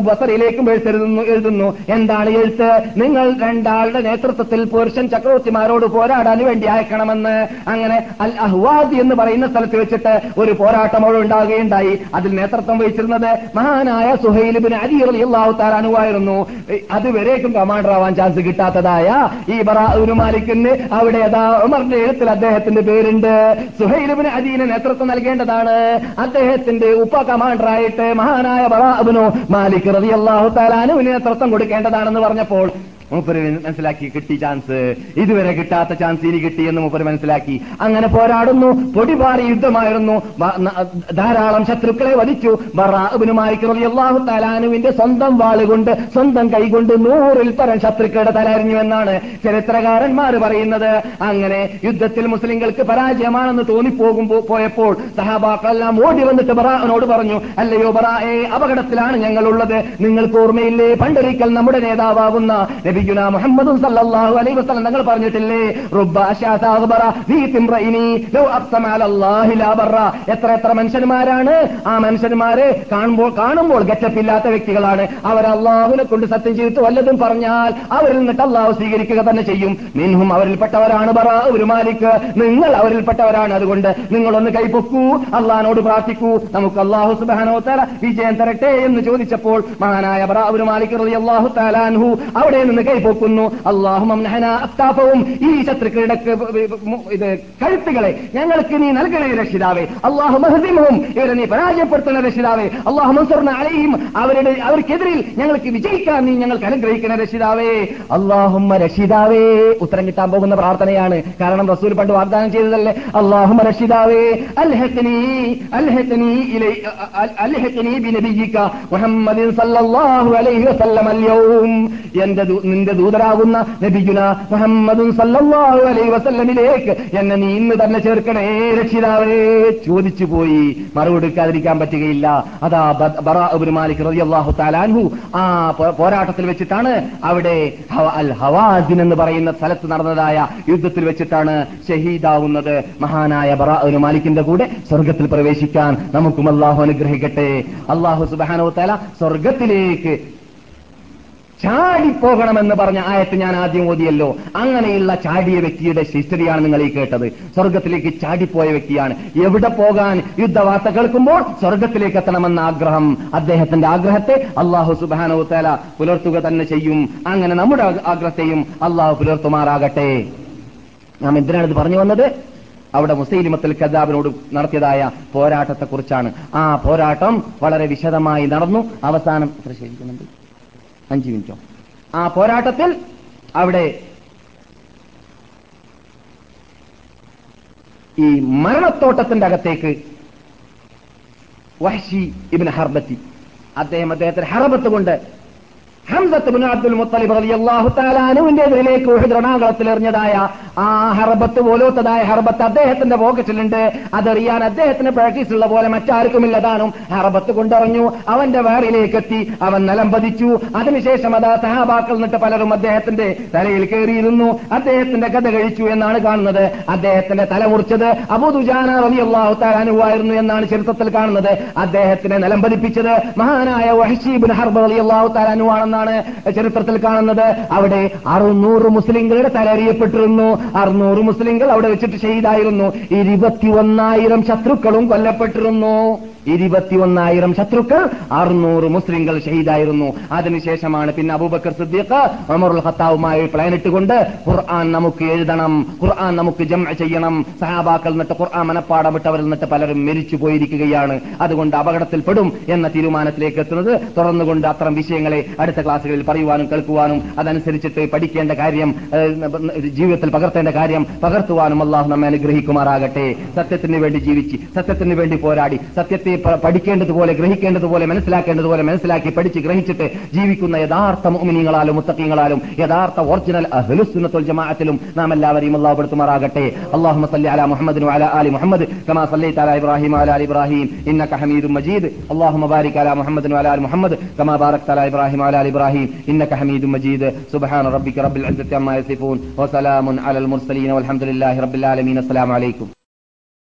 ബസറിലേക്കും എഴുത്തെഴുതുന്നു എഴുതുന്നു. എന്താണ് എഴുത്ത്? നിങ്ങൾ രണ്ടാളുടെ നേതൃത്വത്തിൽ പേർഷ്യൻ ചക്രവർത്തിമാരോട് പോരാടാൻ വേണ്ടി അയക്കണമെന്ന്. അങ്ങനെ അൽ അഹ്വാദ് എന്ന് പറയുന്ന സ്ഥലത്ത് വെച്ചിട്ട് ഒരു പോരാട്ടം അവിടെ ഉണ്ടാകുകയുണ്ടായി. അതിൽ നേതൃത്വം വഹിച്ചിരുന്നത് മഹാനായ സുഹൈലിബിൻ അലി റളിയല്ലാഹു തആല അനുവായിരുന്നു അതുവരേക്കും കമാൻഡർ ആവാൻ ചാൻസ് കിട്ടാത്തതായ ഈ ബറാഉൽ മാലിക്കിന് അവിടെ ഉമറിന്റെ എഴുത്തിൽ അദ്ദേഹത്തിന്റെ പേരുണ്ട്. സുഹൈലിബിൻ അദീന് നേതൃത്വം നൽകേണ്ടതാണ്. അദ്ദേഹത്തിന്റെ ഉപ കമാൻഡറായിട്ട് മഹാനായ ബറാഅബിനു മാലിക് റളിയല്ലാഹു തആല അനുവിന് നേതൃത്വം കൊടുക്കേണ്ടതാണെന്ന് പറഞ്ഞപ്പോൾ മൂപ്പര് മനസ്സിലാക്കി കിട്ടി ചാൻസ്. ഇതുവരെ കിട്ടാത്ത ചാൻസ് ഇനി കിട്ടി എന്ന് മൂപ്പര് മനസ്സിലാക്കി. അങ്ങനെ പോരാടുന്നു. പൊടിപാറി യുദ്ധമായിരുന്നു. ധാരാളം ശത്രുക്കളെ വധിച്ചു. റളിയല്ലാഹു തആല അനുവിന്റെ സ്വന്തം വാളുകൊണ്ട് സ്വന്തം കൈകൊണ്ട് നൂറിൽ പരം ശത്രുക്കളുടെ തലറിഞ്ഞു എന്നാണ് ചരിത്രകാരന്മാർ പറയുന്നത്. അങ്ങനെ യുദ്ധത്തിൽ മുസ്ലിങ്ങൾക്ക് പരാജയമാണെന്ന് തോന്നിപ്പോകുമ്പോ പോയപ്പോൾ സഹാബാക്കളെല്ലാം ഓടി വന്നിട്ട് ബറാഅനോട് പറഞ്ഞു അല്ലയോ ബറാ അപകടത്തിലാണ് ഞങ്ങളുള്ളത്. നിങ്ങൾക്ക് ഓർമ്മയില്ലേ? പണ്ടൊരിക്കൽ നമ്മുടെ നേതാവാകുന്ന നബിയുന മുഹമ്മദും സല്ലല്ലാഹു അലൈഹി വസല്ലം തങ്ങൾ പറഞ്ഞിട്ടില്ലേ? അഗ്ബറ ദീ തിംറഇനി ലൗ അലല്ലാഹി ലാ ബറ എത്ര എത്ര മനുഷ്യന്മാരാണ്? ആ മനുഷ്യന്മാരെ കാണുമ്പോൾ കാണുമ്പോൾ ഗറ്റപ്പില്ലാത്ത വ്യക്തികളാണ്. അവർ അള്ളാഹുവിനെ കൊണ്ട് സത്യം ചെയ്തിട്ട് വല്ലതും പറഞ്ഞാൽ അവരിൽ നിന്നിട്ട് അള്ളാഹു സ്വീകരിക്കുക തന്നെ ചെയ്യും. മിൻഹും അവരിൽപ്പെട്ടവരാണ് ബറ ഒരു മാലിക്. നിങ്ങൾ അവരിൽപ്പെട്ടവരാണ്. അതുകൊണ്ട് നിങ്ങളൊന്ന് കൈപ്പൊക്കൂ അള്ളഹാനോട് പ്രാർത്ഥിക്കൂ. നമുക്ക് അള്ളാഹു സുബാനോ തല വിജയം തരട്ടെ എന്ന് ചോദിച്ചപ്പോൾ മഹാനായ ബറ ഒരു മാലിക് അള്ളാഹു താലാൻഹു അവിടെ നിന്ന് കൈപ്പൊക്കുന്നു അള്ളാഹു അഫ്താഫവും ഈ ശത്രുക്കളുടെ ഇത് കഴുത്തുകളെ ഞങ്ങൾക്ക് നീ നൽകണേ രക്ഷിതാവേ. അള്ളാഹു മഹസിമവും ഇവരെ നീ പരാജയപ്പെടുത്തണ രക്ഷിതാവേ. അള്ളാഹു മൻസുറിന അലയും അവരുടെ അവർക്കെതിരിൽ ഞങ്ങൾക്ക് വിജയിക്കാൻ നീ ഞങ്ങൾക്ക് അനുഗ്രഹിക്കണ രക്ഷിതാവേ. അള്ളാഹുമ്മ രക്ഷിതാവേ ഉത്തരം കിട്ടാൻ പോകുന്ന പ്രാർത്ഥനയാണ്. കാരണം റസൂൽ പണ്ട് വാഗ്ദാനം ചെയ്തതല്ലേ? അള്ളാഹുമ്മ രക്ഷിതാവേ അൽഹത്തിനി അൽഹത്തിനി അൽഹത്തിനി മുഹമ്മദിൻ സല്ലല്ലാഹു അലൈഹി വസല്ലം അൽയൗം നിന്റെ ദൂതരാകുന്ന നബിഗുന മുഹമ്മദും സല്ലാഹു അലൈ വസല്ലമിലേക്ക് എന്നെ നീ ഇന്ന് തന്നെ ചേർക്കണേ രക്ഷിതാവേ. ചോദിച്ചു പോയി. മറുപടിക്കാതിരിക്കാൻ പറ്റുകയില്ല. അതാ ബ- ഇബ്നു മാലിക് റളിയല്ലാഹു തആല അൻഹു. ആ പോരാട്ടത്തിൽ വെച്ചിട്ടാണ് അവിടെ അൽ ഹവാസിൻ എന്ന് പറയുന്ന സ്ഥലത്ത് നടന്നതായ യുദ്ധത്തിൽ വെച്ചിട്ടാണ് ഷഹീദാവുന്നത്. മഹാനായ ബറാ ഇബ്നു മാലിക്കിന്റെ കൂടെ സ്വർഗത്തിൽ പ്രവേശിക്കാൻ നമുക്കും അള്ളാഹു അനുഗ്രഹിക്കട്ടെ. അള്ളാഹു സുബാനോ തല സ്വർഗത്തിലേക്ക് ചാടിപ്പോകണമെന്ന് പറഞ്ഞ ആയത്ത് ഞാൻ ആദ്യം ഓതിയല്ലോ. അങ്ങനെയുള്ള ചാടിയ വ്യക്തിയുടെ ഹിസ്റ്ററിയാണ് നിങ്ങൾ ഈ കേട്ടത്. സ്വർഗത്തിലേക്ക് ചാടിപ്പോയ വ്യക്തിയാണ്. എവിടെ പോകാൻ യുദ്ധവാർത്ത കേൾക്കുമ്പോൾ സ്വർഗത്തിലേക്ക് എത്തണമെന്ന ആഗ്രഹം അദ്ദേഹത്തിന്റെ ആഗ്രഹത്തെ അള്ളാഹു സുബാനോ തല പുലർത്തുക തന്നെ ചെയ്യും. അങ്ങനെ നമ്മുടെ ആഗ്രഹത്തെയും അള്ളാഹു പുലർത്തുമാറാകട്ടെ. നാം എന്തിനാണ് ഇത് പറഞ്ഞു വന്നത്? അവിടെ മുസൈലിമത്തിൽ കദാബിനോട് നടത്തിയതായ പോരാട്ടത്തെക്കുറിച്ചാണ്. ആ പോരാട്ടം വളരെ വിശദമായി നടന്നു. അവസാനം എത്ര ശരിക്കുന്നുണ്ട് അഞ്ചു മിനിറ്റോ. ആ പോരാട്ടത്തിൽ അവിടെ ഈ മരണത്തോട്ടത്തിന്റെ അകത്തേക്ക് വഹ്ഷി ഇബിൻ ഹർബത്തി. അദ്ദേഹം അദ്ദേഹത്തിന് ഹർബത്ത് കൊണ്ട് ഹംസത്ത് ബിൻ അബ്ദുൽ മുത്തലിബ് എറിഞ്ഞതായ ആ ഹർബത്ത് പോലോത്തതായ ഹർബത്ത് അദ്ദേഹത്തിന്റെ പോക്കറ്റിലുണ്ട്. അതറിയാൻ അദ്ദേഹത്തിന് പ്രാക്ടീസ് ഉള്ള പോലെ മറ്റാർക്കും ഇല്ലതാനും ഹർബത്ത് കൊണ്ടെറിഞ്ഞു. അവന്റെ വേറിലേക്ക് എത്തി അവൻ നിലം പതിച്ചു. അതിനുശേഷം അതാ സഹാബാക്കൾ നിട്ട് പലരും അദ്ദേഹത്തിന്റെ തലയിൽ കയറിയിരുന്നു. അദ്ദേഹത്തിന്റെ കഥ കഴിച്ചു എന്നാണ് കാണുന്നത്. അദ്ദേഹത്തിന്റെ തല മുറിച്ചത് അബുദുജാന റളിയല്ലാഹു തആല താലാനുവായിരുന്നു എന്നാണ് ചരിത്രത്തിൽ കാണുന്നത്. അദ്ദേഹത്തിനെ നിലം പതിപ്പിച്ചത് മഹാനായ വഹിഷീബിൻ ഹർബ് റളിയല്ലാഹു തആല അനുവാണെന്ന് എന്നാണ് ചരിത്രത്തിൽ കാണുന്നത്. അവിടെ അറുന്നൂറ് മുസ്ലിങ്ങളുടെ തലറിയപ്പെട്ടിരുന്നു അറുന്നൂറ് മുസ്ലിങ്ങൾ അവിടെ വെച്ചിട്ട് ചെയ്തായിരുന്നു ഇരുപത്തി ഒന്നായിരം ശത്രുക്കളും കൊല്ലപ്പെട്ടിരുന്നു. ഇരുപത്തിയൊന്നായിരം ശത്രുക്കൾ അറുന്നൂറ് മുസ്ലിങ്ങൾ ഷഹീദായിരുന്നു. അതിനുശേഷമാണ് പിന്നെ അബൂബക്കർ സിദ്ദീഖ് അമറുൽ ഹത്താവുമായി പ്ലാനിട്ട് കൊണ്ട് ഖുർആൻ നമുക്ക് എഴുതണം. ഖുർആൻ നമുക്ക് ജം ചെയ്യണം. സഹാബാക്കൾ എന്നിട്ട് ഖുർആൻ മനപ്പാടം വിട്ടവരിൽ നിന്നിട്ട് പലരും മരിച്ചു പോയിരിക്കുകയാണ്. അതുകൊണ്ട് അപകടത്തിൽപ്പെടും എന്ന തീരുമാനത്തിലേക്ക് എത്തുന്നത്. തുറന്നുകൊണ്ട് അത്തരം വിഷയങ്ങളെ അടുത്ത ക്ലാസ്സുകളിൽ പറയുവാനും കേൾക്കുവാനും അതനുസരിച്ചിട്ട് പഠിക്കേണ്ട കാര്യം ജീവിതത്തിൽ പകർത്തേണ്ട കാര്യം പകർത്തുവാനും അള്ളാഹു നമ്മെ അനുഗ്രഹിക്കുമാറാകട്ടെ. സത്യത്തിന് വേണ്ടി ജീവിച്ച് സത്യത്തിന് വേണ്ടി പോരാടി സത്യത്തെ പഠിക്കേണ്ടതുപോലെ ഗ്രഹിക്കേണ്ടതുപോലെ മനസ്സിലാക്കേണ്ടതുപോലെ മനസ്സിലാക്കി പഠിച്ച് ഗ്രഹിച്ചിട്ട് ജീവിക്കുന്ന യഥാർത്ഥ മുഅ്മിനീങ്ങളാലും മുത്തഖീങ്ങളാലും യഥാർത്ഥ ഒറിജിനൽ അഹ്ലുസുന്നത്തുൽ ജമാഅത്തിലും നാം എല്ലാവരെയും അള്ളാഹു പെടുത്തുമാറാകട്ടെ. അല്ലാഹുമ്മ സല്ലി അലാ മുഹമ്മദിൻ വഅലാ ആലി മുഹമ്മദ് കമാ സല്ലി അലാ ഇബ്രാഹിം അല ആലി ഇബ്രാഹിം ഇന്നക ഹമീദും മജീദ്. അള്ളാഹു മബാരിക് അല മുഹമ്മദിൻ അല ആലി മുഹമ്മദ് കമാ ബാറക് അലാ ഇബ്രാഹിം അല ആലി إبراهيم. إنك حميد مجيد. سبحان ربك رب العزة عما يصفون. وسلام على المرسلين والحمد لله رب العالمين. السلام عليكم.